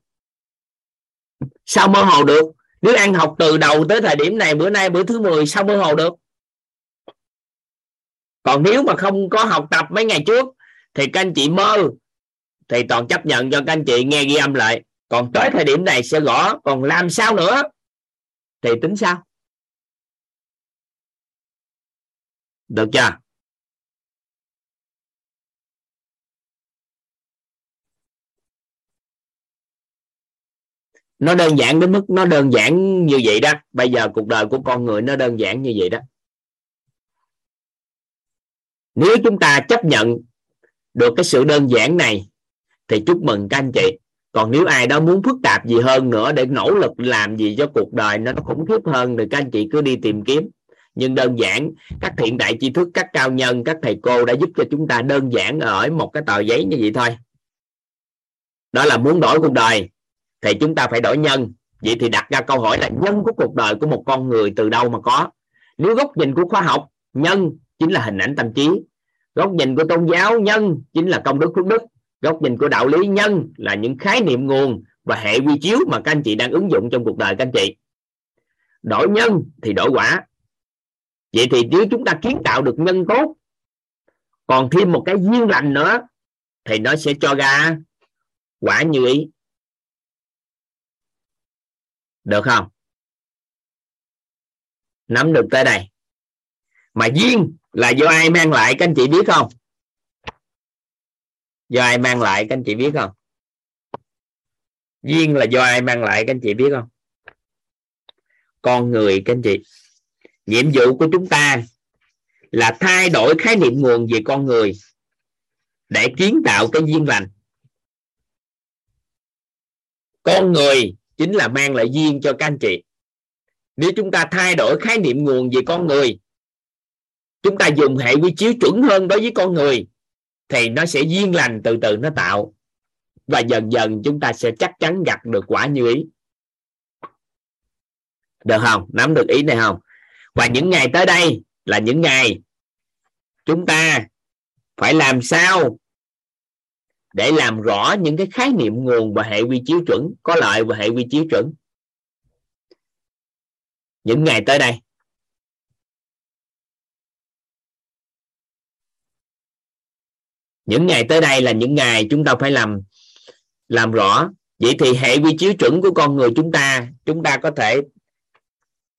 S2: Sao mơ hồ được? Nếu ăn học từ đầu tới thời điểm này, bữa nay bữa thứ 10 sao mơ hồ được? Còn nếu mà không có học tập mấy ngày trước thì các anh chị mơ. Thì toàn chấp nhận cho các anh chị nghe ghi âm lại. Còn tới thời điểm này sẽ gõ, còn làm sao nữa? Thì tính sao? Được chưa? Nó đơn giản đến mức nó đơn giản như vậy đó. Bây giờ cuộc đời của con người nó đơn giản như vậy đó. Nếu chúng ta chấp nhận được cái sự đơn giản này, thì chúc mừng các anh chị. Còn nếu ai đó muốn phức tạp gì hơn nữa để nỗ lực làm gì cho cuộc đời nó khủng khiếp hơn thì các anh chị cứ đi tìm kiếm. Nhưng đơn giản, các thiện đại tri thức, các cao nhân, các thầy cô đã giúp cho chúng ta đơn giản ở một cái tờ giấy như vậy thôi. Đó là muốn đổi cuộc đời, thì chúng ta phải đổi nhân. Vậy thì đặt ra câu hỏi là nhân của cuộc đời của một con người từ đâu mà có? Nếu góc nhìn của khoa học, nhân chính là hình ảnh tâm trí góc nhìn của tôn giáo nhân chính là công đức phước đức. Góc nhìn của đạo lý nhân là những khái niệm nguồn và hệ quy chiếu mà các anh chị đang ứng dụng trong cuộc đời các anh chị. Đổi nhân thì đổi quả. Vậy thì nếu chúng ta kiến tạo được nhân tốt, còn thêm một cái duyên lành nữa, thì nó sẽ cho ra quả như ý. Được không? Nắm được tới đây. Mà duyên là do ai mang lại, các anh chị biết không? Do ai mang lại, các anh chị biết không? Duyên là do ai mang lại, các anh chị biết không? Con người, các anh chị. Nhiệm vụ của chúng ta là thay đổi khái niệm nguồn về con người để kiến tạo cái duyên lành. Con người chính là mang lại duyên cho các anh chị. Nếu chúng ta thay đổi khái niệm nguồn về con người chúng ta dùng hệ quy chiếu chuẩn hơn đối với con người, thì nó sẽ duyên lành từ từ nó tạo. Và dần dần chúng ta sẽ chắc chắn gặp được quả như ý. Được không? Nắm được ý này không? Và những ngày tới đây là những ngày chúng ta phải làm sao để làm rõ những cái khái niệm nguồn và hệ quy chiếu chuẩn, có lợi và hệ quy chiếu chuẩn. Những ngày tới đây những ngày tới đây là những ngày chúng ta phải làm làm rõ. Vậy thì hệ quy chiếu chuẩn của con người chúng ta chúng ta có thể,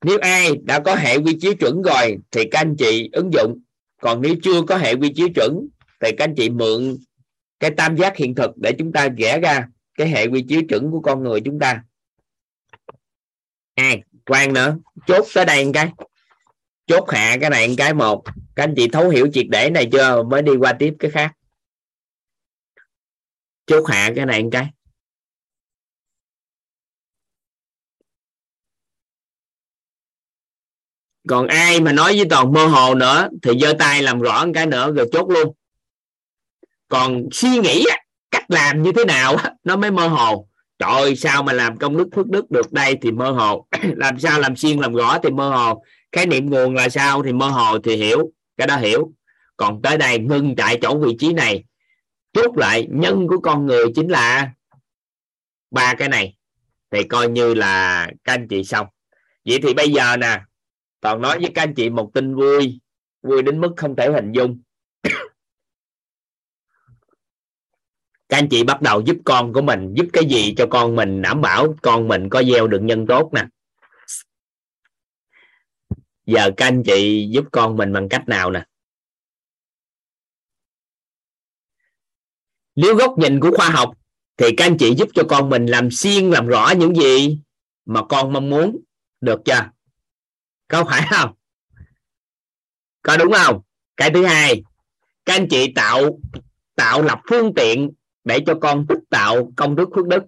S2: nếu ai đã có hệ quy chiếu chuẩn rồi thì các anh chị ứng dụng. Còn nếu chưa có hệ quy chiếu chuẩn thì các anh chị mượn cái tam giác hiện thực để chúng ta vẽ ra cái hệ quy chiếu chuẩn của con người chúng ta. À quan nữa. Chốt tới đây một cái. Chốt hạ cái này một cái. Một các anh chị thấu hiểu triệt để này chưa? Mới đi qua tiếp cái khác chốt hạ cái này một cái. Còn ai mà nói với toàn mơ hồ nữa, thì giơ tay làm rõ một cái nữa, rồi chốt luôn. Còn suy nghĩ cách làm như thế nào nó mới mơ hồ. Trời ơi, sao mà làm công đức phước đức được đây thì mơ hồ. Làm sao làm xuyên làm rõ thì mơ hồ. Khái niệm nguồn là sao thì mơ hồ thì hiểu, cái đó hiểu. Còn tới đây ngưng tại chỗ vị trí này chốt lại nhân của con người chính là ba cái này. Thì coi như là các anh chị xong. Vậy thì bây giờ nè, toàn nói với các anh chị một tin vui vui đến mức không thể hình dung. Các anh chị bắt đầu giúp con của mình, giúp cái gì cho con mình, đảm bảo con mình có gieo được nhân tốt nè. Giờ các anh chị giúp con mình bằng cách nào nè? Nếu góc nhìn của khoa học, thì các anh chị giúp cho con mình làm xuyên làm rõ những gì mà con mong muốn. Được chưa? Có phải không? Có đúng không? Cái thứ hai, các anh chị tạo tạo lập phương tiện để cho con tích tạo công đức phước đức.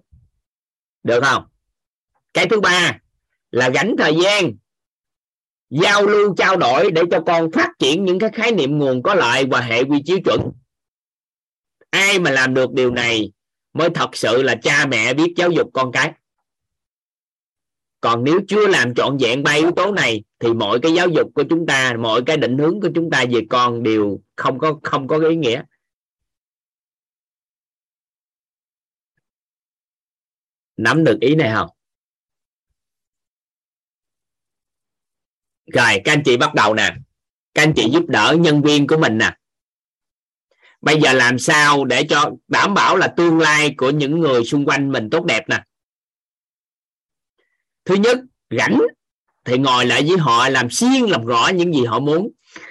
S2: Được không? Cái thứ ba là gánh thời gian, giao lưu, trao đổi để cho con phát triển những cái khái niệm nguồn có lợi và hệ quy chiếu chuẩn ai mà làm được điều này mới thật sự là cha mẹ biết giáo dục con cái? Còn nếu chưa làm trọn vẹn ba yếu tố này, thì mọi cái giáo dục của chúng ta, mọi cái định hướng của chúng ta về con đều không có không có ý nghĩa. Nắm được ý này không? Rồi, các anh chị bắt đầu nè. Các anh chị giúp đỡ nhân viên của mình nè bây giờ làm sao để cho đảm bảo là tương lai của những người xung quanh mình tốt đẹp nè? Thứ nhất, rảnh thì ngồi lại với họ, làm xuyên làm rõ những gì họ muốn.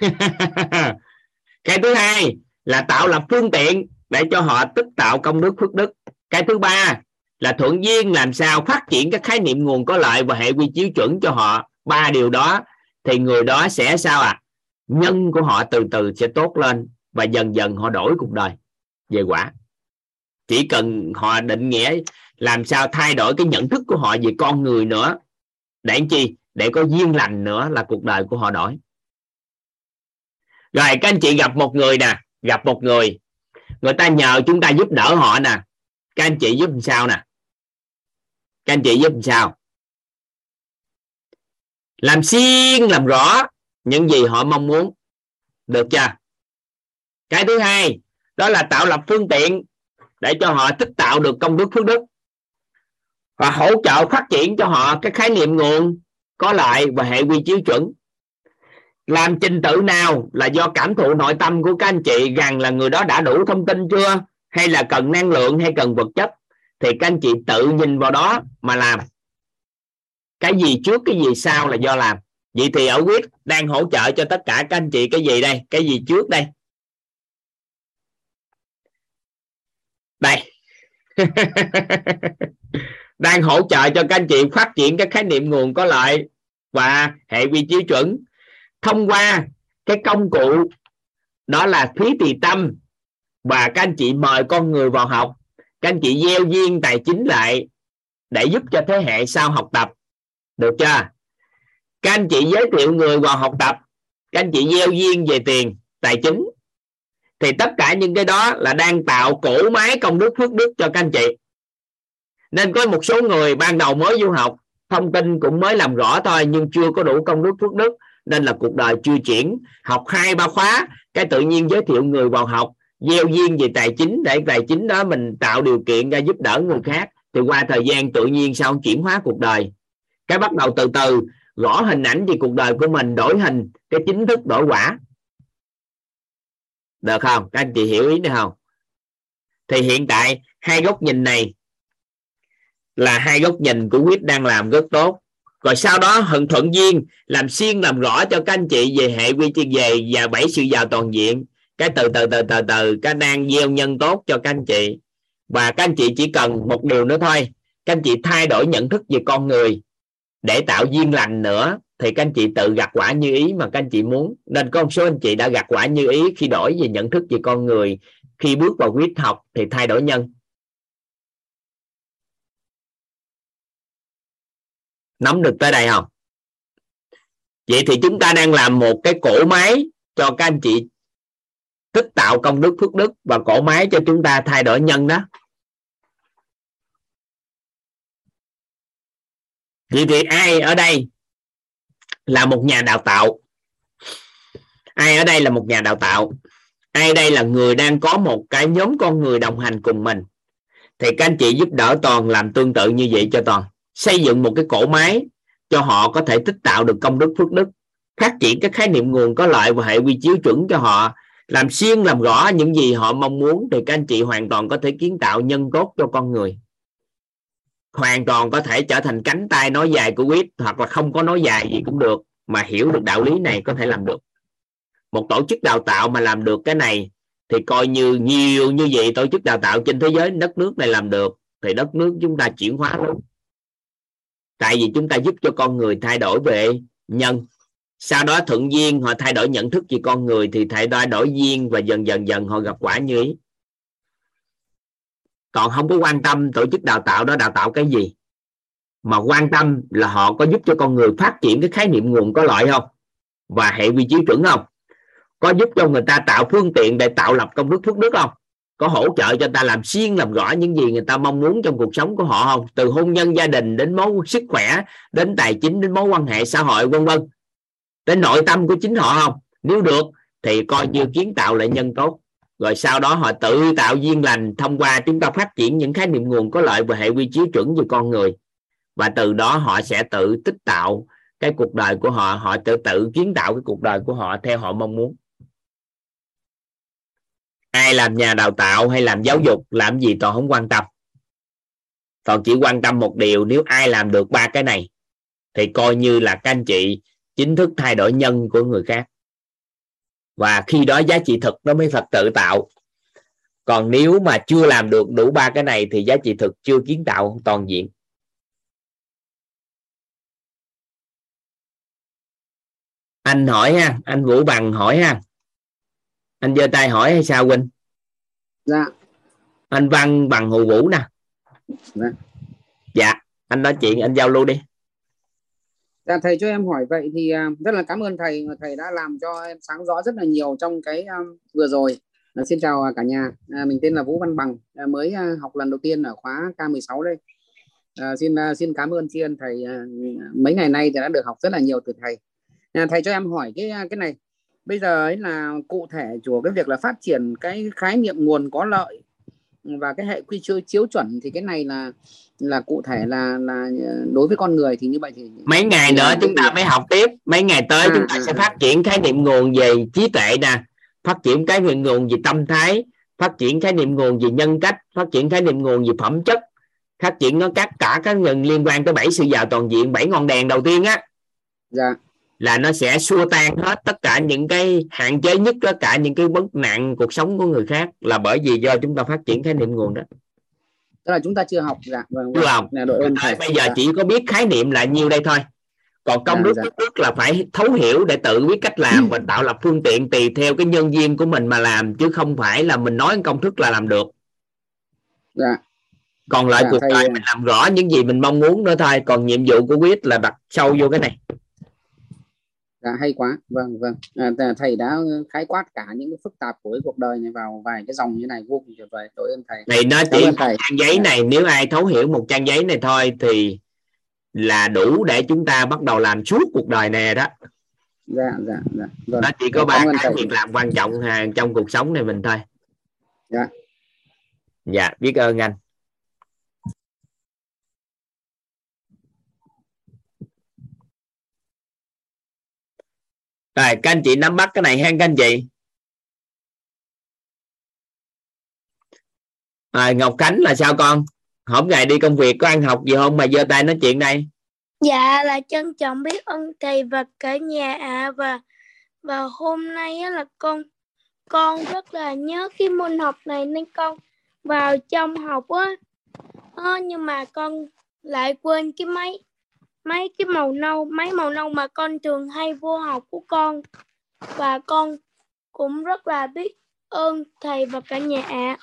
S2: Cái thứ hai là tạo lập phương tiện để cho họ tích tạo công đức phước đức. Cái thứ ba là thuận duyên làm sao phát triển các khái niệm nguồn có lợi và hệ quy chiếu chuẩn cho họ. Ba điều đó thì người đó sẽ sao à nhân của họ từ từ sẽ tốt lên và dần dần họ đổi cuộc đời về quả. Chỉ cần họ định nghĩa làm sao thay đổi cái nhận thức của họ về con người nữa, để chi? Để có duyên lành nữa là cuộc đời của họ đổi. Rồi, các anh chị gặp một người nè, gặp một người người ta nhờ chúng ta giúp đỡ họ nè. Các anh chị giúp làm sao nè? Các anh chị giúp làm sao? Làm xuyên làm rõ những gì họ mong muốn. Được chưa? Cái thứ hai, đó là tạo lập phương tiện để cho họ tích tạo được công đức phước đức. Và hỗ trợ phát triển cho họ cái khái niệm nguồn có lại và hệ quy chiếu chuẩn. Làm trình tự nào là do cảm thụ nội tâm của các anh chị rằng là người đó đã đủ thông tin chưa? Hay là cần năng lượng, hay cần vật chất? Thì các anh chị tự nhìn vào đó mà làm. Cái gì trước, cái gì sau là do làm. Vậy thì ở quyết đang hỗ trợ cho tất cả các anh chị cái gì đây? Cái gì trước đây? Đây. Đang hỗ trợ cho các anh chị phát triển các khái niệm nguồn có lợi và hệ quy chiếu chuẩn. Thông qua cái công cụ, đó là phí tỳ tâm và các anh chị mời con người vào học. Các anh chị gieo duyên tài chính lại để giúp cho thế hệ sau học tập. Được chưa? Các anh chị giới thiệu người vào học tập. Các anh chị gieo duyên về tiền, tài chính thì tất cả những cái đó là đang tạo cổ máy công đức phước đức cho các anh chị. Nên có một số người ban đầu mới du học, thông tin cũng mới làm rõ thôi, nhưng chưa có đủ công đức phước đức, nên là cuộc đời chưa chuyển. Học hai, ba khóa, cái tự nhiên giới thiệu người vào học, gieo duyên về tài chính, để tài chính đó mình tạo điều kiện ra giúp đỡ người khác. Thì qua thời gian tự nhiên sau chuyển hóa cuộc đời? Cái bắt đầu từ từ, gõ hình ảnh thì cuộc đời của mình, đổi hình, cái chính thức đổi quả được không? Các anh chị hiểu ý được không? Thì hiện tại, hai góc nhìn này là hai góc nhìn của quyết đang làm rất tốt. Rồi sau đó, hận thuận duyên làm xuyên làm rõ cho các anh chị về hệ quy chiên về và bảy sự giàu toàn diện. Cái từ từ từ từ từ, cái đang gieo nhân tốt cho các anh chị. Và các anh chị chỉ cần một điều nữa thôi. Các anh chị thay đổi nhận thức về con người để tạo duyên lành nữa thì các anh chị tự gặt quả như ý mà các anh chị muốn. Nên có một số anh chị đã gặt quả như ý khi đổi về nhận thức về con người. Khi bước vào quyết học thì thay đổi nhân. Nắm được tới đây không? Vậy thì chúng ta đang làm một cái cổ máy cho các anh chị tích tạo công đức, phước đức và cổ máy cho chúng ta thay đổi nhân đó. Vậy thì ai ở đây? Là một nhà đào tạo. Ai ở đây là một nhà đào tạo? Ai đây là người đang có một cái nhóm con người đồng hành cùng mình? Thì các anh chị giúp đỡ toàn làm tương tự như vậy cho toàn. Xây dựng một cái cổ máy cho họ có thể tích tạo được công đức phước đức. Phát triển các khái niệm nguồn có lợi và hệ quy chiếu chuẩn cho họ. Làm xuyên làm rõ những gì họ mong muốn thì các anh chị hoàn toàn có thể kiến tạo nhân tốt cho con người hoàn toàn có thể trở thành cánh tay nói dài của quyết hoặc là không có nói dài gì cũng được, mà hiểu được đạo lý này có thể làm được. Một tổ chức đào tạo mà làm được cái này thì coi như nhiều như vậy tổ chức đào tạo trên thế giới, đất nước này làm được, thì đất nước chúng ta chuyển hóa luôn tại vì chúng ta giúp cho con người thay đổi về nhân. Sau đó thuận duyên, họ thay đổi nhận thức về con người, thì thay đổi đổi duyên và dần dần dần họ gặp quả như ý còn không có quan tâm tổ chức đào tạo đó đào tạo cái gì. Mà quan tâm là họ có giúp cho con người phát triển cái khái niệm nguồn có lợi không? Và hệ quy chiếu chuẩn không? Có giúp cho người ta tạo phương tiện để tạo lập công đức phước đức không? Có hỗ trợ cho ta làm xuyên làm rõ những gì người ta mong muốn trong cuộc sống của họ không? Từ hôn nhân gia đình đến mối sức khỏe, đến tài chính, đến mối quan hệ xã hội, vân vân. Đến nội tâm của chính họ không? Nếu được, thì coi như kiến tạo lại nhân tốt rồi sau đó họ tự tạo duyên lành thông qua chúng ta phát triển những khái niệm nguồn có lợi và hệ quy chiếu chuẩn về con người. Và từ đó họ sẽ tự tích tạo cái cuộc đời của họ họ tự tự kiến tạo cái cuộc đời của họ theo họ mong muốn. Ai làm nhà đào tạo hay làm giáo dục, làm gì toàn không quan tâm. Toàn chỉ quan tâm một điều, nếu ai làm được ba cái này, thì coi như là các anh chị chính thức thay đổi nhân của người khác và khi đó giá trị thực nó mới thật tự tạo. Còn nếu mà chưa làm được đủ ba cái này thì giá trị thực chưa kiến tạo toàn diện. Anh hỏi ha anh vũ bằng hỏi ha. Anh giơ tay hỏi hay sao huynh
S8: dạ.
S2: Anh văn bằng hồ vũ nè.
S8: Dạ.
S2: dạ anh nói chuyện anh giao lưu đi
S8: dạ thầy cho em hỏi vậy thì à, rất là cảm ơn thầy thầy đã làm cho em sáng rõ rất là nhiều trong cái à, vừa rồi. Ờ, xin chào à, cả nhà. Mình tên là vũ văn bằng mới học lần đầu tiên ở khóa k16 đây. Ờ, à, xin xin cảm ơn tri ân thầy mấy ngày nay thì đã được học rất là nhiều từ thầy. À, thầy cho em hỏi cái cái này. Bây giờ ấy là cụ thể của cái việc là phát triển cái khái niệm nguồn có lợi và cái hệ quy chiếu chiếu chuẩn thì cái này là là cụ thể là là đối với con người thì như vậy thì
S2: mấy ngày nữa chúng ta mới học tiếp. Mấy ngày tới à, chúng ta à, sẽ phát triển khái niệm nguồn về trí tuệ nè. Phát triển cái niệm nguồn về tâm thái. Phát triển khái niệm nguồn về nhân cách. Phát triển khái niệm nguồn về phẩm chất. Phát triển nó các cả các nhân liên quan tới bảy sự giàu toàn diện bảy ngọn đèn đầu tiên á.
S8: Dạ.
S2: Là nó sẽ xua tan hết tất cả những cái hạn chế nhất tất cả những cái vấn nạn cuộc sống của người khác là bởi vì do chúng ta phát triển khái niệm nguồn đó
S8: tức là chúng ta chưa học dạ vâng,
S2: chưa học
S8: là đội ơn
S2: thầy. bây giờ dạ. chỉ có biết khái niệm là nhiêu đây thôi còn công đức dạ, dạ. đức là phải thấu hiểu để tự biết cách làm và tạo lập phương tiện tùy theo cái nhân viên của mình mà làm chứ không phải là mình nói công thức là làm được
S8: dạ
S2: còn lại dạ, cuộc đời mình làm rõ những gì mình mong muốn nữa thôi còn nhiệm vụ của quyết là đặt sâu vô cái này
S8: dạ hay quá. Vâng vâng. À, thầy đã khái quát cả những cái phức tạp của cái cuộc đời này vào vài cái dòng như này vô cùng tuyệt vời. Đội ơn thầy.
S2: Này nó chỉ thầy. trang giấy này nếu ai thấu hiểu một trang giấy này thôi thì là đủ để chúng ta bắt đầu làm suốt cuộc đời này đó.
S8: Dạ dạ dạ.
S2: Vâng. nó chỉ có ba cái việc làm quan trọng trong cuộc sống này mình thôi.
S8: Dạ.
S2: Dạ biết ơn anh rồi các anh chị nắm bắt cái này ha các anh chị. À, Ngọc Khánh là sao con? Hôm ngày đi công việc có ăn học gì không? Mà giơ tay nói chuyện đây.
S9: Dạ là trân trọng biết ơn thầy và cả nhà ạ. À, và và hôm nay á, là con con rất là nhớ cái môn học này nên con vào trong học á. À, nhưng mà con lại quên cái máy mấy cái màu nâu mấy màu nâu mà con thường hay vô học của con. Và con cũng rất là biết ơn thầy và cả nhà. Ạ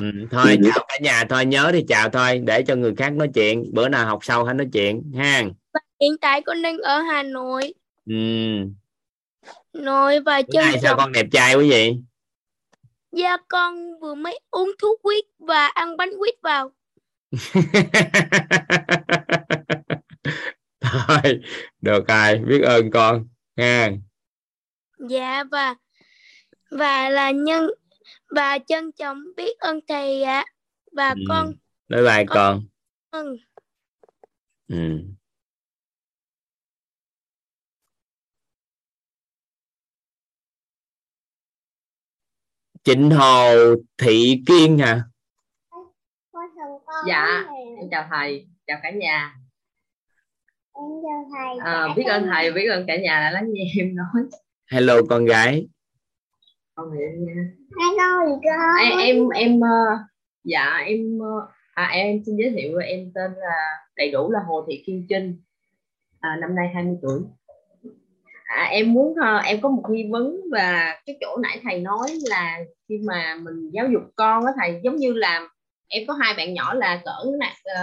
S2: ừ, thôi chào cả nhà. Thôi nhớ thì chào thôi. Để cho người khác nói chuyện. Bữa nào học sau hãy nói chuyện ha.
S9: Và hiện tại con đang ở Hà Nội.
S2: Ừ.
S9: Nội và
S2: chân sao con đẹp trai quý vị
S9: Dạ con vừa mới uống thuốc quýt và ăn bánh quýt vào
S2: thôi được rồi biết ơn con ha
S9: dạ và và là nhân và trân trọng biết ơn thầy ạ và ừ. con
S2: bye bye con, con.
S9: Ừ.
S2: ừ. Trịnh Hồ Thị Kiên hả?
S10: Dạ, em chào thầy, chào cả nhà
S9: thầy
S10: à, biết ơn thầy biết ơn cả nhà đã lắng nghe em nói.
S2: Hello con gái.
S10: Con em nha. Hello em em em ờ, dạ em ờ, à, em xin giới thiệu em tên là đầy đủ là Hồ Thị Kim Trinh. À, năm nay 20 tuổi. À, em muốn em có một nghi vấn và cái chỗ nãy thầy nói là khi mà mình giáo dục con á thầy giống như là em có hai bạn nhỏ là cỡ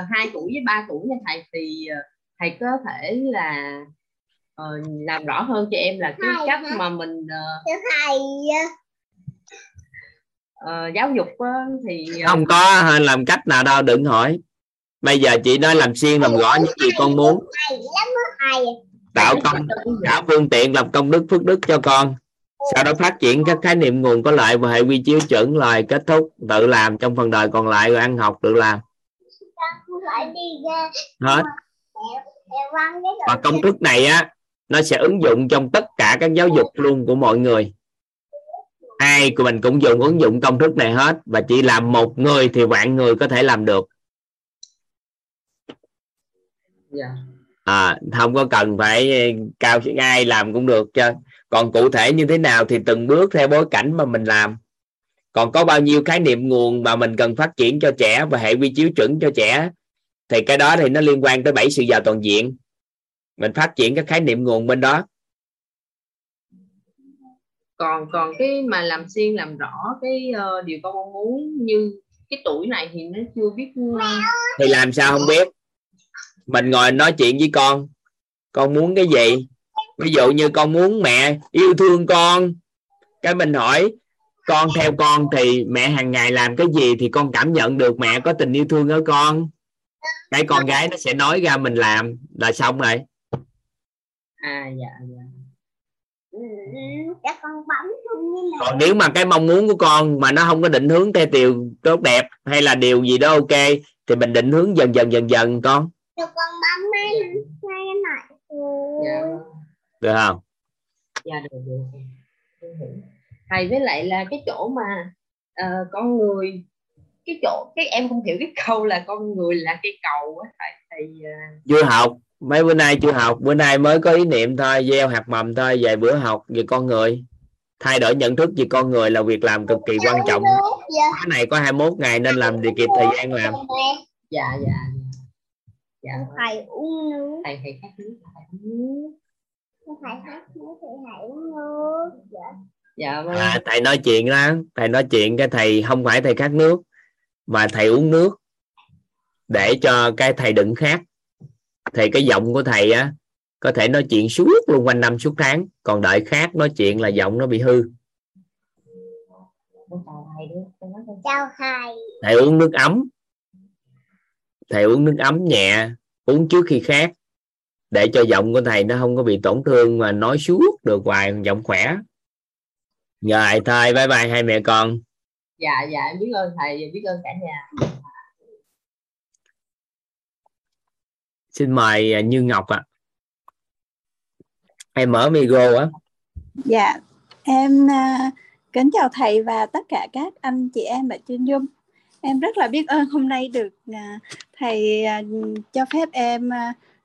S10: hai tuổi với ba tuổi nha thầy thì uh, thầy có thể là uh, làm rõ hơn cho em là cái thầy cách hả? mà mình uh, thầy uh, giáo dục uh, thì
S2: uh, không có làm cách nào đâu đừng hỏi. Bây giờ chị nói làm xuyên làm rõ những gì con muốn. tạo công cả phương tiện làm công đức phước đức cho con. Sau đó phát triển các khái niệm nguồn có lợi và hệ quy chiếu chuẩn lời kết thúc tự làm trong phần đời còn lại rồi ăn học tự làm. Hết và công thức này á nó sẽ ứng dụng trong tất cả các giáo dục luôn của mọi người. Ai của mình cũng dùng ứng dụng công thức này hết và chỉ làm một người thì vạn người có thể làm được.
S10: Yeah.
S2: à không có cần phải cao ai làm cũng được chứ. Còn cụ thể như thế nào thì từng bước theo bối cảnh mà mình làm. Còn có bao nhiêu khái niệm nguồn mà mình cần phát triển cho trẻ và hệ quy chiếu chuẩn cho trẻ thì cái đó thì nó liên quan tới bảy sự giàu toàn diện. Mình phát triển các khái niệm nguồn bên đó.
S10: Còn còn cái mà làm xuyên làm rõ cái uh, điều con mong muốn như cái tuổi này thì nó chưa biết uh...
S2: thì làm sao không biết? Mình ngồi nói chuyện với con. Con muốn cái gì? Ví dụ như con muốn mẹ yêu thương con. Cái mình hỏi con theo con thì mẹ hàng ngày làm cái gì thì con cảm nhận được mẹ có tình yêu thương ở con cái con gái nó sẽ nói ra mình làm là xong rồi.
S10: À dạ dạ.
S2: Còn nếu mà cái mong muốn của con mà nó không có định hướng theo điều tốt đẹp hay là điều gì đó ok thì mình định hướng dần dần dần dần con. Được con bấm mấy này dạ. được không?
S10: Dạ được được. Thầy với lại là cái chỗ mà uh, con người cái chỗ cái em không hiểu cái câu là con người là cái cầu á thầy thầy uh...
S2: chưa học mấy bữa nay chưa học. Bữa nay mới có ý niệm thôi gieo hạt mầm thôi vài bữa học về con người. Thay đổi nhận thức về con người là việc làm cực kỳ quan trọng. cái này có 21 ngày nên làm để kịp thời gian làm.
S10: Dạ dạ
S9: dạ. Thầy uống nước.
S10: Thầy thầy khát nước thầy
S9: thầy khát nước thì thầy uống nước dạ.
S10: Dạ vâng.
S2: à, thầy nói chuyện đó thầy nói chuyện cái thầy không phải thầy khát nước mà thầy uống nước để cho cái thầy đựng khát thì cái giọng của thầy á có thể nói chuyện suốt luôn quanh năm suốt tháng. Còn đợi khác nói chuyện là giọng nó bị hư.
S9: Thầy.
S2: Thầy uống nước ấm. Thầy uống nước ấm nhẹ uống trước khi khác để cho giọng của thầy nó không có bị tổn thương mà nói suốt được hoài giọng khỏe. Rồi thôi bye bye hai mẹ con
S10: dạ dạ em biết ơn thầy biết ơn cả nhà.
S2: Xin mời à, Như Ngọc ạ. À. em mở micro á.
S11: Dạ em uh, kính chào thầy và tất cả các anh chị em ở trên Zoom em rất là biết ơn hôm nay được uh, thầy uh, cho phép em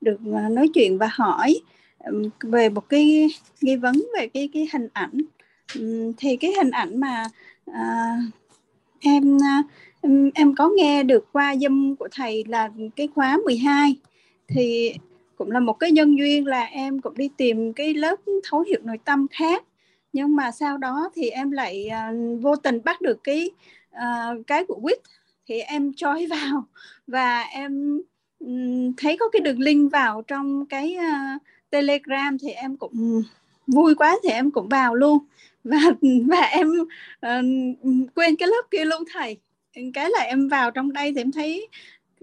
S11: được nói chuyện và hỏi um, về một cái nghi vấn về cái cái hình ảnh. Um, thì cái hình ảnh mà uh, À, em em có nghe được qua dâm của thầy là cái khóa 12 thì cũng là một cái nhân duyên là em cũng đi tìm cái lớp thấu hiểu nội tâm khác. Nhưng mà sau đó thì em lại uh, vô tình bắt được cái uh, cái của quýt. Thì em choi vào và em um, thấy có cái đường link vào trong cái uh, telegram thì em cũng vui quá thì em cũng vào luôn. Và và em uh, quên cái lớp kia luôn thầy. Cái là em vào trong đây thì em thấy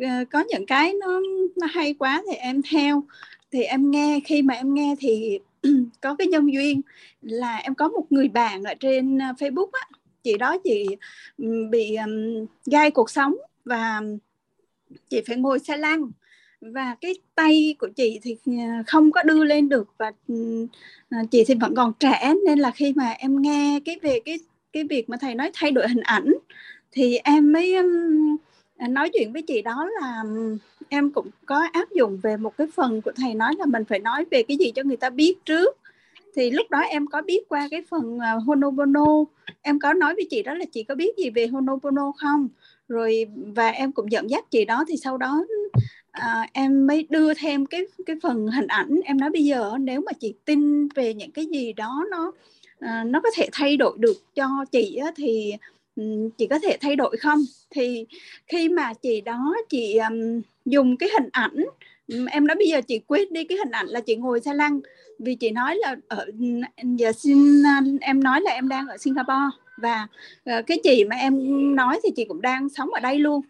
S11: uh, có những cái nó nó hay quá thì em theo. Thì em nghe khi mà em nghe thì có cái nhân duyên là em có một người bạn ở trên ờ, Facebook á. Chị đó chị bị um, gai cuộc sống và chị phải ngồi xe lăn và cái tay của chị thì à, không có đưa lên được và ừ, à, chị thì vẫn còn trẻ. Nên là khi mà em nghe cái về cái cái việc mà thầy nói thay đổi hình ảnh, thì em mới ừ, à, nói chuyện với chị đó là ừ, em cũng có áp dụng về một cái phần của thầy nói là mình phải nói về cái gì cho người ta biết trước. Thì lúc đó em có biết qua cái phần Honobono em có nói với chị đó là chị có biết gì về Honobono không? Rồi, và em cũng dẫn dắt chị đó. Thì sau đó à, em mới đưa thêm cái cái phần hình ảnh. Em nói bây giờ nếu mà chị tin về những cái gì đó nó à, nó có thể thay đổi được cho chị á, thì ừ, chị có thể thay đổi không? Thì khi mà chị đó chị um, dùng cái hình ảnh em nói bây giờ chị quyết đi cái hình ảnh là chị ngồi xe lăn vì chị nói là ở giờ xin à, em nói là em đang ở Singapore và uh, cái chị mà em nói thì chị cũng đang sống ở đây luôn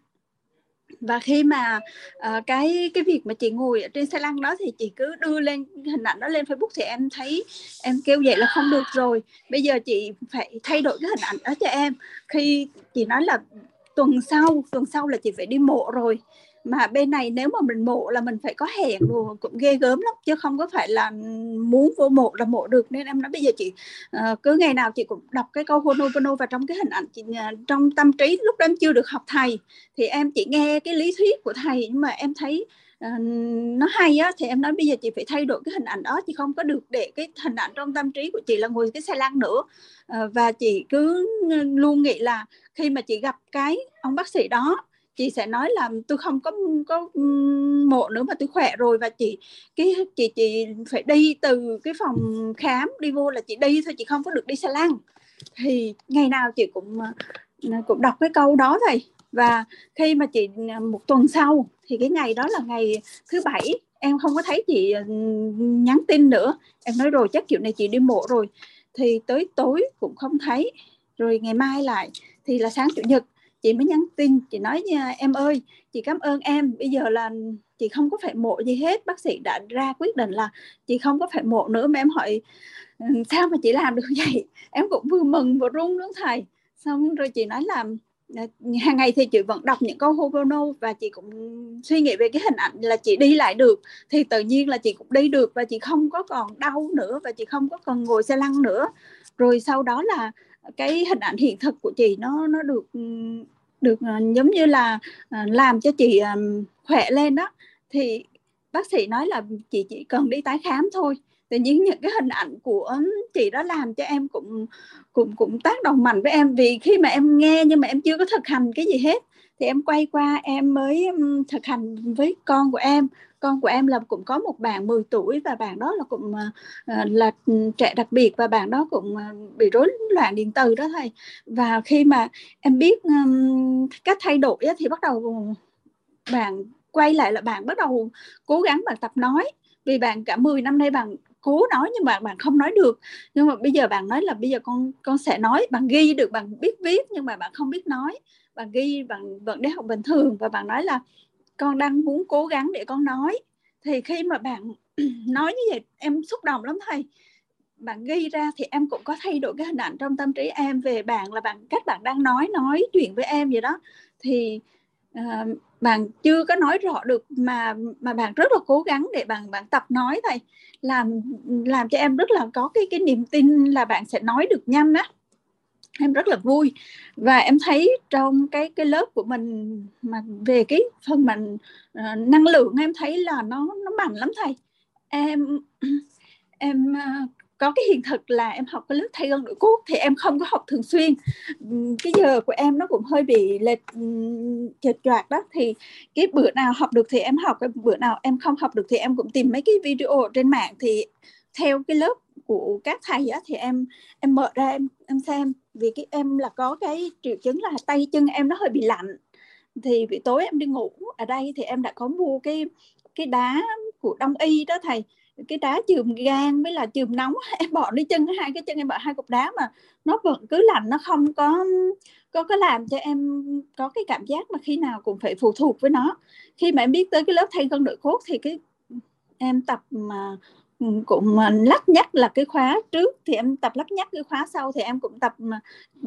S11: và khi mà uh, cái cái việc mà chị ngồi ở trên xe lăn đó thì chị cứ đưa lên hình ảnh đó lên Facebook thì em thấy em kêu vậy là không được rồi. Bây giờ chị phải thay đổi cái hình ảnh đó cho em. Khi chị nói là tuần sau tuần sau là chị phải đi mộ rồi mà bên này nếu mà mình mộ là mình phải có hẹn luôn cũng ghê gớm lắm chứ không có phải là muốn vô mộ là mộ được. Nên em nói bây giờ chị uh, cứ ngày nào chị cũng đọc cái câu Honopono và trong cái hình ảnh chị uh, trong tâm trí lúc đó em chưa được học thầy thì em chỉ nghe cái lý thuyết của thầy. Nhưng mà em thấy uh, nó hay á thì em nói bây giờ chị phải thay đổi cái hình ảnh đó chị không có được để cái hình ảnh trong tâm trí của chị là ngồi cái xe lăn nữa. Uh, và chị cứ luôn nghĩ là khi mà chị gặp cái ông bác sĩ đó chị sẽ nói là tôi không có có mộ nữa mà tôi khỏe rồi và chị, cái, chị chị phải đi từ cái phòng khám đi vô là chị đi thôi, chị không có được đi xe lăn. Thì ngày nào chị cũng ờ, cũng đọc cái câu đó thôi và khi mà chị ờ, một tuần sau thì cái ngày đó là ngày thứ bảy, em không có thấy chị ờ, nhắn tin nữa. Em nói rồi chắc kiểu này chị đi mộ rồi. Thì tới tối cũng không thấy. Rồi ngày mai lại thì là sáng chủ nhật chị mới nhắn tin, chị nói nha, em ơi, chị cảm ơn em. Bây giờ là chị không có phải mổ gì hết. Bác sĩ đã ra quyết định là chị không có phải mổ nữa. Mà em hỏi ừ, sao mà chị làm được vậy? Em cũng vừa mừng vừa run đúng thầy. Xong rồi chị nói là à, hàng ngày thì chị vẫn đọc những câu Hogono và chị cũng suy nghĩ về cái hình ảnh là chị đi lại được. Thì tự nhiên là chị cũng đi được và chị không có còn đau nữa và chị không có còn ngồi xe lăn nữa. Rồi sau đó là cái hình ảnh hiện thực của chị nó nó được ừ, được ờ, giống như là ờ, làm cho chị ờ, khỏe lên đó. Thì bác sĩ nói là chị chỉ cần đi tái khám thôi. Tự nhiên những cái hình ảnh của chị đó làm cho em cũng cũng cũng tác động mạnh với em. Vì khi mà em nghe nhưng mà em chưa có thực hành cái gì hết, thì em quay qua em mới thực hành với con của em con của em là cũng có một bạn 10 tuổi và bạn đó là cũng à, à, là trẻ đặc biệt và bạn đó cũng à, bị rối loạn điện từ đó thầy. Và khi mà em biết cách thay đổi thì bắt đầu bạn quay lại là bạn bắt đầu cố gắng bạn tập nói. Vì bạn cả 10 năm nay bạn cố nói nhưng mà bạn không nói được. Nhưng mà bây giờ bạn nói là bây giờ con con sẽ nói, bạn ghi được, bạn biết viết nhưng mà bạn không biết nói. Bạn ghi bạn vẫn đi học bình thường và bạn nói là con đang muốn cố gắng để con nói. Thì khi mà bạn nói như vậy em xúc động lắm thầy. Bạn ghi ra thì em cũng có thay đổi cái hình ảnh trong tâm trí em về bạn là bạn cách bạn đang nói nói chuyện với em vậy đó. Thì uh, bạn chưa có nói rõ được mà mà bạn rất là cố gắng để bạn bạn tập nói thầy. Làm làm cho em rất là có cái cái niềm tin là bạn sẽ nói được nhanh á em rất là vui. Và em thấy trong cái cái lớp của mình mà về cái phần mình uh, ờ, năng lượng em thấy là nó nó mạnh lắm thầy. Em em uh, có cái hiện thực là em học cái lớp thay gân nội cốt thì em không có học thường xuyên. Cái giờ của em nó cũng hơi bị lệch ừ, chệch choạc đó. Thì cái bữa nào học được thì em học cái bữa nào em không học được thì em cũng tìm mấy cái video trên mạng. Thì theo cái lớp của các thầy á, thì em em mở ra em em xem vì cái em là có cái triệu chứng là tay chân em nó hơi bị lạnh. Thì buổi tối em đi ngủ, ở đây thì em đã có mua cái cái đá của đông y đó thầy. Cái đá chườm gan với là chườm nóng. Em bỏ đi chân, hai cái chân em bỏ, hai cục đá mà nó vẫn cứ lạnh, nó không có có có làm cho em có cái cảm giác mà khi nào cũng phải phụ thuộc với nó. Khi mà em biết tới cái lớp thay gân nội cốt thì cái em tập mà cũng à, lắc nhắc là cái khóa trước thì em tập lắc nhắc, cái khóa sau thì em cũng tập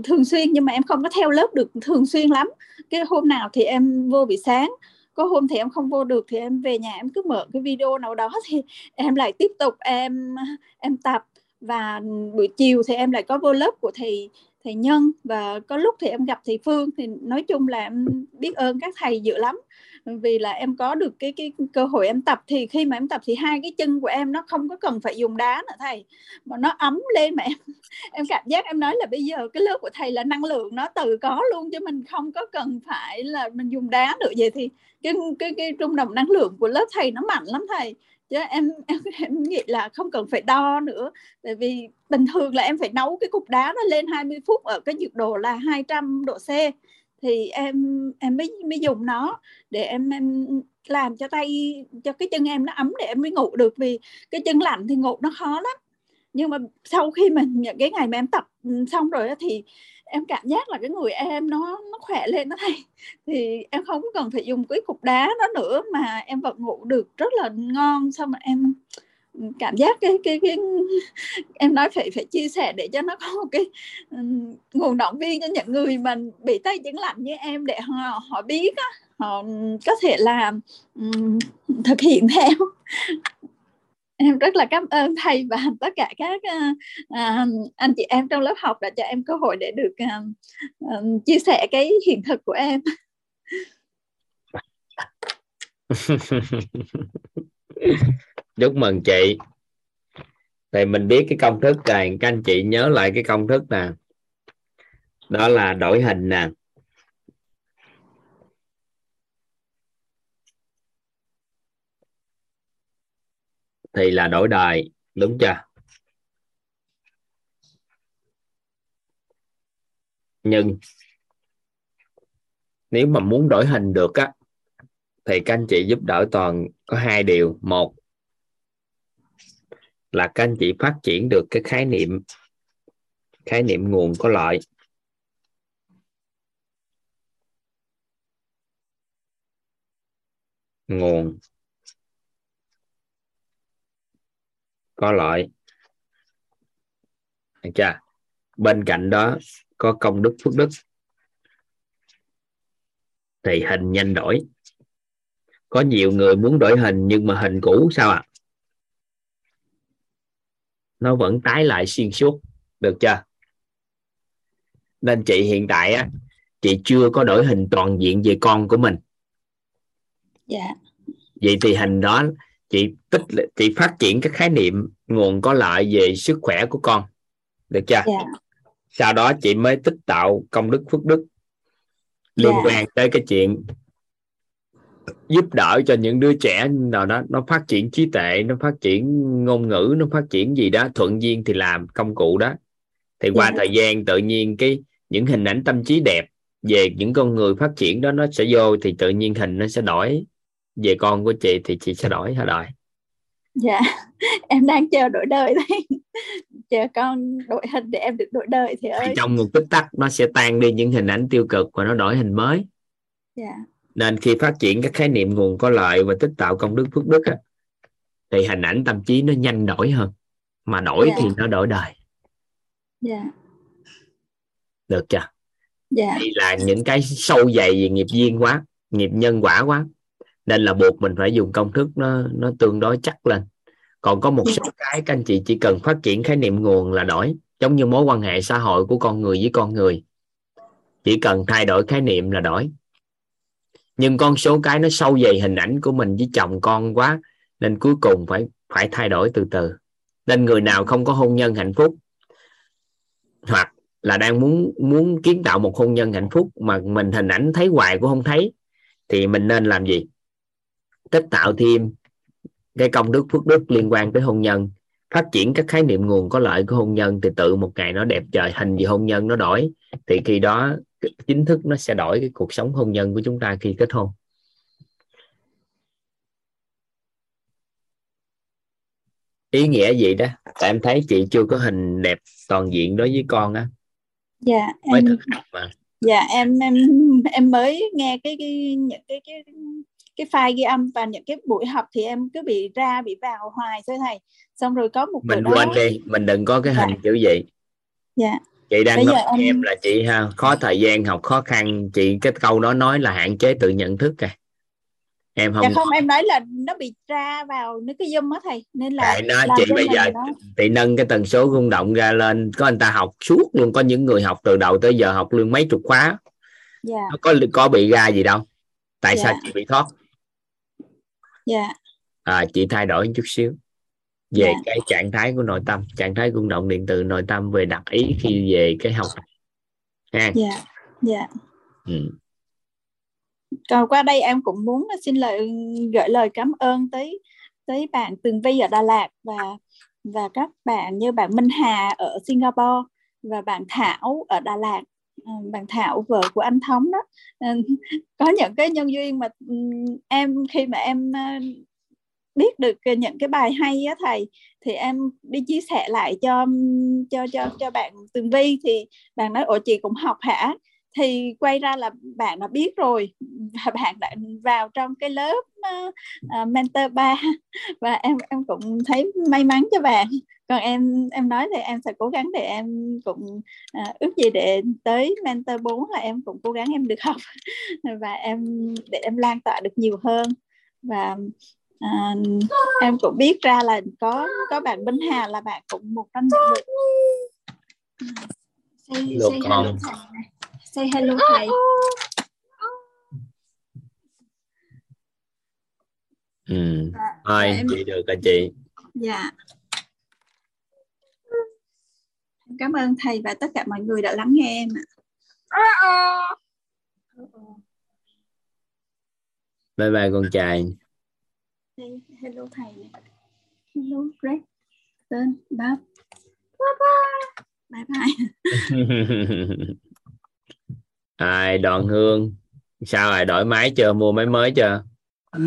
S11: thường xuyên, nhưng mà em không có theo lớp được thường xuyên lắm. Cái hôm nào thì em vô buổi sáng, có hôm thì em không vô được thì em về nhà em cứ mở cái video nào đó thì em lại tiếp tục em em tập. Và buổi chiều thì em lại có vô lớp của thầy thầy Nhân, và có lúc thì em gặp thầy Phương. Thì nói chung là em biết ơn các thầy dữ lắm vì là em có được cái cái cơ hội em tập thì khi mà em tập thì hai cái chân của em nó không có cần phải dùng đá nữa thầy. Mà nó ấm lên mà em em cảm giác em nói là bây giờ cái lớp của thầy là năng lượng nó tự có luôn chứ mình không có cần phải là mình dùng đá nữa. Vậy thì cái cái cái trung đồng năng lượng của lớp thầy nó mạnh lắm thầy. Chứ em, em em nghĩ là không cần phải đo nữa. Tại vì bình thường là em phải nấu cái cục đá nó lên 20 phút ở cái nhiệt độ là 200 độ C thì em em mới mới dùng nó để em em làm cho tay, cho cái chân em nó ấm để em mới ngủ được. Vì cái chân lạnh thì ngủ nó khó lắm. Nhưng mà sau khi mình những cái ngày mà em tập ừ, xong rồi thì em cảm giác là cái người em nó nó khỏe lên nó thầy. Thì em không cần phải dùng cái cục đá đó nữa mà em vẫn ngủ được rất là ngon. Xong mà em cảm giác cái cái cái em nói phải phải chia sẻ để cho nó có một cái um, nguồn động viên cho những người mà bị tay chứng lạnh như em để họ họ biết á họ có thể làm um, thực hiện theo. Em rất là cảm ơn thầy và tất cả các uh, anh chị em trong lớp học đã cho em cơ hội để được uh, uh, chia sẻ cái hiện thực của em.
S2: chúc mừng chị. Thì mình biết cái công thức này, các anh chị nhớ lại cái công thức nè. Đó là đổi hình nè. Thì là đổi đời, đúng chưa? Nhưng nếu mà muốn đổi hình được á, thì các anh chị giúp đỡ toàn có hai điều. Một là các anh chị phát triển được cái khái niệm khái niệm nguồn có lợi. Nguồn có lợi. Được chưa? Bên cạnh đó có công đức, phước đức. Thì hình nhanh đổi. Có nhiều người muốn đổi hình nhưng mà hình cũ sao ạ? à? Nó vẫn tái lại xuyên suốt được chưa nên chị hiện tại á chị chưa có đổi hình toàn diện về con của mình
S11: dạ
S2: vậy thì hình đó chị tích chị phát triển cái khái niệm nguồn có lợi về sức khỏe của con được chưa
S11: dạ.
S2: sau đó chị mới tích tạo công đức phước đức liên dạ. quan tới cái chuyện giúp đỡ cho những đứa trẻ nào đó nó phát triển trí tuệ nó phát triển ngôn ngữ nó phát triển gì đó thuận duyên thì làm công cụ đó. Thì qua yeah. Dạ. thời gian tự nhiên cái những hình ảnh tâm trí đẹp về những con người phát triển đó nó sẽ vô thì tự nhiên hình nó sẽ đổi. Về con của chị thì chị sẽ đổi hả đời
S11: dạ. Em đang chờ đổi đời đấy. Chờ con đổi hình để em được đổi đời thì ơi.
S2: trong một tích tắc nó sẽ tan đi những hình ảnh tiêu cực và nó đổi hình mới.
S11: Dạ
S2: nên khi phát triển các khái niệm nguồn có lợi và tích tạo công đức phước đức á, thì hình ảnh tâm trí nó nhanh đổi hơn mà đổi yeah. Dạ. thì nó đổi đời
S11: yeah. Dạ.
S2: được chưa
S11: yeah. Dạ.
S2: thì là những cái sâu dày về nghiệp duyên quá nghiệp nhân quả quá nên là buộc mình phải dùng công thức nó nó tương đối chắc lên còn có một số cái các anh chị chỉ cần phát triển khái niệm nguồn là đổi giống như mối quan hệ xã hội của con người với con người chỉ cần thay đổi khái niệm là đổi nhưng con số cái nó sâu dày hình ảnh của mình với chồng con quá, nên cuối cùng phải phải thay đổi từ từ. Nên người nào không có hôn nhân hạnh phúc, hoặc là đang muốn muốn kiến tạo một hôn nhân hạnh phúc mà mình hình ảnh thấy hoài cũng không thấy, thì mình nên làm gì? Tích tạo thêm cái công đức, phước đức liên quan tới hôn nhân, phát triển các khái niệm nguồn có lợi của hôn nhân, thì tự một ngày nó đẹp trời, hình gì hôn nhân nó đổi, thì khi đó chính thức nó sẽ đổi cái cuộc sống hôn nhân của chúng ta khi kết hôn. Ý nghĩa gì đó? Tại em thấy chị chưa có hình đẹp toàn diện đối với con á.
S11: Dạ
S2: mới em thực tập mà.
S11: dạ em em em mới nghe cái cái những cái cái cái file ghi âm và những cái buổi học thì em cứ bị ra bị vào hoài thôi thầy. Xong rồi có một
S2: mình quên đó... đi mình đừng có cái hình dạ. kiểu gì
S11: dạ
S2: chị đang Bây nói em... em là chị ha khó thời gian học khó khăn. Chị cái câu đó nói là hạn chế tự nhận thức kìa. Em không
S11: dạ không em nói là nó bị ra vào nó cái zoom á thầy nên là
S2: nó chị bây giờ chị nâng cái tần số rung động ra lên. Có anh ta học suốt luôn có những người học từ đầu tới giờ học luôn mấy chục khóa.
S11: Dạ.
S2: nó có có bị ra gì đâu. Tại dạ. sao chị bị thoát?
S11: Dạ.
S2: À, chị thay đổi chút xíu về yeah. Dạ. cái trạng thái của nội tâm trạng thái rung động điện từ nội tâm về đặt ý khi về cái học
S11: ha dạ dạ ừ. còn qua đây em cũng muốn xin lời gửi lời cảm ơn tới tới bạn Tường Vi ở Đà Lạt và và các bạn như bạn Minh Hà ở Singapore và bạn Thảo ở Đà Lạt ờ, bạn Thảo vợ của anh Thống đó ờ, có những cái nhân duyên mà em khi mà em biết được những cái bài hay á thầy thì em đi chia sẻ lại cho cho cho cho bạn Tường Vi. Thì bạn nói ủa chị cũng học hả? Thì quay ra là bạn đã biết rồi và bạn đã vào trong cái lớp uh, mentor 3 và em em cũng thấy may mắn cho bạn. Còn em em nói thì em sẽ cố gắng để em cũng uh, ước gì để tới mentor 4 là em cũng cố gắng em được học. Và em để em lan tỏa được nhiều hơn. Và à, em cũng biết ra là có có bạn Minh Hà là bạn cũng một trong những người. Say, say hello thầy say hello thầy.
S2: Ừ. Thôi em... chị được cả chị?
S11: Dạ. Cảm ơn thầy và tất cả mọi người đã lắng nghe em ạ.
S2: Bye bye con trai
S11: Say hello thầy này. Hello Greg. Tên Bob. Bye bye. Bye bye.
S2: ai đoàn hương sao rồi đổi máy chưa mua máy mới chưa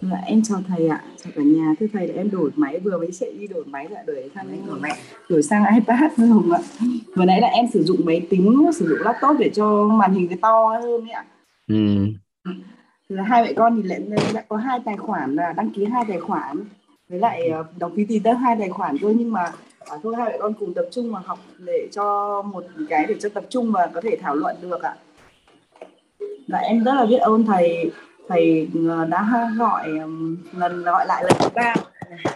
S12: Dạ, em chào thầy ạ, chào cả nhà. Thưa thầy, em đổi máy vừa mới chạy đi đổi máy lại đổi sang đổi, máy, đổi sang iPad nữa không ạ? Vừa nãy là em sử dụng máy tính, sử dụng laptop để cho màn hình cái to hơn ấy ạ. Ừ là hai mẹ con thì lại, lại có hai tài khoản là đăng ký hai tài khoản. Với lại ờ, đóng phí thì tới hai tài khoản thôi nhưng mà à, thôi hai mẹ con cùng tập trung mà học để cho một cái để cho tập trung và có thể thảo luận được ạ. Là em rất là biết ơn thầy thầy ờ, đã gọi lần gọi lại lần thứ ba.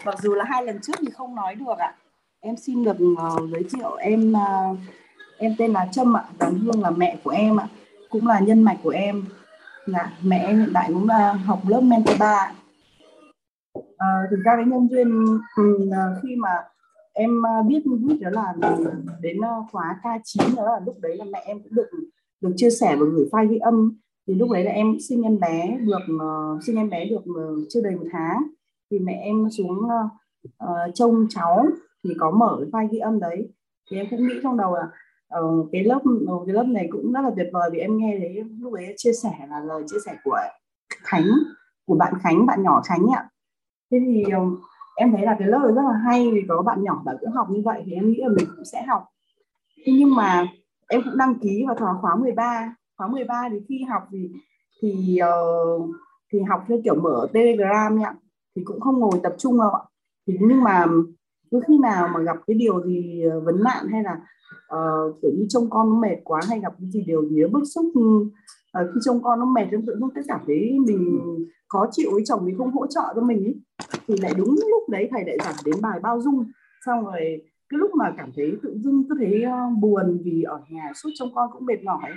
S12: Mặc dù là hai lần trước thì không nói được ạ. Em xin được ờ, giới thiệu em em tên là Trâm ạ Đoàn Hương là mẹ của em ạ cũng là nhân mạch của em. Dạ, mẹ em hiện tại cũng là học lớp mentor 3. À, thực ra cái nhân duyên ừ, à, khi mà em à, biết biết đó là đến à, khóa K9 đó là lúc đấy là mẹ em cũng được được chia sẻ và gửi file ghi âm. Thì lúc đấy là em sinh em bé được uh, sinh em bé được uh, chưa đầy một tháng. Thì mẹ em xuống uh, uh, trông cháu thì có mở cái file ghi âm đấy. Thì em cũng nghĩ trong đầu là uh, cái lớp ờ, cái lớp này cũng rất là tuyệt vời vì em nghe thấy lúc ấy chia sẻ là lời chia sẻ của Khánh của bạn Khánh bạn nhỏ Khánh ạ. Thế thì ờ, em thấy là cái lớp này rất là hay vì có bạn nhỏ bạn cũng học như vậy thì em nghĩ là mình cũng sẽ học. Thế nhưng mà em cũng đăng ký vào khóa khóa 13 khóa 13 thì khi học thì thì uh, thì học theo kiểu mở telegram ạ thì cũng không ngồi tập trung đâu ạ. Thì nhưng mà cứ khi nào mà gặp cái điều gì vấn nạn hay là uh, kiểu như trông con nó mệt quá hay gặp cái gì điều gì bức xúc uh, khi trông con nó mệt trong tự dưng cái cảm thấy mình khó chịu với chồng vì không hỗ trợ cho mình ấy. thì lại đúng lúc đấy thầy lại giảng đến bài bao dung xong rồi cái lúc mà cảm thấy tự dưng cứ thấy uh, buồn vì ở nhà suốt trông con cũng mệt mỏi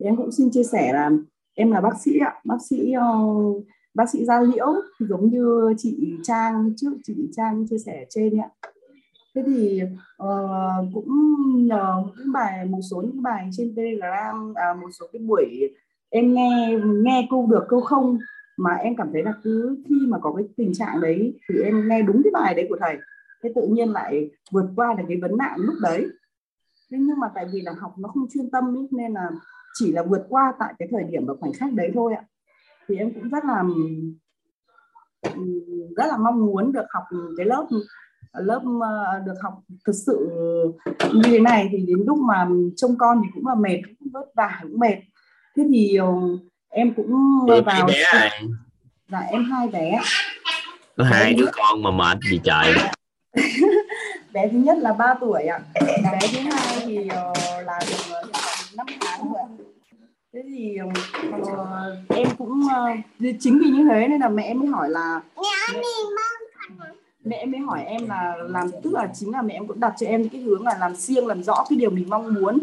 S12: thì em cũng xin chia sẻ là em là bác sĩ ạ bác sĩ uh, bác sĩ da liễu giống như chị Trang trước chị Trang chia sẻ trên ạ thế thì uh, cũng nhờ những bài một số những bài trên telegram à, một số cái buổi em nghe nghe câu được câu không mà em cảm thấy là cứ khi mà có cái tình trạng đấy thì em nghe đúng cái bài đấy của thầy thế tự nhiên lại vượt qua được cái vấn nạn lúc đấy. Thế nhưng mà tại vì là học nó không chuyên tâm ý, nên là chỉ là vượt qua tại cái thời điểm và khoảnh khắc đấy thôi ạ. Thì em cũng rất là rất là mong muốn được học cái lớp lớp ờ, được học thực sự như thế này thì đến lúc mà trông con thì cũng là mệt cũng vất vả cũng mệt. Thế thì ờ, em cũng
S2: Chị vào bé này.
S12: dạ em hai bé.
S2: Có hai đứa con mà mệt gì trời.
S12: Bé thứ nhất là 3 tuổi ạ. Bé thứ hai thì uh, là được năm tháng rồi thế thì uh, em cũng uh, chính vì như thế nên là mẹ em mới hỏi là mẹ, mẹ em mới hỏi em là làm tức là chính là mẹ em cũng đặt cho em những cái hướng là làm siêng làm rõ cái điều mình mong muốn.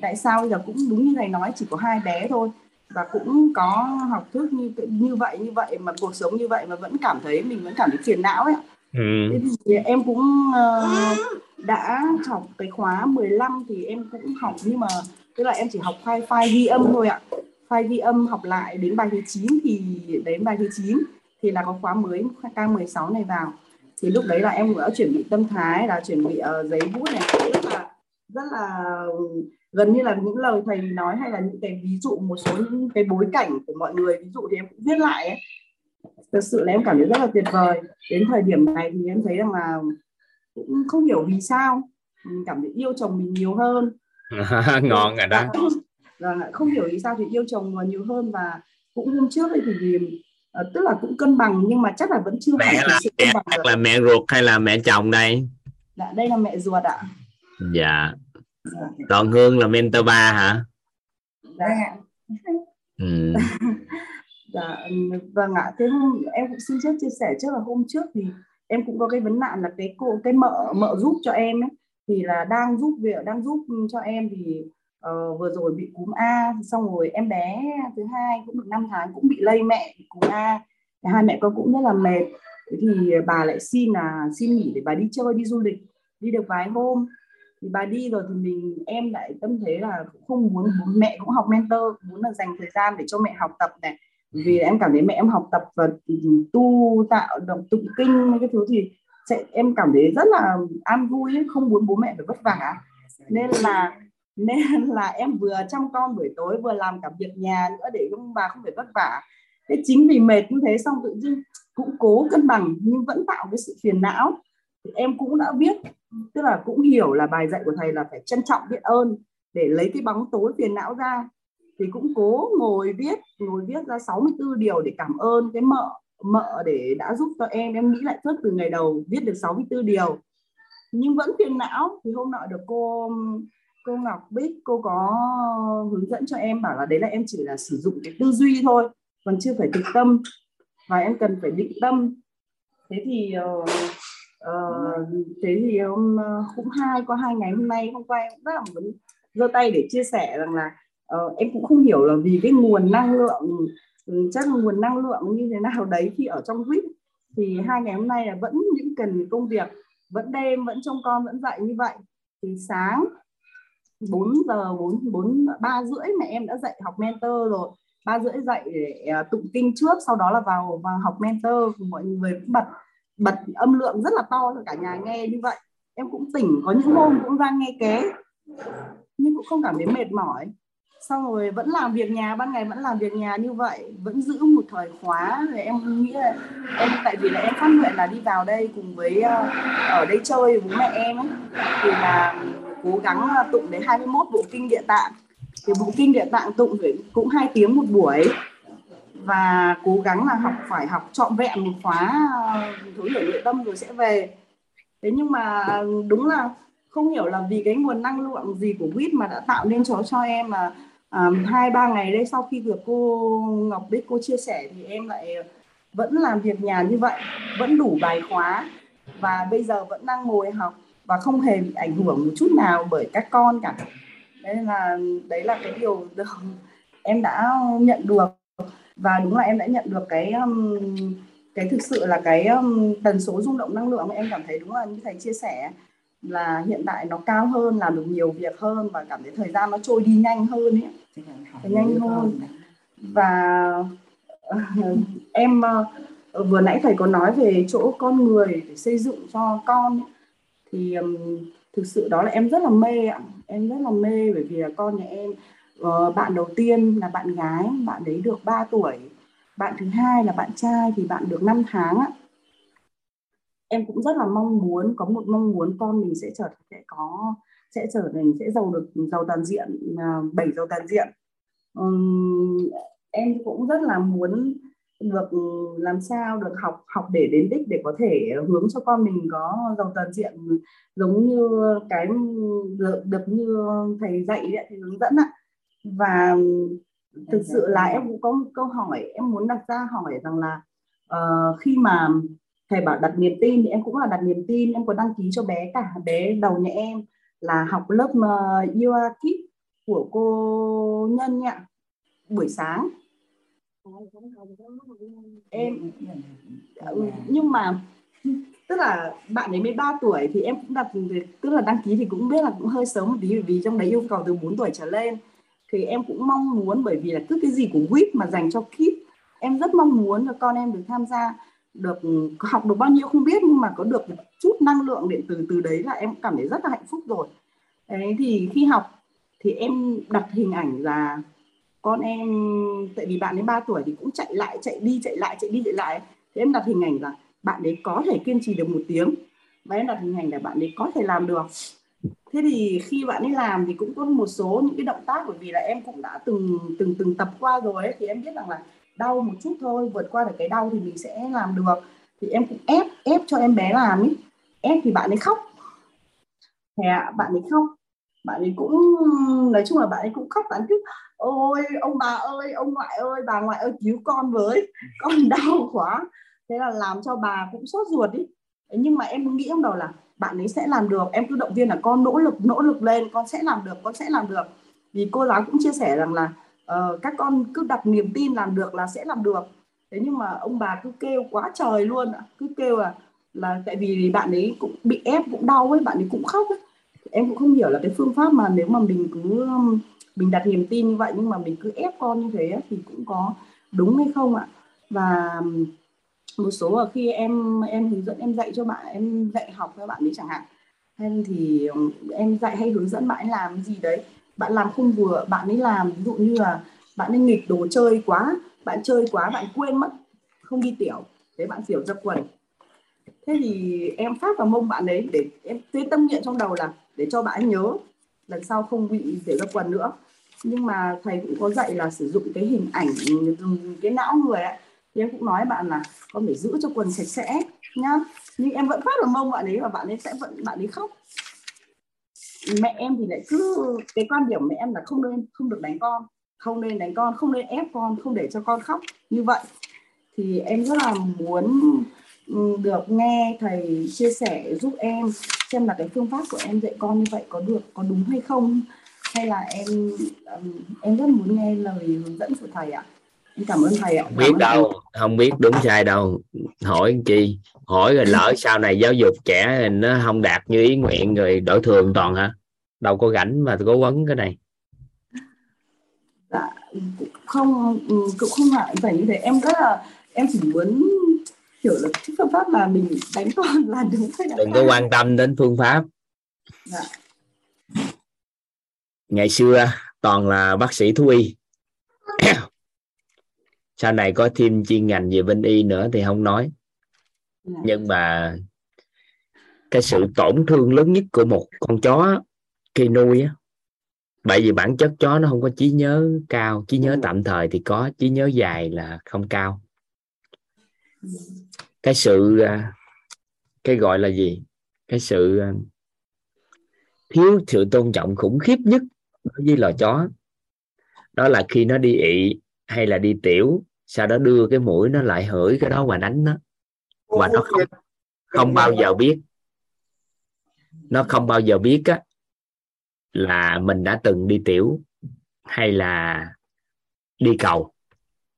S12: Tại sao bây giờ cũng đúng như thầy nói chỉ có hai bé thôi. Và cũng có học thức như như vậy như vậy mà cuộc sống như vậy mà vẫn cảm thấy mình vẫn cảm thấy phiền não ấy ừ. Thế thì em cũng uh, đã học cái khóa 15 thì em cũng học nhưng mà tức là em chỉ học file file ghi âm thôi ạ. File ghi âm học lại đến bài thứ 9 thì đến bài thứ 9 thì là có khóa mới K16 này vào thì lúc đấy là em đã chuẩn bị tâm thái là chuẩn bị uh, giấy bút này rất là rất là gần như là những lời thầy nói hay là những cái ví dụ một số những cái bối cảnh của mọi người. Ví dụ thì em cũng viết lại ấy. thực sự là em cảm thấy rất là tuyệt vời. Đến thời điểm này thì em thấy rằng là cũng không hiểu vì sao. Mình cảm thấy yêu chồng mình nhiều hơn.
S2: Ngon rồi đó.
S12: Không hiểu vì sao thì yêu chồng nhiều hơn. Và cũng hôm trước thì, thì uh, tức là cũng cân bằng nhưng mà chắc là vẫn chưa
S2: mẹ là mẹ, là mẹ ruột hay là mẹ chồng đây?
S12: Dạ đây là mẹ ruột ạ.
S2: Dạ. Còn hương là mentor ba hả?
S12: Dạ.
S2: Ừ.
S12: dạ vâng ạ. Thế hôm em cũng xin phép chia sẻ trước là hôm trước thì em cũng có cái vấn nạn là cái cô cái mợ mợ giúp cho em ấy thì là đang giúp việc đang giúp cho em thì uh, vừa rồi bị cúm A xong rồi em bé thứ hai cũng được 5 tháng cũng bị lây mẹ bị cúm A. Thì hai mẹ con cũng rất là mệt. Thế thì bà lại xin là xin nghỉ để bà đi chơi đi du lịch đi được vài hôm. Thì bà đi rồi thì mình em lại tâm thế là không muốn mẹ cũng học mentor muốn là dành thời gian để cho mẹ học tập này. Vì em cảm thấy mẹ em học tập và tu tạo động tụng kinh cái thứ thì sẽ em cảm thấy rất là an vui không muốn bố mẹ phải vất vả. Nên là nên là em vừa chăm con buổi tối, vừa làm cả việc nhà nữa để ông bà không phải vất vả. Thế chính vì mệt như thế xong tự dưng cũng cố cân bằng nhưng vẫn tạo cái sự phiền não. Thì em cũng đã biết, tức là cũng hiểu là bài dạy của thầy là phải trân trọng biết ơn để lấy cái bóng tối phiền não ra. Thì cũng cố ngồi viết ngồi viết ra 64 điều để cảm ơn cái mợ mợ để đã giúp cho em. Em nghĩ lại suốt từ ngày đầu viết được 64 điều. Nhưng vẫn phiền não. Thì hôm nọ được cô cô Ngọc Bích cô có hướng dẫn cho em bảo là đấy là em chỉ là sử dụng cái tư duy thôi còn chưa phải thực tâm. Và em cần phải định tâm. Thế thì uh, uh, thế thì hôm ờ, cũng hai có hai ngày hôm nay hôm qua em rất là muốn giơ tay để chia sẻ rằng là uh, em cũng không hiểu là vì cái nguồn năng lượng ừ, chắc là nguồn năng lượng như thế nào đấy khi ở trong quýt. Thì hai ngày hôm nay là vẫn những cần công việc vẫn đêm vẫn trông con vẫn dậy như vậy. Thì sáng 4 giờ 4 4 3 rưỡi mẹ em đã dạy học mentor rồi. Ba rưỡi dậy để à, tụng kinh trước sau đó là vào vào học mentor. Mọi người cũng bật bật âm lượng rất là to cả nhà nghe như vậy. Em cũng tỉnh có những hôm cũng ra nghe ké nhưng cũng không cảm thấy mệt mỏi. Xong rồi vẫn làm việc nhà ban ngày vẫn làm việc nhà như vậy vẫn giữ một thời khóa. Rồi em nghĩ là em tại vì là em phát nguyện là đi vào đây cùng với à, ở đây chơi với bố mẹ em ấy, thì là cố gắng à, tụng đến 21 bộ kinh địa tạng. Thì bộ kinh địa tạng tụng phải cũng hai tiếng một buổi. Và cố gắng là học, phải học trọn vẹn một khóa à, thấu hiểu nội tâm rồi sẽ về. Thế nhưng mà à, đúng là không hiểu là vì cái nguồn năng lượng gì của quýt mà đã tạo nên cho cho em mà hai, ba ngày đây sau khi được cô Ngọc Bích cô chia sẻ thì em lại vẫn làm việc nhà như vậy, vẫn đủ bài khóa và bây giờ vẫn đang ngồi học và không hề bị ảnh hưởng một chút nào bởi các con cả. Đấy là đấy là cái điều được em đã nhận được. Và đúng là em đã nhận được cái um, cái thực sự là cái um, tần số rung động năng lượng em cảm thấy đúng là như thầy chia sẻ là hiện tại nó cao hơn làm được nhiều việc hơn và cảm thấy thời gian nó trôi đi nhanh hơn ấy. Nhanh hơn. và em uh, vừa nãy thầy có nói về chỗ con người để xây dựng cho con ấy thì um, thực sự đó là em rất là mê ạ. Em rất là mê bởi vì là con nhà em uh, bạn đầu tiên là bạn gái bạn đấy được 3 tuổi bạn thứ hai là bạn trai thì bạn được 5 tháng ạ. Em cũng rất là mong muốn có một mong muốn con mình sẽ trở sẽ có sẽ trở thành sẽ giàu được giàu toàn diện uh, bảy giàu toàn diện. Um, em cũng rất là muốn được làm sao được học học để đến đích để có thể hướng cho con mình có giàu toàn diện giống như cái được, được như thầy dạy đấy, thì hướng dẫn ạ. Và thực sự là em cũng có một câu hỏi em muốn đặt ra hỏi rằng là uh, khi mà thầy bảo đặt niềm tin thì em cũng là đặt niềm tin em có đăng ký cho bé cả bé đầu nhà em là học lớp uh, Yoga Kids của cô Nhân ạ buổi sáng em ừ, nhưng mà tức là bạn ấy mới 3 tuổi thì em cũng đặt tức là đăng ký thì cũng biết là cũng hơi sớm một tí bởi vì trong đấy yêu cầu từ 4 tuổi trở lên. Thì em cũng mong muốn bởi vì là cứ cái gì của WIT mà dành cho kids em rất mong muốn là con em được tham gia được học được bao nhiêu không biết nhưng mà có được một chút năng lượng điện từ từ đấy là em cảm thấy rất là hạnh phúc rồi. Đấy thì khi học thì em đặt hình ảnh là con em tại vì bạn ấy 3 tuổi thì cũng chạy lại chạy đi chạy lại chạy đi chạy lại. Thế em đặt hình ảnh là bạn ấy có thể kiên trì được một tiếng. Và em đặt hình ảnh là bạn ấy có thể làm được. Thế thì khi bạn ấy làm thì cũng có một số những cái động tác bởi vì là em cũng đã từng từng từng tập qua rồi ấy, thì em biết rằng là đau một chút thôi vượt qua được cái đau thì mình sẽ làm được. Thì em cũng ép ép cho em bé làm ấy ép thì bạn ấy khóc. Thế à, bạn ấy khóc. Bạn ấy cũng nói chung là bạn ấy cũng khóc bạn cứ ôi ông bà ơi ông ngoại ơi bà ngoại ơi cứu con với. Con đau quá. Thế là làm cho bà cũng sốt ruột ý. Nhưng mà em nghĩ trong đầu là bạn ấy sẽ làm được. Em cứ động viên là con nỗ lực nỗ lực lên con sẽ làm được con sẽ làm được. Vì cô giáo cũng chia sẻ rằng là uh, các con cứ đặt niềm tin làm được là sẽ làm được. Thế nhưng mà ông bà cứ kêu quá trời luôn cứ kêu là là tại vì bạn ấy cũng bị ép cũng đau ấy bạn ấy cũng khóc ấy em cũng không hiểu là cái phương pháp mà nếu mà mình cứ um, mình đặt niềm tin như vậy nhưng mà mình cứ ép con như thế thì cũng có đúng hay không ạ? Và um, một số ở khi em em hướng dẫn, em dạy cho bạn, em dạy học cho bạn ấy chẳng hạn hay thì um, em dạy hay hướng dẫn bạn ấy làm gì đấy. Bạn làm không vừa, bạn ấy làm ví dụ như là bạn ấy nghịch đồ chơi quá, bạn chơi quá, bạn quên mất, không đi tiểu. Thế bạn tiểu ra quần thế thì em phát vào mông bạn ấy để em tưới tâm niệm trong đầu là để cho bạn ấy nhớ, lần sau không bị để ra quần nữa. Nhưng mà thầy cũng có dạy là sử dụng cái hình ảnh, dùng cái não người ấy. Thì em cũng nói bạn là con phải giữ cho quần sạch sẽ nhá. Nhưng em vẫn phát vào mông bạn ấy và bạn ấy sẽ vẫn, bạn ấy khóc. Mẹ em thì lại cứ, cái quan điểm mẹ em là không nên, không được đánh con, không nên đánh con, không nên ép con, không để cho con khóc. Như vậy thì em rất là muốn được nghe thầy chia sẻ giúp em xem là cái phương pháp của em dạy con như vậy có được có đúng hay không? Hay là em em rất muốn nghe lời hướng dẫn của thầy ạ. Em cảm ơn thầy ạ.
S2: Không biết đâu em. không biết đúng sai đâu. Hỏi chi? Hỏi rồi lỡ sau này giáo dục trẻ nó không đạt như ý nguyện rồi đổi thường toàn hả? Đâu có rảnh mà cố vấn cái này.
S12: Dạ không cũng không ngại phải như thế. Em rất là em chỉ muốn hiểu là cái phương pháp mà mình đánh con là đúng hay là
S2: đừng có quan tâm đến phương pháp. Dạ. ngày xưa toàn là bác sĩ thú y. Sau này có thêm chuyên ngành về bên y nữa thì không nói. Dạ. nhưng mà cái sự tổn thương lớn nhất của một con chó khi nuôi á bởi vì bản chất chó nó không có trí nhớ cao trí nhớ tạm thời thì có trí nhớ dài là không cao cái sự à, cái gọi là gì? Cái sự à, thiếu sự tôn trọng khủng khiếp nhất đối với loài chó. Đó là khi nó đi ị hay là đi tiểu, sau đó đưa cái mũi nó lại hửi cái đó và đánh nó. Và nó không không bao giờ biết. Nó không bao giờ biết á, là mình đã từng đi tiểu hay là đi cầu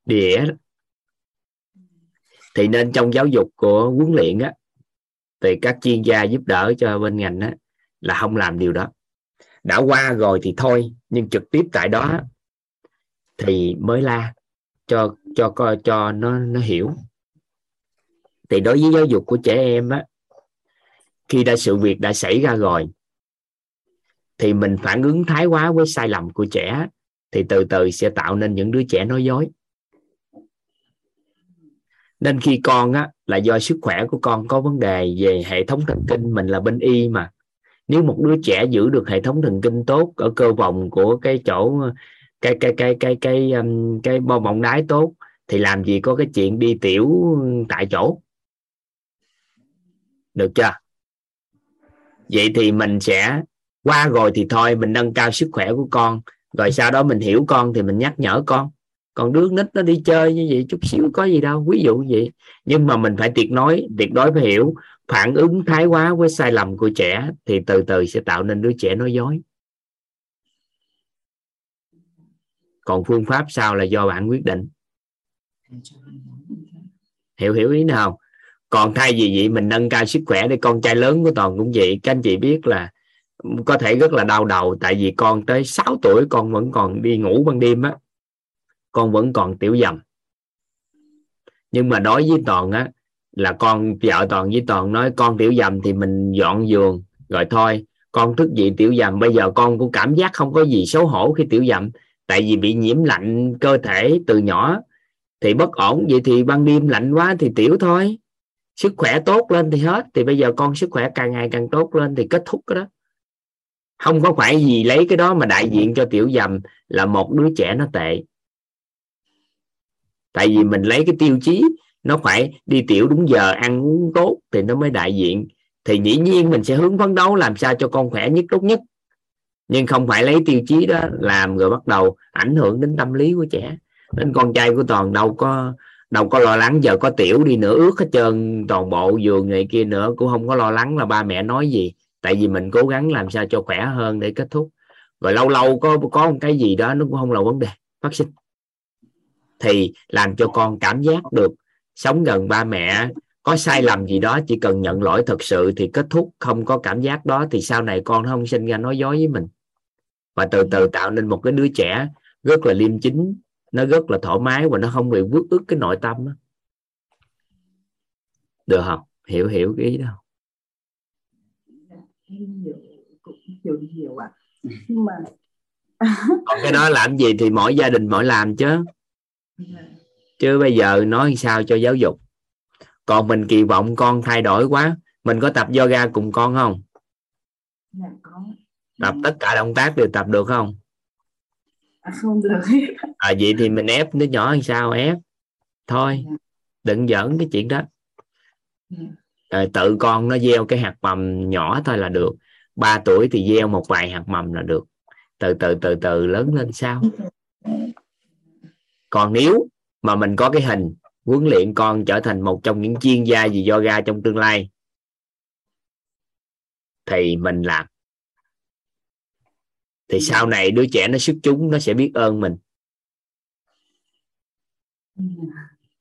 S2: đĩa thì nên trong giáo dục của huấn luyện á thì các chuyên gia giúp đỡ cho bên ngành á là không làm điều đó. Đã qua rồi thì thôi nhưng trực tiếp tại đó thì mới la cho cho cho, cho nó nó hiểu. Thì đối với giáo dục của trẻ em á khi đã sự việc đã xảy ra rồi thì mình phản ứng thái quá với sai lầm của trẻ thì từ từ sẽ tạo nên những đứa trẻ nói dối nên khi con á là do sức khỏe của con có vấn đề về hệ thống thần kinh mình là bên y mà. Nếu một đứa trẻ giữ được hệ thống thần kinh tốt ở cơ vòng của cái chỗ cái cái cái cái cái cái, cái bo bọng đái tốt thì làm gì có cái chuyện đi tiểu tại chỗ? Được chưa? Vậy thì mình sẽ qua rồi thì thôi mình nâng cao sức khỏe của con. Rồi sau đó mình hiểu con thì mình nhắc nhở con còn đứa nít nó đi chơi như vậy chút xíu có gì đâu, ví dụ vậy. Nhưng mà mình phải tuyệt nói tuyệt đối phải hiểu, phản ứng thái quá với sai lầm của trẻ thì từ từ sẽ tạo nên đứa trẻ nói dối. Còn phương pháp sau là do bạn quyết định. Hiểu hiểu ý nào? Còn thay vì vậy, mình nâng cao sức khỏe để con trai lớn của toàn cũng vậy. Các anh chị biết là có thể rất là đau đầu, tại vì con tới 6 tuổi con vẫn còn đi ngủ ban đêm á con vẫn còn tiểu dầm. Nhưng mà đối với toàn á, là con vợ toàn với toàn nói con tiểu dầm thì mình dọn giường, rồi thôi, con thức dậy tiểu dầm. Bây giờ con cũng cảm giác không có gì xấu hổ khi tiểu dầm, tại vì bị nhiễm lạnh cơ thể từ nhỏ. Thì bất ổn, vậy thì ban đêm lạnh quá thì tiểu thôi. Sức khỏe tốt lên thì hết, thì bây giờ con sức khỏe càng ngày càng tốt lên thì kết thúc cái đó. Không có phải gì lấy cái đó mà đại diện cho tiểu dầm là một đứa trẻ nó tệ tại vì mình lấy cái tiêu chí, nó phải đi tiểu đúng giờ, ăn uống tốt thì nó mới đại diện. Thì dĩ nhiên mình sẽ hướng phấn đấu làm sao cho con khỏe nhất, tốt nhất. Nhưng không phải lấy tiêu chí đó làm rồi bắt đầu ảnh hưởng đến tâm lý của trẻ. Nên con trai của toàn đâu có đâu có lo lắng giờ có tiểu đi nữa, ướt hết trơn toàn bộ giường này kia nữa, cũng không có lo lắng là ba mẹ nói gì. Tại vì mình cố gắng làm sao cho khỏe hơn để kết thúc. Rồi lâu lâu có có một cái gì đó nó cũng không là vấn đề. Phát sinh thì làm cho con cảm giác được sống gần ba mẹ có sai lầm gì đó chỉ cần nhận lỗi thật sự thì kết thúc không có cảm giác đó thì sau này con không sinh ra nói dối với mình và từ từ tạo nên một cái đứa trẻ rất là liêm chính nó rất là thoải mái và nó không bị vứt ức cái nội tâm đó. được không hiểu hiểu cái ý đó
S12: em hiểu cũng hiểu hiểu ạ à. nhưng mà
S2: còn cái đó làm gì thì mỗi gia đình mỗi làm chứ chứ bây giờ nói sao cho giáo dục. Còn mình kỳ vọng con thay đổi quá mình có tập yoga cùng con không?
S12: Dạ, có.
S2: tập tất cả động tác đều tập được không?
S12: À, không được.
S2: À vậy thì mình ép đứa nhỏ làm sao ép? Thôi dạ. đừng giỡn cái chuyện đó. À, tự con nó gieo cái hạt mầm nhỏ thôi là được. 3 tuổi thì gieo một vài hạt mầm là được. Từ từ từ từ lớn lên sao còn nếu mà mình có cái hình huấn luyện con trở thành một trong những chuyên gia về yoga trong tương lai thì mình làm. Thì sau này đứa trẻ nó xuất chúng nó sẽ biết ơn mình.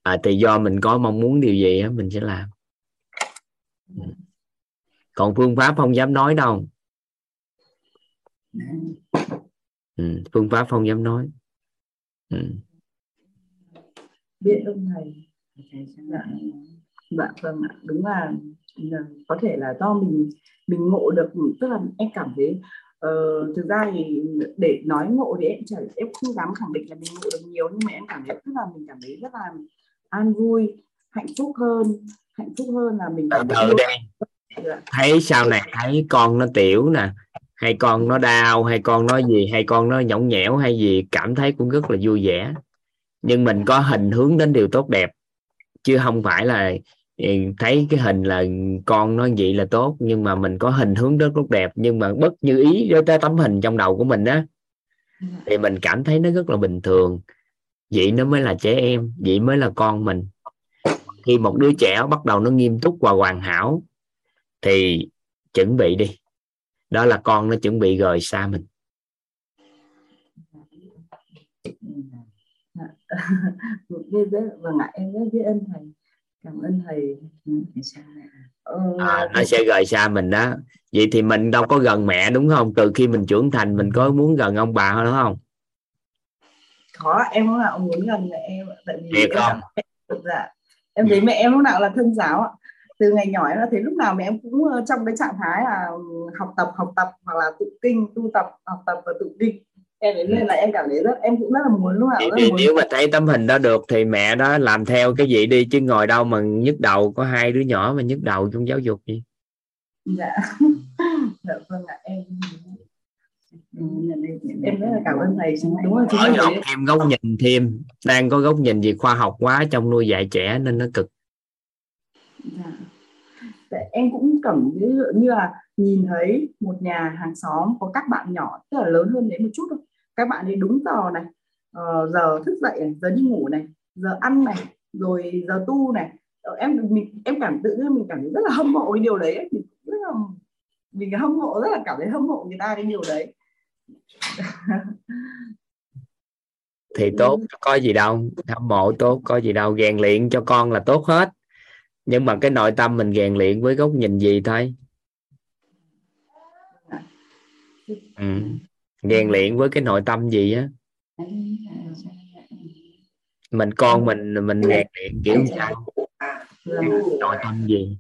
S2: À, thì do mình có mong muốn điều gì á mình sẽ làm. Còn phương pháp không dám nói đâu. Ừ, phương pháp không dám nói. Ừ
S12: biết ơn thầy dạ. dạ vâng ạ. Đúng là, là có thể là do mình mình ngộ được tức là em cảm thấy uh, thực ra thì để nói ngộ thì em chẳng em không dám khẳng định là mình ngộ được nhiều nhưng mà em cảm thấy tức là mình cảm thấy rất là an vui hạnh phúc hơn hạnh phúc hơn là mình
S2: ở đây dạ. thấy sau này thấy con nó tiểu nè. Hay con nó đau hay con nói gì hay con nó nhõng nhẽo hay gì cảm thấy cũng rất là vui vẻ nhưng mình có hình hướng đến điều tốt đẹp. Chứ không phải là ừ, thấy cái hình là con nó vậy là tốt, nhưng mà mình có hình hướng rất tốt đẹp. Nhưng mà bất như ý với cái tấm hình trong đầu của mình á, thì mình cảm thấy nó rất là bình thường. Vậy nó mới là trẻ em, vậy mới là con mình. Khi một đứa trẻ bắt đầu nó nghiêm túc và hoàn hảo, thì chuẩn bị đi. Đó là con nó chuẩn bị rời xa mình
S12: vâng ạ em rất biết ơn thầy. Cảm ơn thầy. Ừ,
S2: ờ, à, nó sẽ rời xa mình đó. Vậy thì mình đâu có gần mẹ đúng không? Từ khi mình trưởng thành mình có muốn gần ông bà đúng không?
S12: Có em lúc nào muốn gần mẹ em tại vì
S2: Thiệt không?
S12: em, dạ em thấy mẹ em lúc nào là thân giáo ạ. Từ ngày nhỏ em đã thấy lúc nào mẹ em cũng ờ, trong cái trạng thái là học tập học tập hoặc là tụng kinh tu tập học tập và tụng kinh em nên là em cảm thấy rất em cũng rất là muốn lúc nào
S2: muốn... nếu mà thấy tấm hình đó được thì mẹ đó làm theo cái gì đi chứ ngồi đâu mà nhức đầu có hai đứa nhỏ mà nhức đầu trong giáo dục gì?
S12: Dạ. Dạ vâng ạ em em rất là cảm ơn thầy đúng rồi
S2: ở góc thêm góc nhìn thêm. Đang có góc nhìn gì khoa học quá trong nuôi dạy trẻ nên nó cực.
S12: Dạ. em cũng cảm ví dụ như là nhìn thấy một nhà hàng xóm có các bạn nhỏ tức là lớn hơn đấy một chút thôi các bạn ấy đúng giờ này uh, giờ thức dậy này giờ đi ngủ này giờ ăn này rồi giờ tu này. Ờ, em mình em cảm tự nhiên mình cảm thấy rất là hâm mộ cái điều đấy mình rất là mình hâm mộ rất là cảm thấy hâm mộ người ta cái điều đấy.
S2: Thì tốt có gì đâu hâm mộ tốt có gì đâu rèn luyện cho con là tốt hết. Nhưng mà cái nội tâm mình rèn luyện với góc nhìn gì thôi. Ừ rèn luyện với cái nội tâm gì á. Mình con mình mình rèn luyện kiểu sao nội tâm gì?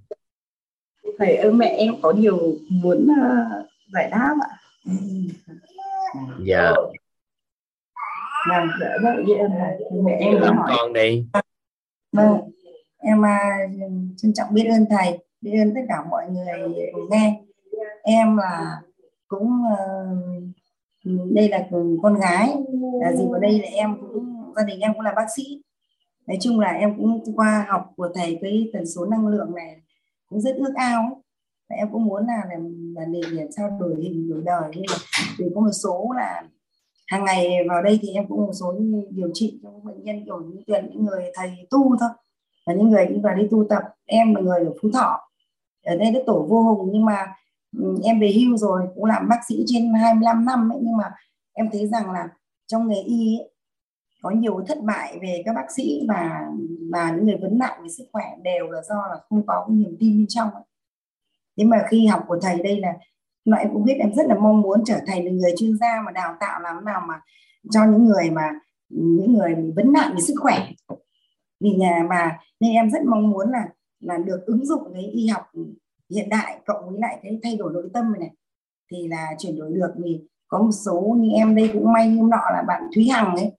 S12: Thầy ơi mẹ em có điều muốn uh, giải đáp ạ.
S2: Dạ.
S12: Vâng dạ vậy với em là mẹ em
S2: Làm
S12: hỏi.
S2: con đi.
S13: Vâng. Em uh, trân trọng biết ơn thầy biết ơn tất cả mọi người nghe. Em là cũng uh, đây là con gái là gì ở đây là em cũng gia đình em cũng là bác sĩ. Nói chung là em cũng qua học của thầy cái tần số năng lượng này cũng rất ước ao ấy. Và em cũng muốn là làm là để, để sao đổi hình đổi đời. Nhưng mà vì có một số là hàng ngày vào đây thì em cũng một số điều trị cho bệnh nhân kiểu như tuyển những người thầy tu thôi. Và những người đi vào đi tu tập em là người ở phú thọ. Ở đây đất tổ vô hùng nhưng mà ừ, Ừ, em về hưu rồi cũng làm bác sĩ trên 25 năm ấy nhưng mà em thấy rằng là trong nghề y ấy, có nhiều thất bại về các bác sĩ và và những người vấn nạn về sức khỏe đều là do là không có cái niềm tin bên trong ấy. thế mà khi học của thầy đây là mà em cũng biết em rất là mong muốn trở thành người chuyên gia mà đào tạo làm nào mà cho những người mà những người vấn nạn về sức khỏe vì nhà mà nên em rất mong muốn là là được ứng dụng cái y học hiện đại cộng với lại cái thay đổi nội tâm này, này thì là chuyển đổi được. Vì có một số như em đây cũng may hôm nọ là bạn Thúy Hằng ấy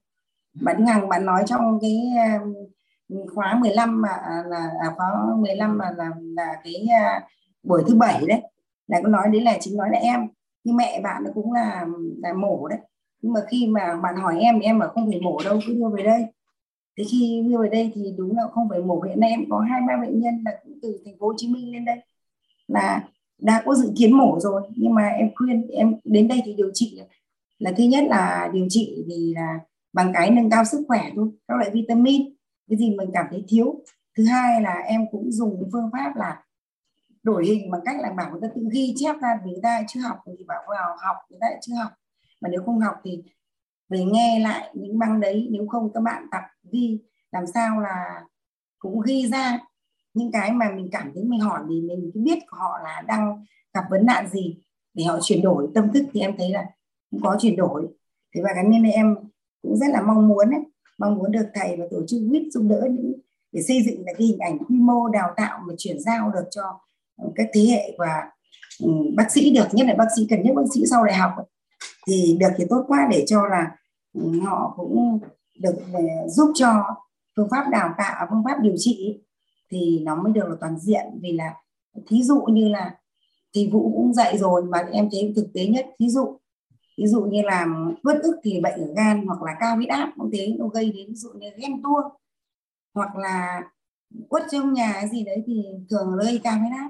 S13: bạn Thúy Hằng bạn nói trong cái um, khóa 15 mà à, là à, khóa 15 mà là là cái à, buổi thứ bảy đấy là có nói đấy là chính nói là em. Nhưng mẹ bạn cũng là là mổ đấy. Nhưng mà khi mà bạn hỏi em thì em bảo không phải mổ đâu cứ đưa về đây. Thế khi đưa về đây thì đúng là không phải mổ. Hiện nay em có hai ba bệnh nhân là cũng từ thành phố Hồ Chí Minh lên đây là đã có dự kiến mổ rồi, nhưng mà em khuyên em đến đây thì điều trị là thứ nhất là điều trị thì là bằng cái nâng cao sức khỏe thôi, các loại vitamin, cái gì mình cảm thấy thiếu. Thứ hai là em cũng dùng phương pháp là đổi hình bằng cách là bảo người ta tự ghi chép ra vì người ta chưa học thì bảo vào học, người ta chưa học. Mà nếu không học thì về nghe lại những băng đấy, nếu không các bạn tập ghi, làm sao là cũng ghi ra những cái mà mình cảm thấy mình hỏi thì mình biết họ là đang gặp vấn nạn gì để họ chuyển đổi tâm thức thì em thấy là cũng có chuyển đổi. Thế và cái nên em cũng rất là mong muốn ấy, mong muốn được thầy và tổ chức quýt giúp đỡ những để xây dựng cái hình ảnh quy mô đào tạo và chuyển giao được cho ừ, các thế hệ và um, bác sĩ được nhất là bác sĩ cần nhất bác sĩ sau đại học thì được thì tốt quá để cho là um, họ cũng được uh, giúp cho phương pháp đào tạo phương pháp điều trị thì nó mới được là toàn diện. Vì là thí dụ như là thì vũ cũng dạy rồi, mà em thấy thực tế nhất, thí dụ ví dụ như là bất ức thì bệnh ở gan hoặc là cao huyết áp cũng thế, nó gây đến ví dụ như ghen tuông hoặc là quất trong nhà cái gì đấy thì thường gây cao huyết áp.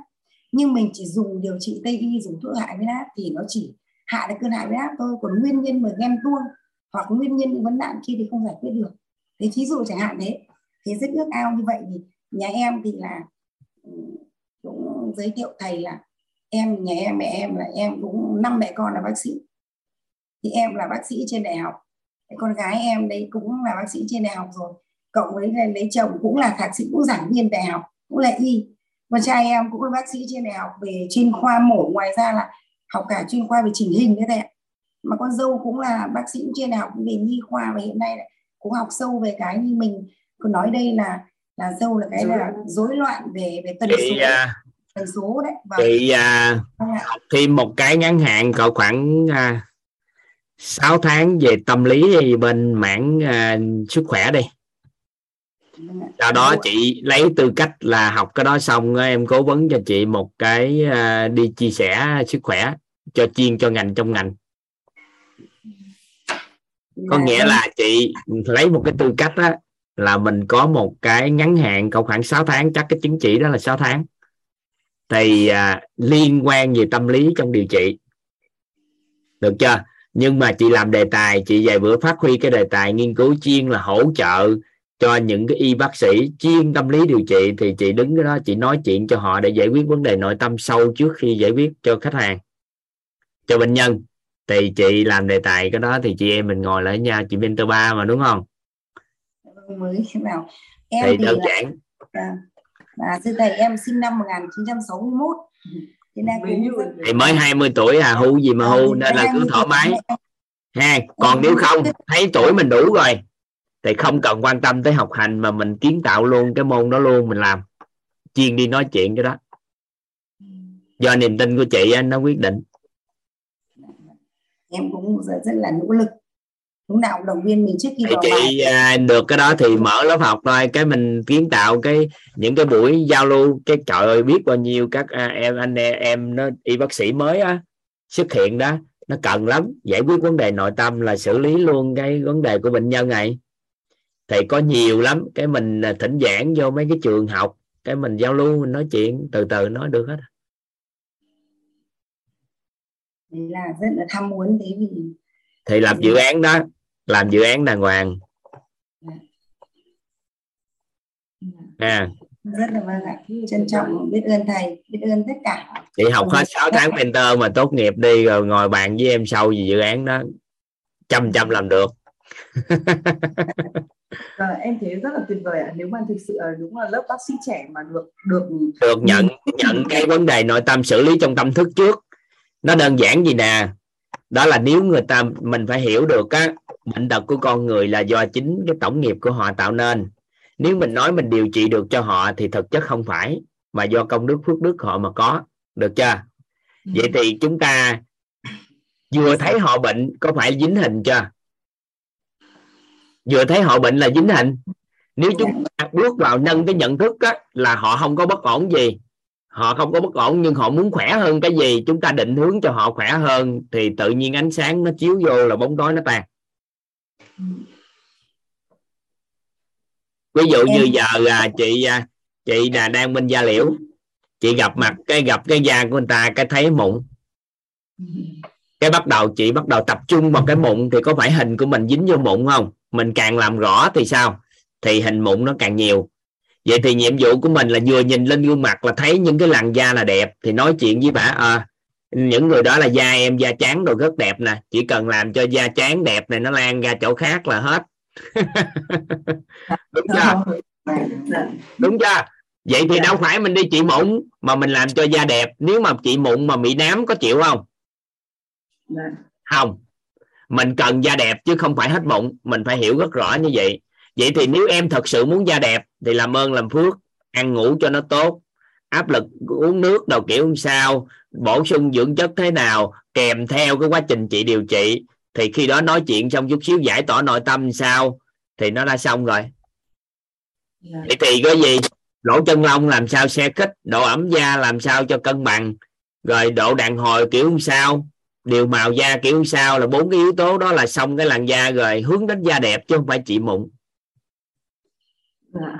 S13: Nhưng mình chỉ dùng điều trị tây y, dùng thuốc hạ huyết áp thì nó chỉ hạ được cơn hạ huyết áp thôi. Còn nguyên nhân mà ghen tuông hoặc nguyên nhân những vấn nạn kia thì không giải quyết được. Thế thí dụ chẳng hạn thế rất ước ao như vậy thì nhà em thì là ừ, cũng giới thiệu thầy là em, nhà em, mẹ em là em cũng năm mẹ con là bác sĩ. Thì em là bác sĩ trên đại học. Con gái em đấy cũng là bác sĩ trên đại học rồi. Cộng với là lấy chồng cũng là thạc sĩ, cũng giảng viên đại học, cũng là y. Con trai em cũng là bác sĩ trên đại học về chuyên khoa mổ, ngoài ra là học cả chuyên khoa về chỉnh hình như thế mà con dâu cũng là bác sĩ trên đại học về nhi khoa và hiện nay cũng học sâu về cái như mình còn nói đây là là dâu là cái là rối loạn về về tần số.
S2: à,
S13: tần số đấy
S2: và chị à, học thêm một cái ngắn hạn cỡ khoảng à, 6 tháng về tâm lý thì bên mảng à, sức khỏe đi. Sau đó chị lấy tư cách là học cái đó xong em cố vấn cho chị một cái à, đi chia sẻ sức khỏe cho chuyên cho ngành trong ngành. Có nghĩa là chị lấy một cái tư cách đó là mình có một cái ngắn hạn có khoảng 6 tháng chắc cái chứng chỉ đó là 6 tháng. Thì à, liên quan về tâm lý trong điều trị. Được chưa? Nhưng mà chị làm đề tài chị vài bữa phát huy cái đề tài nghiên cứu chuyên là hỗ trợ cho những cái y bác sĩ chuyên tâm lý điều trị thì chị đứng cái đó chị nói chuyện cho họ để giải quyết vấn đề nội tâm sâu trước khi giải quyết cho khách hàng. Cho bệnh nhân. Thì chị làm đề tài cái đó thì chị em mình ngồi lại nhà chị mentor ba mà đúng không?
S13: Mới nào? Em
S2: thì,
S13: thì
S2: đơn
S13: là,
S2: giản.
S13: À, à, thưa thầy em sinh năm 1961 Thế nên cũng
S2: thì mới 20 tuổi à hưu gì mà hưu nên là cứ thoải mái. ha còn nếu không thấy tuổi mình đủ rồi thì không cần quan tâm tới học hành mà mình kiến tạo luôn cái môn đó luôn mình làm. Chuyên đi nói chuyện cái đó. Do niềm tin của chị nó quyết định.
S13: Em cũng rất là nỗ lực lúc nào động viên mình trước khi
S2: thì chị à, được cái đó thì mở lớp học thôi cái mình kiến tạo cái những cái buổi giao lưu cái trời ơi biết bao nhiêu các à, em anh em nó y bác sĩ mới á xuất hiện đó nó cần lắm. Giải quyết vấn đề nội tâm là xử lý luôn cái vấn đề của bệnh nhân này. Thì có nhiều lắm cái mình à, thỉnh giảng vô mấy cái trường học cái mình giao lưu mình nói chuyện từ từ nói được hết.
S13: Đấy là rất là tham muốn thế vì
S2: thì làm dự án đó làm dự án đàng hoàng.
S13: À. Rất là vâng ạ. Trân trọng biết ơn thầy biết ơn tất cả.
S2: Chị học hết 6 tháng mentor mà tốt nghiệp đi rồi ngồi bàn với em sau về dự án đó trăm trăm làm được.
S12: À, em thấy rất là tuyệt vời ạ. Nếu mà thực sự đúng là lớp bác sĩ trẻ mà được được
S2: được nhận nhận cái vấn đề nội tâm xử lý trong tâm thức trước. Nó đơn giản gì nè? Đó là nếu người ta mình phải hiểu được á bệnh tật của con người là do chính cái tổng nghiệp của họ tạo nên. Nếu mình nói mình điều trị được cho họ thì thực chất không phải mà do công đức phước đức họ mà có. Được chưa? Ừ. vậy thì chúng ta vừa thấy họ bệnh có phải dính hình chưa? Vừa thấy họ bệnh là dính hình. Nếu chúng ta bước vào nâng cái nhận thức á, là họ không có bất ổn gì. Họ không có bất ổn nhưng họ muốn khỏe hơn cái gì? Chúng ta định hướng cho họ khỏe hơn thì tự nhiên ánh sáng nó chiếu vô là bóng tối nó tan ví dụ như giờ à, chị à, chị là đang bên da liễu chị gặp mặt cái gặp cái da của người ta cái thấy mụn. Cái bắt đầu chị bắt đầu tập trung vào cái mụn thì có phải hình của mình dính vô mụn không? Mình càng làm rõ thì sao? Thì hình mụn nó càng nhiều. Vậy thì nhiệm vụ của mình là vừa nhìn lên gương mặt là thấy những cái làn da là đẹp thì nói chuyện với bà à, những người đó là da em da trắng đồ rất đẹp nè. Chỉ cần làm cho da trắng đẹp này nó lan ra chỗ khác là hết. Đúng chưa? Đúng chưa? Vậy thì đâu phải mình đi trị mụn mà mình làm cho da đẹp. Nếu mà trị mụn mà bị nám có chịu không? Không. Mình cần da đẹp chứ không phải hết mụn. Mình phải hiểu rất rõ như vậy. Vậy thì nếu em thật sự muốn da đẹp thì làm ơn, làm phước, ăn ngủ cho nó tốt áp lực uống nước đầu kiểu sao bổ sung dưỡng chất thế nào kèm theo cái quá trình chị điều trị thì khi đó nói chuyện xong chút xíu giải tỏa nội tâm sao thì nó đã xong rồi yeah. Dạ. vậy thì cái gì lỗ chân lông làm sao xe kích độ ẩm da làm sao cho cân bằng rồi độ đàn hồi kiểu sao điều màu da kiểu sao là bốn cái yếu tố đó là xong cái làn da rồi hướng đến da đẹp chứ không phải chị mụn dạ.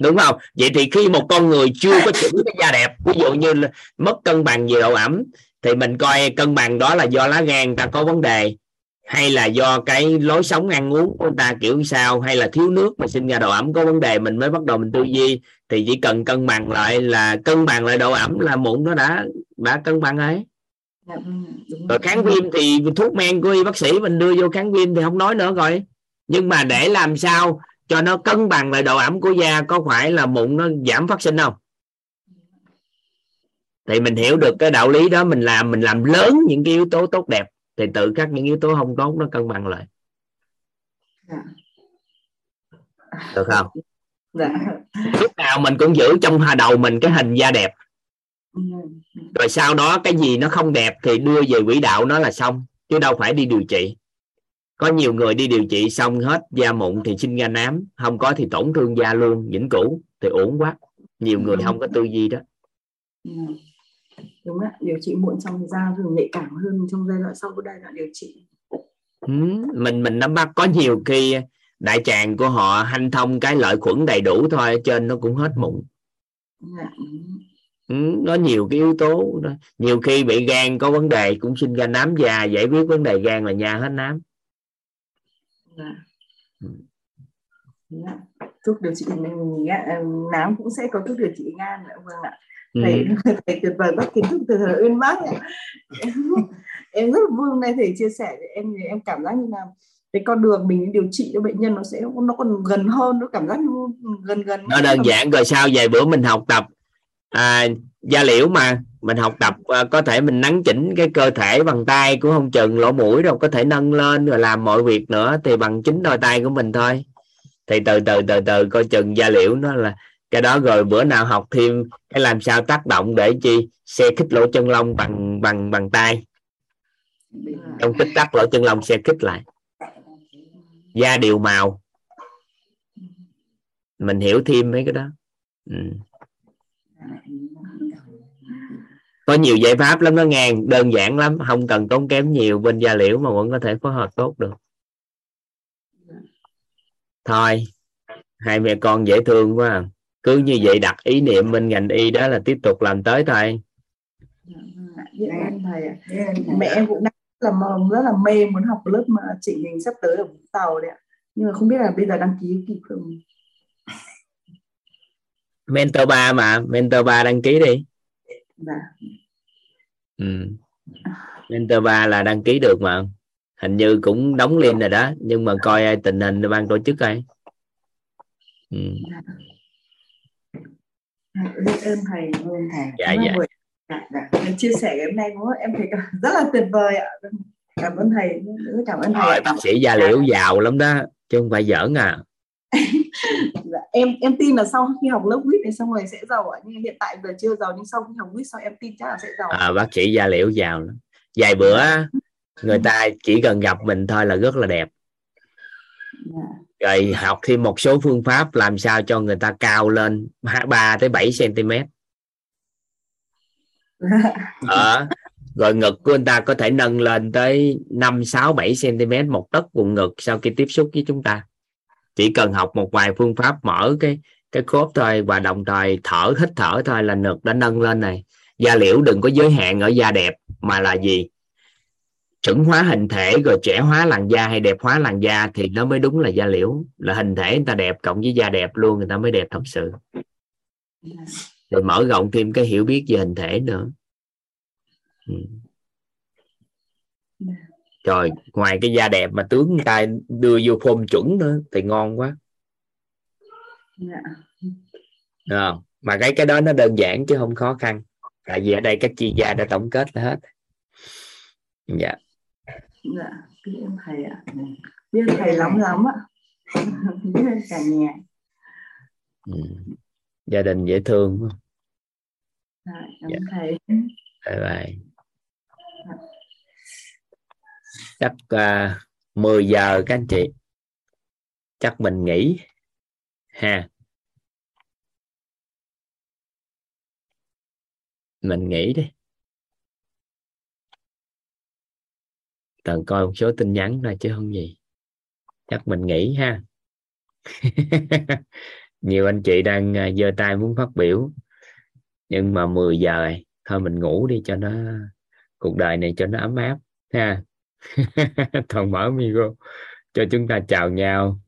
S2: Đúng không? Vậy thì khi một con người chưa có chuẩn cái da đẹp ví dụ như mất cân bằng về độ ẩm thì mình coi cân bằng đó là do lá gan ta có vấn đề hay là do cái lối sống ăn uống của ta kiểu sao hay là thiếu nước mà sinh ra độ ẩm có vấn đề mình mới bắt đầu mình tư duy. Thì chỉ cần cân bằng lại là cân bằng lại độ ẩm là mụn nó đã đã cân bằng ấy. Dạ, rồi. kháng viêm thì thuốc men của y bác sĩ mình đưa vô kháng viêm thì không nói nữa rồi. Nhưng mà để làm sao cho nó cân bằng lại độ ẩm của da có phải là mụn nó giảm phát sinh không thì mình hiểu được cái đạo lý đó mình làm mình làm lớn những cái yếu tố tốt đẹp thì tự khắc những yếu tố không tốt nó cân bằng lại dạ. được không dạ. lúc nào mình cũng giữ trong hà đầu mình cái hình da đẹp ừ. rồi sau đó cái gì nó không đẹp thì đưa về quỹ đạo nó là xong chứ đâu phải đi điều trị có nhiều người đi điều trị xong hết da mụn thì sinh ra nám không có thì tổn thương da luôn vĩnh cửu thì ổn quá. Nhiều người không có tư duy đó.
S12: Ừ. Đúng ạ điều trị muộn xong thì da thường nhạy cảm hơn trong giai đoạn sau của giai đoạn điều trị.
S2: Ừ, mình mình nắm bắt có nhiều khi đại tràng của họ hanh thông cái lợi khuẩn đầy đủ thôi ở trên nó cũng hết mụn. Dạ. ừ, nó nhiều cái yếu tố đó. nhiều khi bị gan có vấn đề cũng sinh ra nám da giải quyết vấn đề gan là nha hết nám
S12: dạ. Dạ. thuốc điều trị mình nám cũng sẽ có thuốc điều trị gan nữa vâng ạ thầy ừ. thầy tuyệt vời các kiến thức từ thầy uyên bác em rất là vui hôm nay thầy chia sẻ em em cảm giác như là cái con đường mình điều trị cho bệnh nhân nó sẽ nó còn gần hơn nó cảm giác gần gần
S2: nó đơn giản rồi sau vài bữa mình học tập à, da liễu mà. Mình học tập à, có thể mình nắn chỉnh cái cơ thể bằng tay cũng không chừng lỗ mũi đâu có thể nâng lên rồi làm mọi việc nữa thì bằng chính đôi tay của mình thôi. Thì từ từ từ từ coi chừng da liễu nó là cái đó rồi bữa nào học thêm cái làm sao tác động để chi? Xe khích lỗ chân lông bằng bằng bằng tay. Trong tích tắc lỗ chân lông xe khích lại. Da điều màu. Mình hiểu thêm mấy cái đó. Ừ. có nhiều giải pháp lắm nó ngang đơn giản lắm không cần tốn kém nhiều bên da liễu mà vẫn có thể phối hợp tốt được thôi hai mẹ con dễ thương quá à. cứ như vậy đặt ý niệm bên ngành y đó là tiếp tục làm tới thôi
S12: thầy mẹ em cũng đang là rất là mê muốn học lớp mà chị mình sắp tới ở Vũng Tàu đấy ạ nhưng mà không biết là bây giờ đăng ký kịp không
S2: mentor 3 mà mentor 3 đăng ký đi. Ừ. mentor 3 là đăng ký được mà hình như cũng đóng lên rồi đó nhưng mà coi tình hình ban tổ chức coi
S12: ừ. biết ơn thầy ơn thầy
S2: dạ dạ.
S12: dạ, dạ. chia sẻ ngày hôm nay cũng em thấy rất là tuyệt vời ạ cảm ơn thầy cảm ơn thầy
S2: Rồi, bác sĩ gia liễu giàu lắm đó chứ không phải giỡn à
S12: dạ, em em tin là sau khi học lớp quýt thì xong rồi sẽ giàu ạ. Nhưng hiện tại giờ chưa giàu nhưng sau khi học quýt sau em tin chắc là sẽ giàu.
S2: À, bác sĩ gia liễu giàu lắm vài bữa người ta chỉ cần gặp mình thôi là rất là đẹp. Rồi học thêm một số phương pháp làm sao cho người ta cao lên 3 tới 7 cm ở rồi ngực của anh ta có thể nâng lên tới 5 6 7 cm một tấc vùng ngực sau khi tiếp xúc với chúng ta chỉ cần học một vài phương pháp mở cái cái khớp thôi và đồng thời thở, hít thở thôi là ngực đã nâng lên này. Da liễu đừng có giới hạn ở da đẹp mà là gì? Chuẩn hóa hình thể rồi trẻ hóa làn da hay đẹp hóa làn da thì nó mới đúng là da liễu. Là hình thể người ta đẹp cộng với da đẹp luôn, người ta mới đẹp thật sự. Rồi mở rộng thêm cái hiểu biết về hình thể nữa. Ừ trời ngoài cái da đẹp mà tướng người ta đưa vô phôm chuẩn nữa thì ngon quá. Yeah. à, mà cái cái đó nó đơn giản chứ không khó khăn. Tại vì ở đây các chuyên gia đã tổng kết hết.
S12: Dạ. Dạ biết ơn thầy ạ. Biết ơn thầy lắm lắm ạ. Biết ơn cả nhà.
S2: Ừ. gia đình dễ thương không
S12: dạ, cảm dạ. thầy.
S2: Bye bye chắc à, uh, 10 giờ các anh chị. Chắc mình nghỉ. Ha. Mình nghỉ đi. Cần coi một số tin nhắn thôi chứ không gì. Chắc mình nghỉ ha. Nhiều anh chị đang à, giơ tay muốn phát biểu. Nhưng mà 10 giờ thôi mình ngủ đi cho nó cuộc đời này cho nó ấm áp. Ha. toàn mở micro cho chúng ta chào nhau.